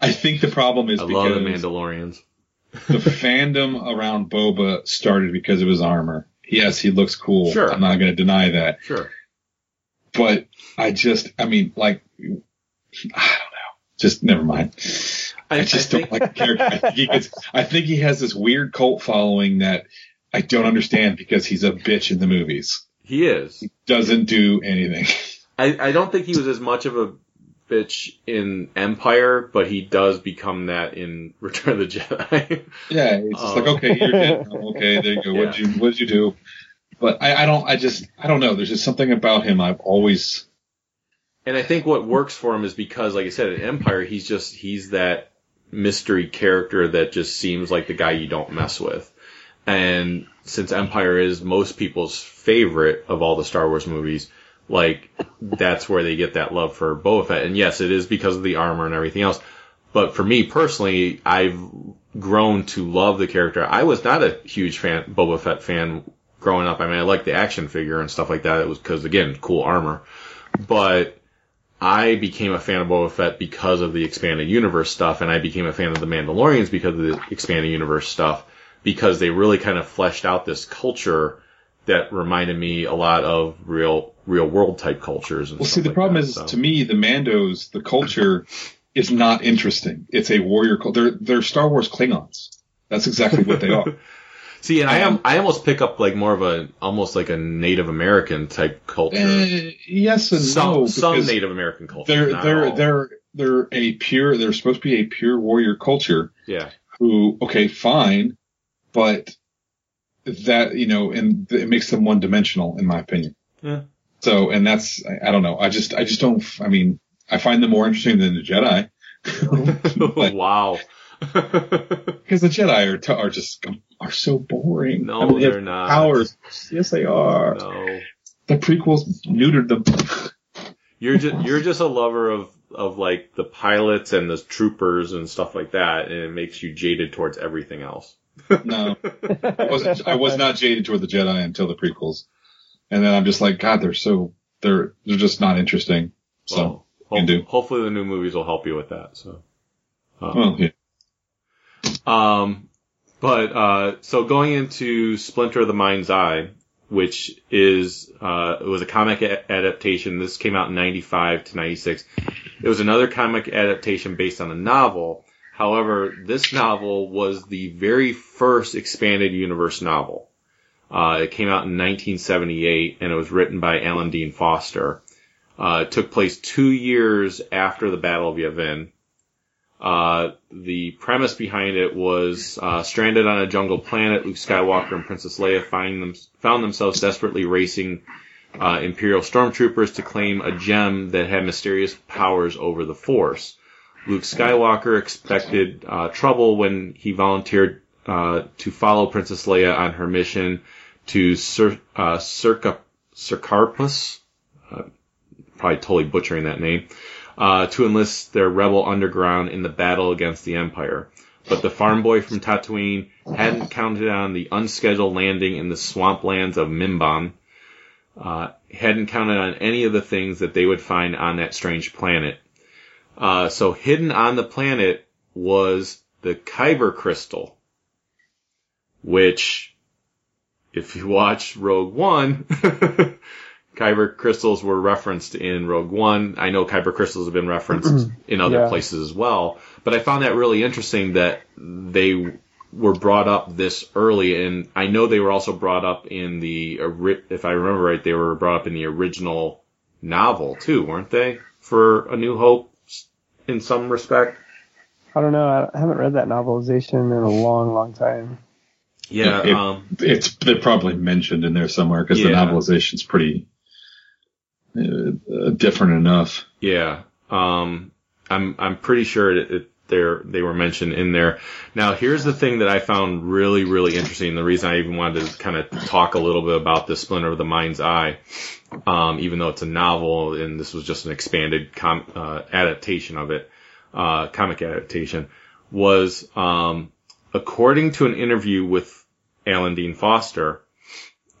I think the problem is I because love the Mandalorians. the fandom around Boba started because of his armor. Yes, he looks cool. Sure. I'm not going to deny that, Sure. but I just, I mean, like, I don't know. Just never mind. I, I just I don't like the character. I think, he gets, I think he has this weird cult following that I don't understand because he's a bitch in the movies. he is. He doesn't do anything. I, I don't think he was as much of a bitch in Empire, but he does become that in Return of the Jedi. Yeah, it's just Oh. like um, okay, you're dead. Okay, there you go. What did you What did you do? But I, I don't. I just I don't know. There's just something about him. I've always And I think what works for him is because, like I said, in Empire, he's just he's that mystery character that just seems like the guy you don't mess with. And since Empire is most people's favorite of all the Star Wars movies, like that's where they get that love for Boba Fett. And yes, it is because of the armor and everything else. But for me personally, I've grown to love the character. I was not a huge fan, Boba Fett fan growing up. I mean, I liked the action figure and stuff like that. It was because again, cool armor. But I became a fan of Boba Fett because of the expanded universe stuff, and I became a fan of the Mandalorians because of the expanded universe stuff, because they really kind of fleshed out this culture that reminded me a lot of real real world type cultures. And well. See, the like problem that, is so. to me, the Mandos, the culture is not interesting. It's a warrior culture. They're they're Star Wars Klingons. That's exactly what they are. See, and I am I almost pick up like more of a almost like a Native American type culture. Eh, yes and some no, some Native American culture. They're they're all. they're they're a pure. They're supposed to be a pure warrior culture. Yeah. Who okay, fine, but that you know, and it makes them one dimensional in my opinion. Yeah. So, and that's I, I don't know. I just I just don't. I mean, I find them more interesting than the Jedi. Like- wow. Because the Jedi are, t- are just are so boring. No, I mean, they they're not. Powers. Yes, they are. no. The prequels neutered them. You're just you're just a lover of of like the pilots and the troopers and stuff like that, and it makes you jaded towards everything else. no, I, wasn't, I was not jaded toward the Jedi until the prequels, and then I'm just like, God, they're so they're they're just not interesting. So, Well, can ho- do. hopefully the new movies will help you with that. So. Uh, well, yeah. Um, but uh, so going into Splinter of the Mind's Eye, which is uh, it was a comic a- adaptation. This came out in '95 to '96. It was another comic adaptation based on a novel. However, this novel was the very first expanded universe novel. Uh, it came out in 1978 and it was written by Alan Dean Foster. Uh, it took place two years after the Battle of Yavin. Uh, the premise behind it was uh, stranded on a jungle planet. Luke Skywalker and Princess Leia find them, found themselves desperately racing uh, Imperial stormtroopers to claim a gem that had mysterious powers over the Force. Luke Skywalker expected uh, trouble when he volunteered uh, to follow Princess Leia on her mission to Cir- uh, Circa Circarpous. Probably totally butchering that name uh, to enlist their rebel underground in the battle against the Empire. But the farm boy from Tatooine hadn't counted on the unscheduled landing in the swamplands of Mimban. Uh, hadn't counted on any of the things that they would find on that strange planet. Uh, so hidden on the planet was the Kyber crystal, which, if you watch Rogue One, Kyber crystals were referenced in Rogue One. I know Kyber crystals have been referenced in other Yeah. places as well, but I found that really interesting that they were brought up this early, and I know they were also brought up in the, if I remember right, they were brought up in the original novel too, weren't they? For A New Hope, in some respect. I don't know. I haven't read that novelization in a long, long time. Yeah, It- um, it's they're probably mentioned in there somewhere because the Yeah. novelization's pretty uh, different enough. Yeah, um, I'm I'm pretty sure it, they're they were mentioned in there. Now, here's the thing that I found really really interesting. The reason I even wanted to kind of talk a little bit about the Splinter of the Mind's Eye, um, even though it's a novel and this was just an expanded com- uh, adaptation of it, uh, comic adaptation, was um, according to an interview with Alan Dean Foster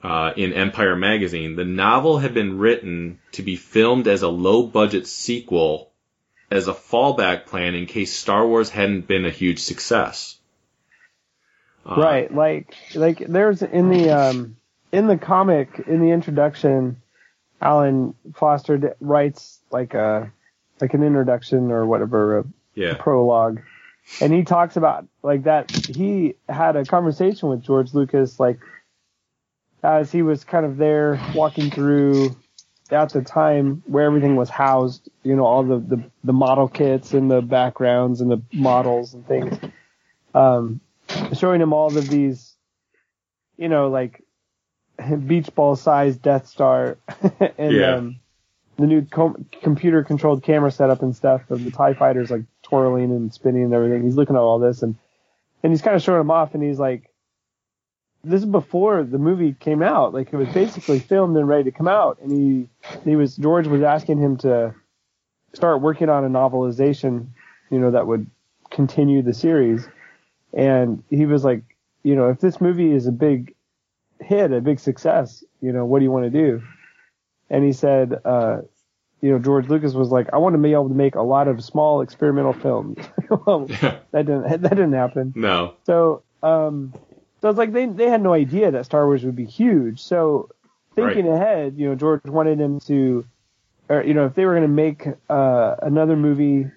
uh, in Empire magazine, the novel had been written to be filmed as a low budget sequel as a fallback plan in case Star Wars hadn't been a huge success. Uh, right. Like, like there's in the, um, in the comic, in the introduction, Alan Foster writes like a, like an introduction or whatever, a Yeah. prologue. And he talks about like that he had a conversation with George Lucas like as he was kind of there walking through at the time where everything was housed, you know, all the, the, the model kits and the backgrounds and the models and things. Um, showing him all of these, you know, like beach ball sized Death Star and Yeah. um, the new com- computer controlled camera setup and stuff of the TIE fighters like twirling and spinning and everything. He's looking at all this and, and he's kind of showing him off and he's like, this is before the movie came out. Like it was basically filmed and ready to come out. And he, he was, George was asking him to start working on a novelization, you know, that would continue the series. And he was like, you know, if this movie is a big hit, a big success, you know, what do you want to do? And he said, uh, you know, George Lucas was like, I want to be able to make a lot of small experimental films. well, Yeah. that didn't, that didn't happen. No. So, um, so it's like they they had no idea that Star Wars would be huge. So, thinking ahead, you know, George wanted him to, or you know, if they were going to make uh, another movie,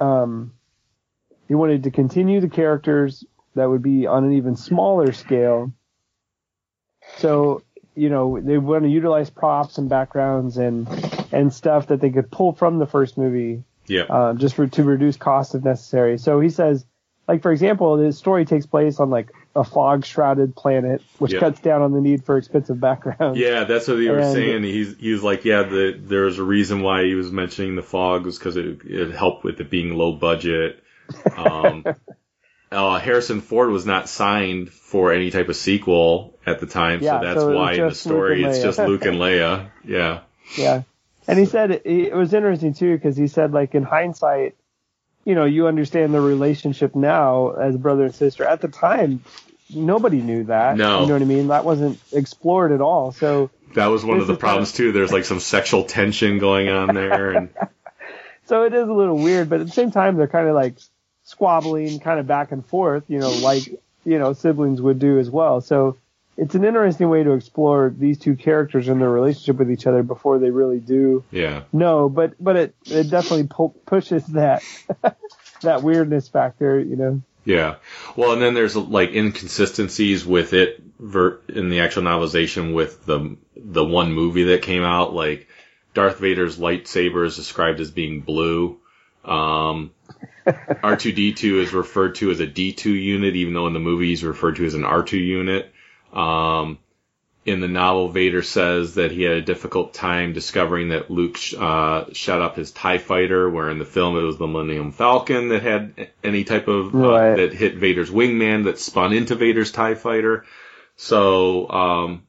um, he wanted to continue the characters that would be on an even smaller scale. So, you know, they want to utilize props and backgrounds and and stuff that they could pull from the first movie Yeah. um, just for to reduce costs if necessary. So he says, like for example, the story takes place on like a fog shrouded planet, which Yeah. cuts down on the need for expensive backgrounds. Yeah, that's what he was saying. He's he was like, yeah, the, there's a reason why he was mentioning the fog was because it, it helped with it being low budget. Um, uh, Harrison Ford was not signed for any type of sequel at the time, Yeah, so that's so why in the story it's just Luke and Leia. Yeah, Yeah. And he said it, it was interesting too because he said like in hindsight, you know, you understand the relationship now as brother and sister. At the time, nobody knew that. No. You know what I mean? That wasn't explored at all. So that was one of the problems too. There's like some sexual tension going on there, and so it is a little weird, but at the same time they're kind of like squabbling kind of back and forth, you know, like, you know, siblings would do as well. So it's an interesting way to explore these two characters and their relationship with each other before they really do yeah, No, but but it it definitely pu- pushes that that weirdness factor, you know. Yeah. Well, and then there's like inconsistencies with it ver- in the actual novelization with the the one movie that came out. Like Darth Vader's lightsaber is described as being blue. Um, R2D2 is referred to as a D2 unit, even though in the movie he's referred to as an R2 unit. Um, in the novel, Vader says that he had a difficult time discovering that Luke uh, shot up his Tie Fighter, where in the film it was the Millennium Falcon that had any type of uh, that hit Vader's wingman that spun into Vader's Tie Fighter. So, um,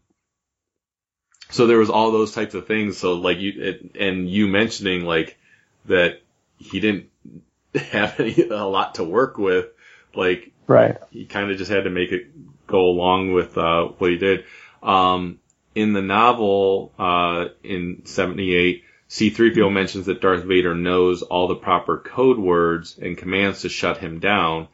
so there was all those types of things. So like you it, and you mentioning like that he didn't have any, a lot to work with. Like Right. he kind of just had to make it go along with uh, what he did. Um, in the novel, uh, in 78, C-3PO mentions that Darth Vader knows all the proper code words and commands to shut him down.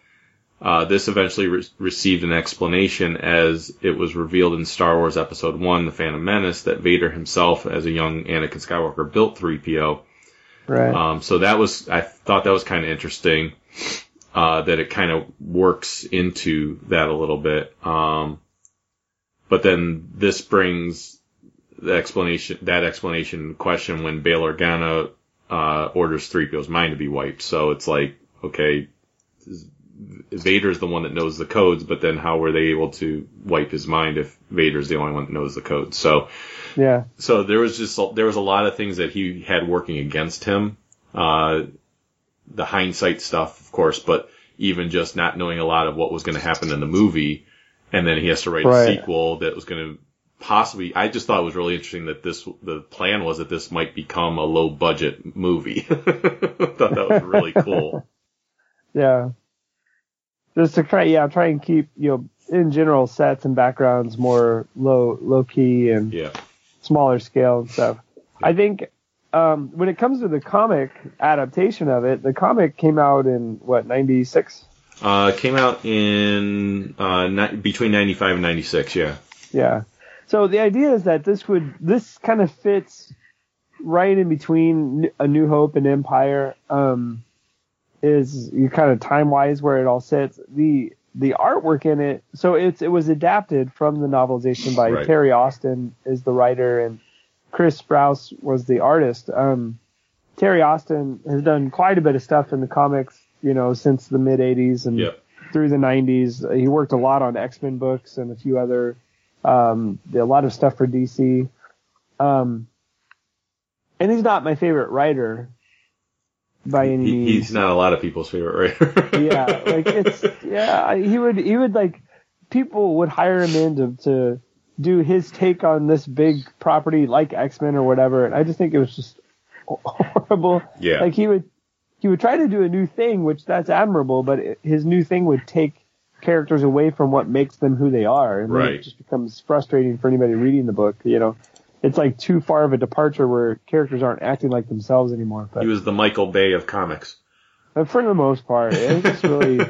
Uh, this eventually re- received an explanation as it was revealed in Star Wars Episode 1, The Phantom Menace, that Vader himself, as a young Anakin Skywalker, built 3PO. Right. Um, so that was, I thought that was kind of interesting, uh, that it kind of works into that a little bit. Um, but then this brings the explanation, that explanation question when Bail Organa, uh, orders 3PO's mind to be wiped. So it's like, okay, Vader's the one that knows the codes, but then how were they able to wipe his mind if Vader's the only one that knows the codes? So, yeah. so there was just there was a lot of things that he had working against him. Uh, the hindsight stuff, of course, but even just not knowing a lot of what was going to happen in the movie, and then he has to write Right. a sequel that was going to possibly. I just thought it was really interesting that this the plan was that this might become a low budget movie. thought that was really cool. Yeah. Just to try, yeah, try and keep you know in general sets and backgrounds more low low key and Yeah, smaller scale and stuff. I think um, when it comes to the comic adaptation of it, the comic came out in what ninety six. uh, came out in uh, ni- between ninety five and ninety six. Yeah, Yeah. So the idea is that this would this kind of fits right in between A New Hope and Empire. Um, is you kind of time wise where it all sits. The the artwork in it, so it's it was adapted from the novelization by Right. Terry Austin is the writer and Chris Sprouse was the artist. Um, Terry Austin has done quite a bit of stuff in the comics, you know, since the mid '80s and Yep. through the '90s. He worked a lot on X Men books and a few other, um, a lot of stuff for DC. Um, and he's not my favorite writer by any he, means he's not a lot of people's favorite writer. yeah, like it's yeah. He would he would like people would hire him in to to do his take on this big property like X Men or whatever, and I just think it was just horrible. Yeah. like he would he would try to do a new thing, which that's admirable, but it, his new thing would take characters away from what makes them who they are, and Right. it just becomes frustrating for anybody reading the book. You know, it's like too far of a departure where characters aren't acting like themselves anymore. But he was the Michael Bay of comics. but for the most part, it was just really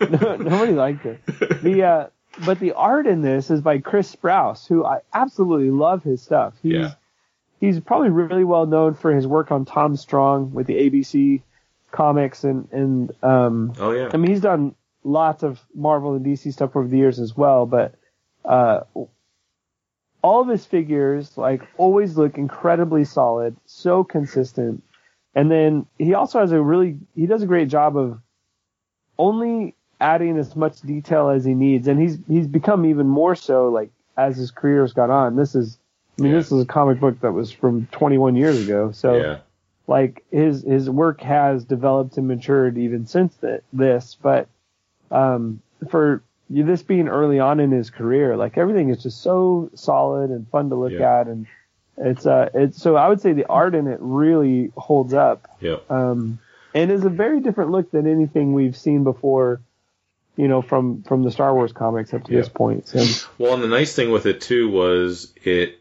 nobody liked it. The uh, but the art in this is by Chris Sprouse, who I absolutely love his stuff. He's Yeah. he's probably really well known for his work on Tom Strong with the ABC comics and and um, Oh yeah. I mean he's done lots of Marvel and DC stuff over the years as well, but uh, all of his figures like always look incredibly solid, so consistent. And then he also has a really he does a great job of only adding as much detail as he needs, and he's he's become even more so like as his career has gone on. This is I mean Yeah. this is a comic book that was from 21 years ago, so yeah, like his his work has developed and matured even since th- this but um for you- this being early on in his career like everything is just so solid and fun to look Yeah. at and it's uh it's so i would say the art in it really holds up yeah. um and is a very different look than anything we've seen before you know from from the star wars comics up to this point so Well, and the nice thing with it too was it,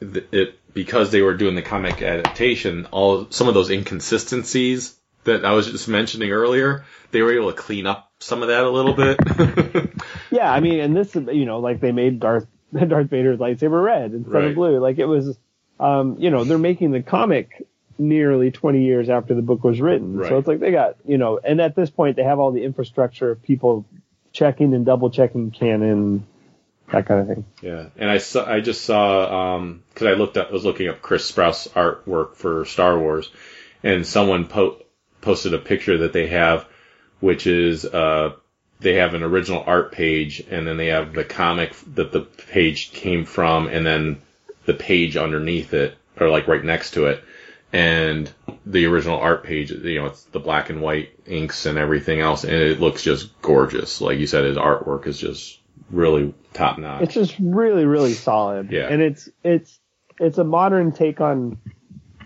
it because they were doing the comic adaptation, all some of those inconsistencies that I was just mentioning earlier, they were able to clean up some of that a little bit. Yeah, I mean, and this, you know, like they made Darth Darth Vader's lightsaber red instead Right. of blue. Like it was, um, you know, they're making the comic nearly 20 years after the book was written. Right. So it's like they got, you know, and at this point they have all the infrastructure of people checking and double checking canon, that kind of thing. yeah, and I saw, I just saw, um, cause I looked up, I was looking up Chris Sprouse artwork for Star Wars, and someone po- posted a picture that they have, which is, uh, they have an original art page, and then they have the comic that the page came from, and then the page underneath it, or like right next to it. And the original art page, you know, it's the black and white inks and everything else, and it looks just gorgeous. Like you said, his artwork is just really top notch. It's just really, really solid. Yeah. And it's, it's, it's a modern take on,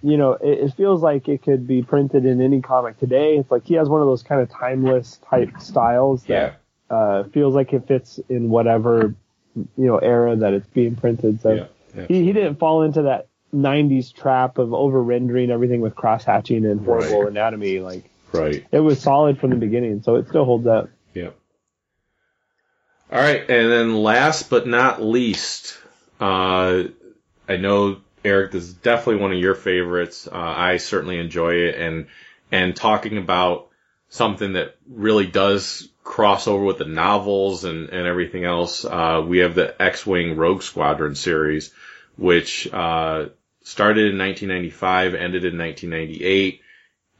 you know, it, it feels like it could be printed in any comic today. It's like he has one of those kind of timeless type styles that yeah, uh, feels like it fits in whatever you know era that it's being printed. So yeah, he, he didn't fall into that 90s trap of over rendering everything with cross hatching and horrible Right. anatomy. Like right. it was solid from the beginning, so it still holds up. Yep. All right, and then last but not least, uh, I know Eric, this is definitely one of your favorites. Uh, I certainly enjoy it, and and talking about something that really does cross over with the novels and and everything else. Uh, we have the X-wing Rogue Squadron series, which uh, started in 1995, ended in 1998,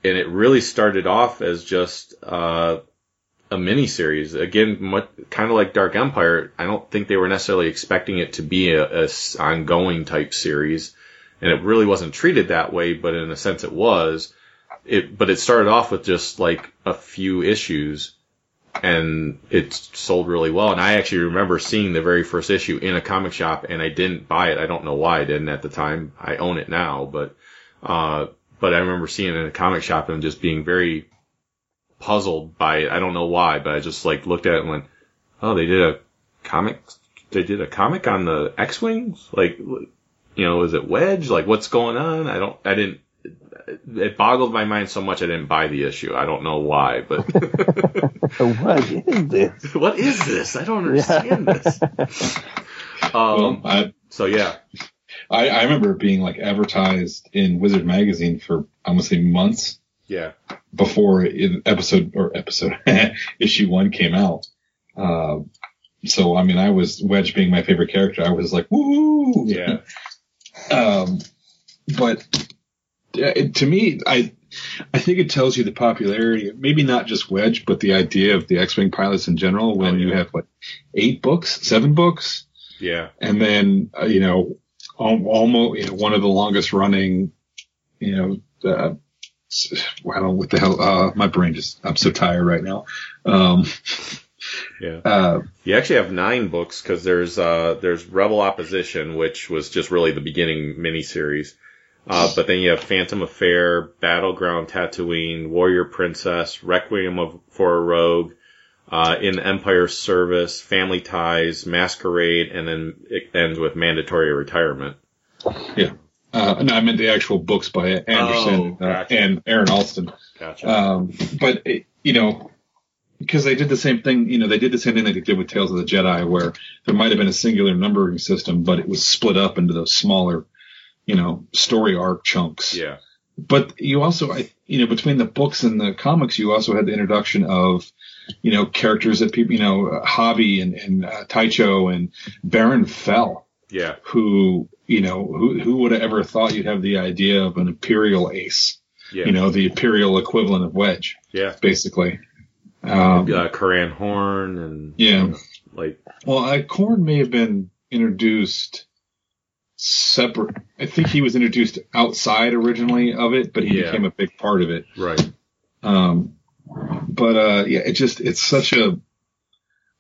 and it really started off as just uh, a mini series. Again, kind of like Dark Empire. I don't think they were necessarily expecting it to be a, a ongoing type series, and it really wasn't treated that way. But in a sense, it was. It, but it started off with just like a few issues, and it sold really well. And I actually remember seeing the very first issue in a comic shop, and I didn't buy it. I don't know why I didn't at the time. I own it now, but uh, but I remember seeing it in a comic shop and just being very puzzled by it. I don't know why, but I just like looked at it and went, "Oh, they did a comic. They did a comic on the X-wings. Like, you know, is it Wedge? Like, what's going on? I don't. I didn't. It boggled my mind so much I didn't buy the issue. I don't know why, but what is this? what is this? I don't understand this. Well, Um. I, So yeah. I, I remember it being like advertised in Wizard magazine for I'm gonna say months Yeah. before it, episode or episode issue one came out. Uh, so I mean, I was Wedge being my favorite character. I was like, woo! Yeah. Um, but yeah, it, to me, I I think it tells you the popularity, maybe not just Wedge, but the idea of the X-wing pilots in general. When Oh, yeah. you have what eight books, seven books, Yeah. and then uh, you know almost you know, one of the longest running, you know. Uh, I don't know what the hell. Uh, my brain just. I'm so tired right now. Um, Yeah. uh, You actually have nine books because there's uh there's Rebel Opposition, which was just really the beginning miniseries. Uh, but then you have Phantom Affair, Battleground Tatooine, Warrior Princess, Requiem of, for a Rogue, uh, In Empire's Service, Family Ties, Masquerade, and then it ends with Mandatory Retirement. yeah. Uh, no, I meant the actual books by Anderson Oh, uh, gotcha. and Aaron Allston. Gotcha. Um, but it, you know, because they did the same thing, you know, they did the same thing that they did with Tales of the Jedi, where there might have been a singular numbering system, but it was split up into those smaller, you know, story arc chunks. yeah. But you also, I, you know, between the books and the comics, you also had the introduction of, you know, characters that people, you know, uh, Hobbie and, and uh, Tycho and Baron Fel, Yeah. who, you know, who, who would have ever thought you'd have the idea of an Imperial ace Yeah. You know, the Imperial equivalent of Wedge, Yeah. basically. Um, Uh, Corran Horn and yeah. like Well, I, Korn may have been introduced separate. I think he was introduced outside originally of it, but he Yeah. became a big part of it. right. Um, but uh, yeah, it just it's such a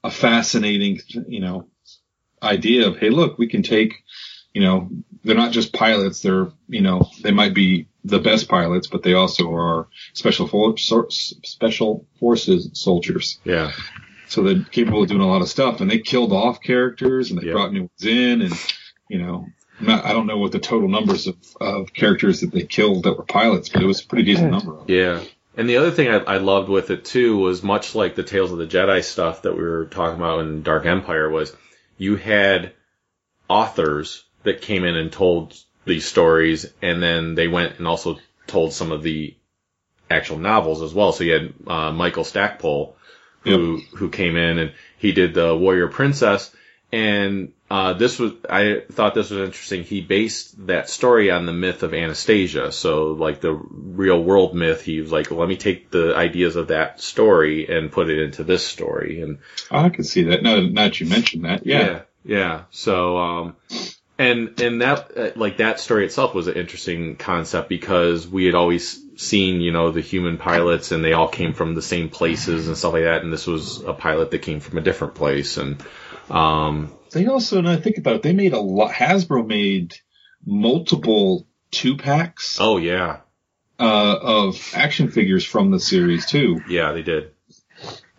a fascinating, you know, idea of hey, look, we can take, you know, they're not just pilots. They're you know they might be the best pilots, but they also are special for, special forces soldiers. Yeah. So they're capable of doing a lot of stuff, and they killed off characters, and they Yeah. brought new ones in, and you know, not, I don't know what the total numbers of, of characters that they killed that were pilots, but it was a pretty decent number. Of them. Yeah. And the other thing I, I loved with it too was much like the Tales of the Jedi stuff that we were talking about in Dark Empire was you had authors that came in and told these stories and then they went and also told some of the actual novels as well. So you had uh, Michael Stackpole who who came in and he did the Warrior Princess and uh, this was I thought this was interesting. He based that story on the myth of Anastasia, so like the real world myth. He was like, let me take the ideas of that story and put it into this story, and Oh, I can see that. Now, now that you mentioned that, yeah. yeah, yeah. So, um, and and that uh, like that story itself was an interesting concept because we had always seen you know the human pilots and they all came from the same places and stuff like that, and this was a pilot that came from a different place, and um, They also, and I think about it, they made a lot. Hasbro made multiple two packs oh yeah, uh, of action figures from the series too. yeah, they did.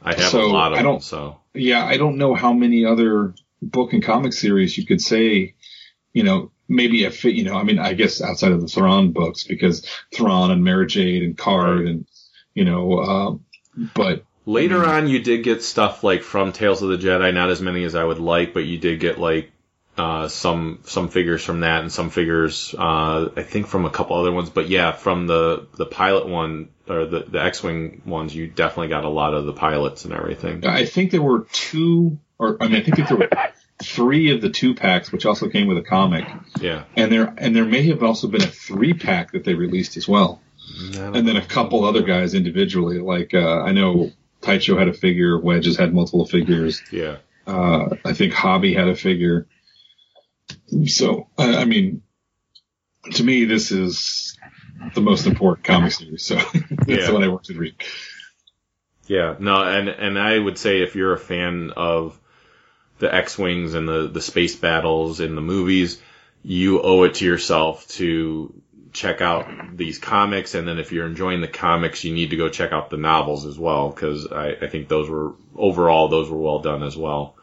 I have So, a lot of I don't- so Yeah, I don't know how many other book and comic series you could say, you know, maybe a fit, you know, I mean, I guess outside of the Thrawn books because Thrawn and Mara Jade and Karrde and, you know, uh, but Later on, you did get stuff like from Tales of the Jedi, not as many as I would like, but you did get like uh, some some figures from that and some figures, uh, I think from a couple other ones. But yeah, from the the pilot one or the the X-wing ones, you definitely got a lot of the pilots and everything. I think there were two, or I mean, I think there were three of the two packs, which also came with a comic, Yeah, and there and there may have also been a three pack that they released as well, and then a couple other guys individually. Like uh, I know Tycho had a figure, Wedges had multiple figures. yeah, Uh, I think Hobbie had a figure. So, I, I mean, to me, this is the most important comic series. So that's Yeah. the one I want to read. yeah. No, and and I would say if you're a fan of the X-wings and the the space battles in the movies, you owe it to yourself to check out these comics, and then if you're enjoying the comics, you need to go check out the novels as well, because I, I think those were overall those were well done as well.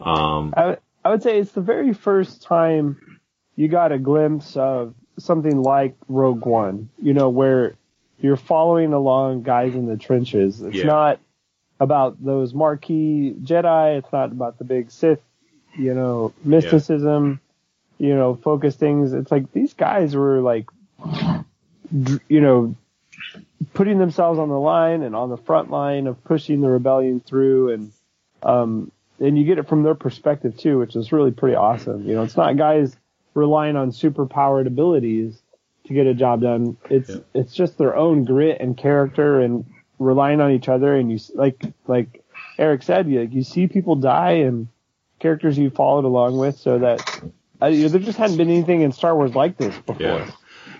Um, I, I would say it's the very first time you got a glimpse of something like Rogue One, you know, where you're following along guys in the trenches. It's Yeah. not about those marquee Jedi. It's not about the big Sith, you know, mysticism, you know, focus things. It's like these guys were like, you know, putting themselves on the line and on the front line of pushing the rebellion through and, um, and you get it from their perspective too, which is really pretty awesome. You know, it's not guys relying on super powered abilities to get a job done. It's Yeah. it's just their own grit and character and relying on each other. And you like like Eric said, you you see people die and characters you followed along with, so that uh, you know, there just hadn't been anything in Star Wars like this before. yeah.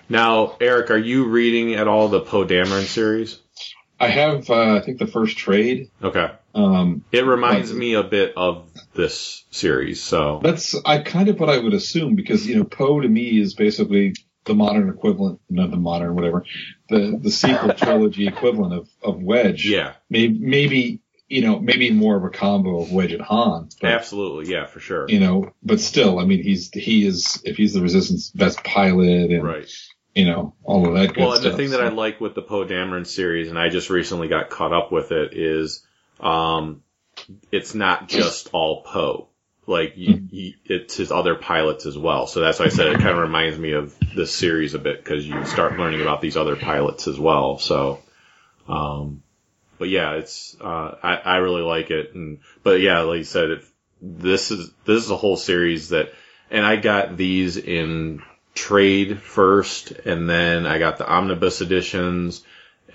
Now, Eric, are you reading at all the Poe Dameron series? I have, uh, I think the first trade. Okay. Um, It reminds me a bit of this series, so that's I kind of what I would assume because you know Poe to me is basically the modern equivalent, not the modern whatever, the the sequel trilogy equivalent of of Wedge. yeah, Maybe maybe you know maybe more of a combo of Wedge and Han. But, absolutely, yeah, for sure. You know, but still, I mean, he's he is if he's the Resistance best pilot and Right. You know all of that good Well, and stuff. the thing that I like with the Poe Dameron series, and I just recently got caught up with it, is um, it's not just all Poe. Like you, you, it's his other pilots as well. So that's why I said it kind of reminds me of this series a bit because you start learning about these other pilots as well. So, um, but yeah, it's uh, I, I really like it. And but yeah, like you said, if this is this is a whole series that, and I got these in trade first, and then I got the omnibus editions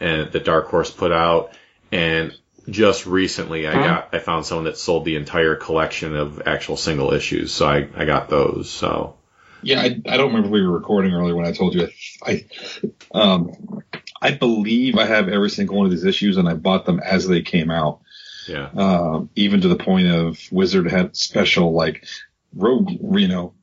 and that Dark Horse put out, and just recently I got I found someone that sold the entire collection of actual single issues, so I I got those. So Yeah, I, I don't remember if we were recording earlier when I told you. I, um, I believe I have every single one of these issues, and I bought them as they came out. yeah, Um, even to the point of Wizard had special like Rogue, you know,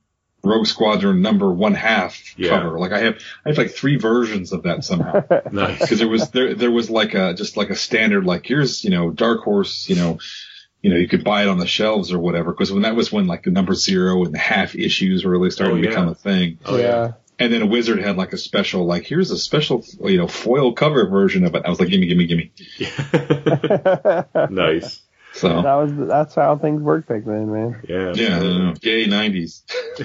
Rogue Squadron number one half Yeah. cover. Like I have, I have like three versions of that somehow. nice. because there was there there was like a just like a standard like here's you know Dark Horse you know you know you could buy it on the shelves or whatever because when that was when like the number zero and the half issues were really starting Oh, to become a thing Oh yeah. and then a wizard had like a special like here's a special you know foil cover version of it I was like gimme gimme gimme nice. So was that's how things worked back then, man. Yeah. yeah I don't know. gay nineties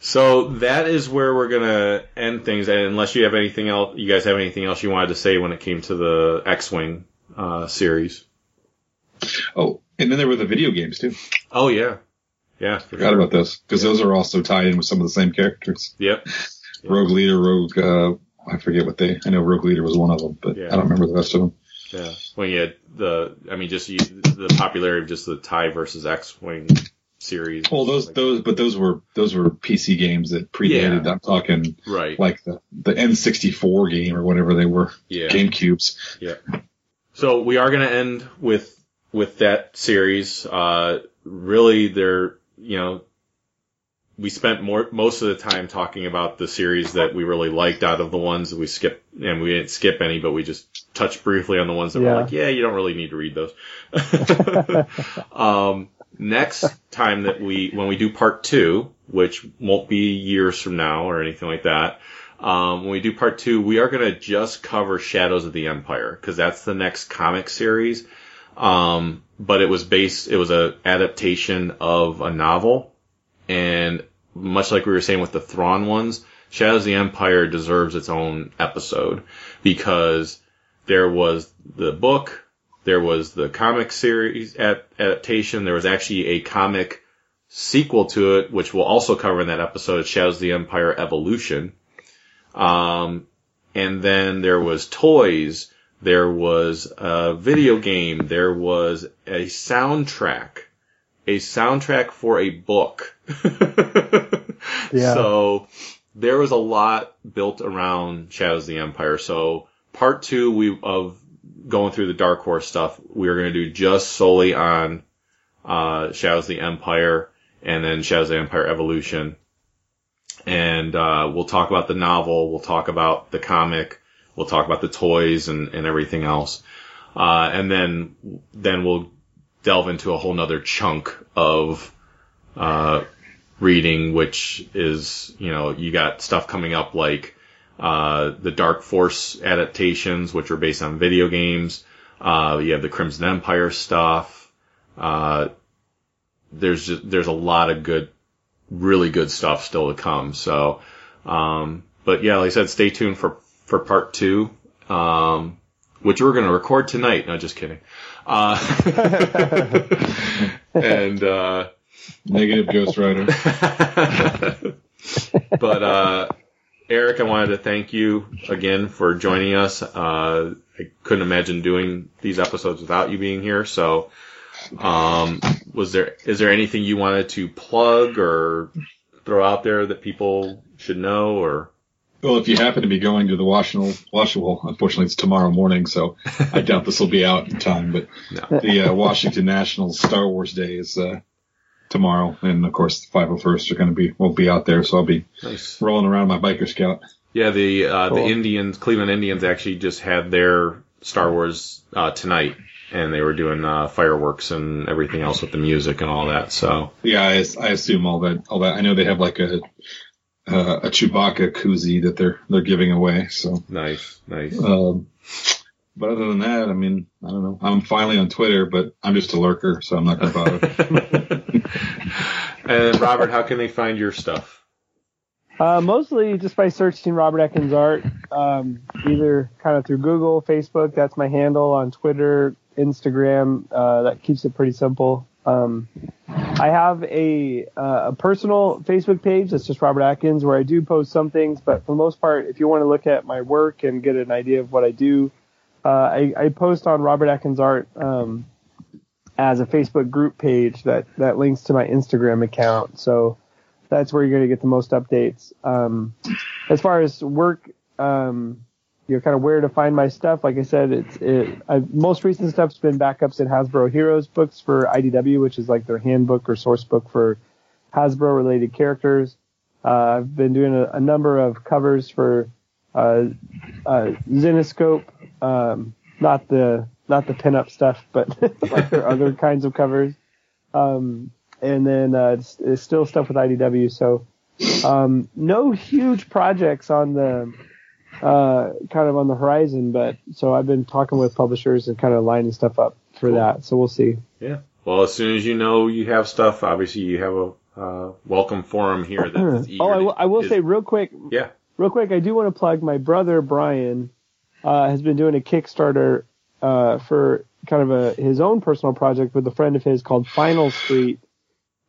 so that is where we're gonna end things. And unless you have anything else, you guys have anything else you wanted to say when it came to the X-wing uh, series? oh and then there were the video games too Oh yeah, yeah. for forgot sure. about those because those are also tied in with some of the same characters Yep. Rogue Leader Rogue uh I forget what they I know Rogue Leader was one of them but Yeah. I don't remember the rest of them. Yeah. When you had the, I mean, just you, the popularity of just the Tie versus X-wing series. Well, those those but those were those were PC games that predated. Yeah. I'm talking right. like the the N64 game or whatever they were, yeah. GameCubes. Yeah. So we are going to end with with that series. Uh, really, there, you know, we spent more most of the time talking about the series that we really liked out of the ones that we skipped, and we didn't skip any, but we just touched briefly on the ones that Yeah. were like, yeah, you don't really need to read those. um, next time that we when we do part two, which won't be years from now or anything like that. Um, when we do part two, we are going to just cover Shadows of the Empire because that's the next comic series. Um, but it was based, it was a adaptation of a novel, and much like we were saying with the Thrawn ones, Shadows of the Empire deserves its own episode because there was the book, there was the comic series adaptation, there was actually a comic sequel to it, which we'll also cover in that episode, Shadows of the Empire Evolution. Um, and then there was toys, there was a video game, there was a soundtrack, a soundtrack for a book. Yeah. So there was a lot built around Shadows of the Empire. So part two we of going through the Dark Horse stuff, we are going to do just solely on uh, Shadows of the Empire and then Shadows of the Empire Evolution. And uh, we'll talk about the novel, we'll talk about the comic, we'll talk about the toys and, and everything else. Uh, and then then we'll delve into a whole nother chunk of uh, reading, which is, you know, you got stuff coming up like uh, the Dark Force adaptations, which are based on video games. Uh, you have the Crimson Empire stuff. Uh, there's just, there's a lot of good, really good stuff still to come. So, um, but yeah, like I said, stay tuned for for part two, um, which we're going to record tonight. No, just kidding. Uh, and uh, Negative Ghost Rider. but uh, Eric, I wanted to thank you again for joining us. Uh, I couldn't imagine doing these episodes without you being here. So, um, was there is there anything you wanted to plug or throw out there that people should know? Or Well, if you happen to be going to the Washington, Washington, unfortunately it's tomorrow morning, so I doubt this will be out in time. But no, the uh, Washington National Star Wars Day is uh, tomorrow, and of course the 501st are going to be will be out there, so I'll be nice. rolling around my biker scout. Yeah, the uh, the Indians, Cleveland Indians, actually just had their Star Wars uh, tonight, and they were doing uh, fireworks and everything else with the music and all that. So Yeah, I, I assume all that all that. I know they have like a uh, a Chewbacca koozie that they're they're giving away. So, nice, nice. um, but other than that, I mean, I don't know. I'm finally on Twitter, but I'm just a lurker, so I'm not going to bother. and Robert, how can they find your stuff? Uh, mostly just by searching Robert Atkins art, um, either kind of through Google, Facebook. That's my handle on Twitter, Instagram. Uh, that keeps it pretty simple. Um, I have a uh, a personal Facebook page that's just Robert Atkins where I do post some things, but for the most part, if you want to look at my work and get an idea of what I do, uh, I, I post on Robert Atkins Art um, as a Facebook group page that that links to my Instagram account. So that's where you're going to get the most updates. Um, as far as work, um, you know, kind of where to find my stuff. Like I said, it's it. I, most recent stuff's been backups in Hasbro Heroes books for IDW, which is like their handbook or source book for Hasbro related characters. Uh, I've been doing a, a number of covers for uh, uh, Zenescope, um, not the not the pinup stuff, but like their other kinds of covers. Um, and then uh, it's, it's still stuff with IDW. So um, no huge projects on the uh, kind of on the horizon, but so I've been talking with publishers and kind of lining stuff up for that. So we'll see. Yeah. Well, as soon as you know you have stuff, obviously you have a uh, welcome forum here. That's oh, I will, I will is- say real quick, yeah. Real quick, I do want to plug my brother Brian uh, has been doing a Kickstarter uh, for kind of a his own personal project with a friend of his called Final Street,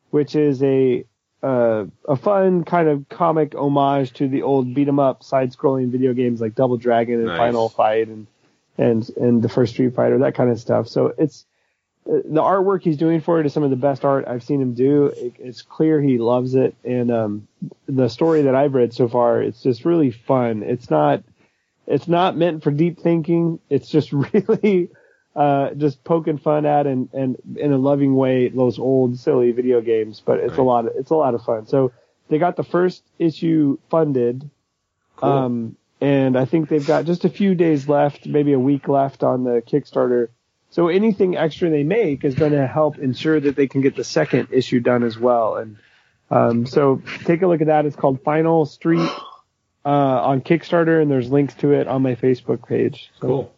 which is a uh, a fun kind of comic homage to the old beat 'em up side scrolling video games like Double Dragon and Nice. Final Fight and and and the first Street Fighter that kind of stuff. So it's the artwork he's doing for it is some of the best art I've seen him do. It, it's clear he loves it, and um, the story that I've read so far, it's just really fun. It's not, it's not meant for deep thinking. It's just really, uh, just poking fun at and and in a loving way those old silly video games. But it's a lot. Of, it's a lot of fun. So they got the first issue funded. Cool. Um, and I think they've got just a few days left, maybe a week left on the Kickstarter. So anything extra they make is going to help ensure that they can get the second issue done as well. And um, so take a look at that. It's called Final Street uh, on Kickstarter, and there's links to it on my Facebook page. So, Cool.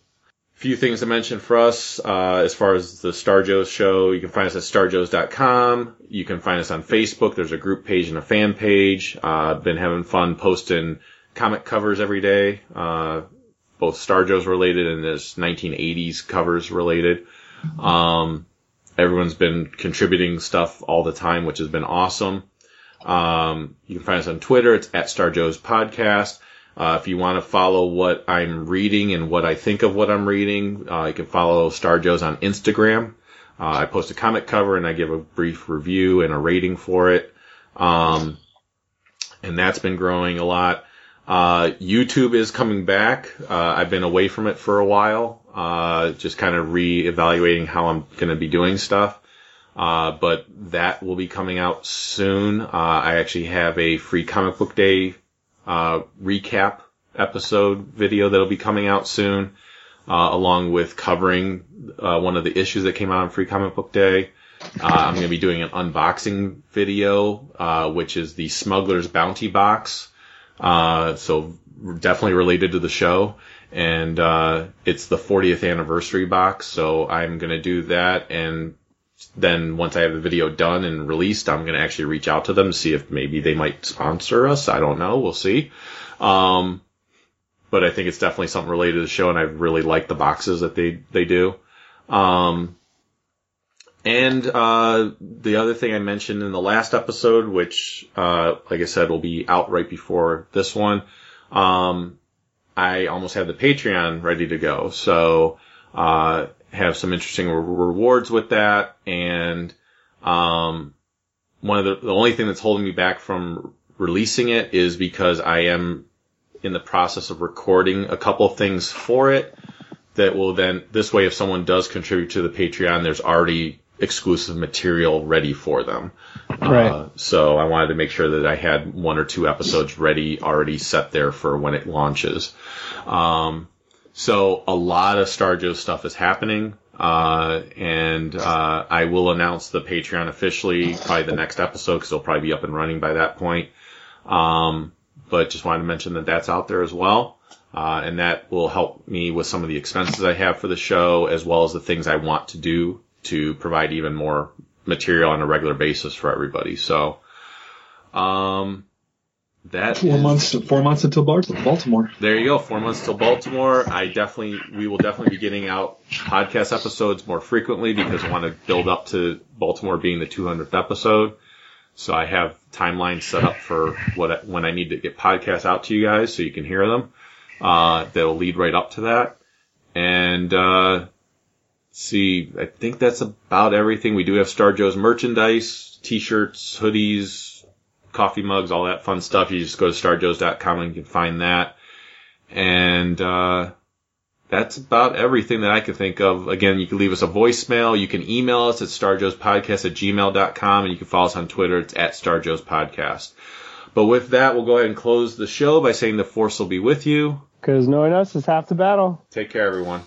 A few things to mention for us uh, as far as the Star Joe's show. You can find us at starjoes.com. You can find us on Facebook. There's a group page and a fan page. Uh, been having fun posting comic covers every day, uh, both Star Joe's related and this 1980s covers related. Um, everyone's been contributing stuff all the time, which has been awesome. Um, you can find us on Twitter. It's at Star Joe's Podcast. Uh, if you want to follow what I'm reading and what I think of what I'm reading, uh, you can follow Star Joe's on Instagram. Uh, I post a comic cover and I give a brief review and a rating for it. Um, and that's been growing a lot. Uh, YouTube is coming back. Uh, I've been away from it for a while, uh, just kind of re-evaluating how I'm going to be doing stuff. Uh, but that will be coming out soon. Uh, I actually have a free comic book day uh, recap episode video that'll be coming out soon, uh, along with covering uh, one of the issues that came out on Free Comic Book Day. Uh, I'm going to be doing an unboxing video, uh, which is the Smuggler's Bounty box. Uh, so definitely related to the show. And, uh, it's the 40th anniversary box. So I'm to do that. And then once I have the video done and released, I'm to actually reach out to them to see if maybe they might sponsor us. I don't know. We'll see. Um, but I think it's definitely something related to the show and I really like the boxes that they, they do. Um, and uh, the other thing I mentioned in the last episode, which, uh, like I said, will be out right before this one, um, I almost have the Patreon ready to go. So uh, have some interesting re- rewards with that, and um, one of the the only thing that's holding me back from releasing it is because I am in the process of recording a couple things for it that will then this way if someone does contribute to the Patreon, there's already exclusive material ready for them. Right. Uh, so I wanted to make sure that I had one or two episodes ready, already set there for when it launches. Um, so a lot of Star Joe stuff is happening. Uh, and, uh, I will announce the Patreon officially by the next episode because it'll probably be up and running by that point. Um, but just wanted to mention that that's out there as well. Uh, and that will help me with some of the expenses I have for the show as well as the things I want to do to provide even more material on a regular basis for everybody. So, um, that Four is- months. Four months until Baltimore. There you go. Four months till Baltimore. I definitely, we will definitely be getting out podcast episodes more frequently because I want to build up to Baltimore being the 200th episode. So I have timelines set up for what when I need to get podcasts out to you guys so you can hear them. Uh, that'll lead right up to that. And, uh, see, I think that's about everything. We do have Star Joe's merchandise, t-shirts, hoodies, coffee mugs, all that fun stuff. You just go to starjoes.com and you can find that. And, uh, that's about everything that I can think of. Again, you can leave us a voicemail. You can email us at starjoespodcast at gmail.com and you can follow us on Twitter. It's at starjoespodcast. But with that, we'll go ahead and close the show by saying the force will be with you. Because knowing us is half the battle. Take care, everyone.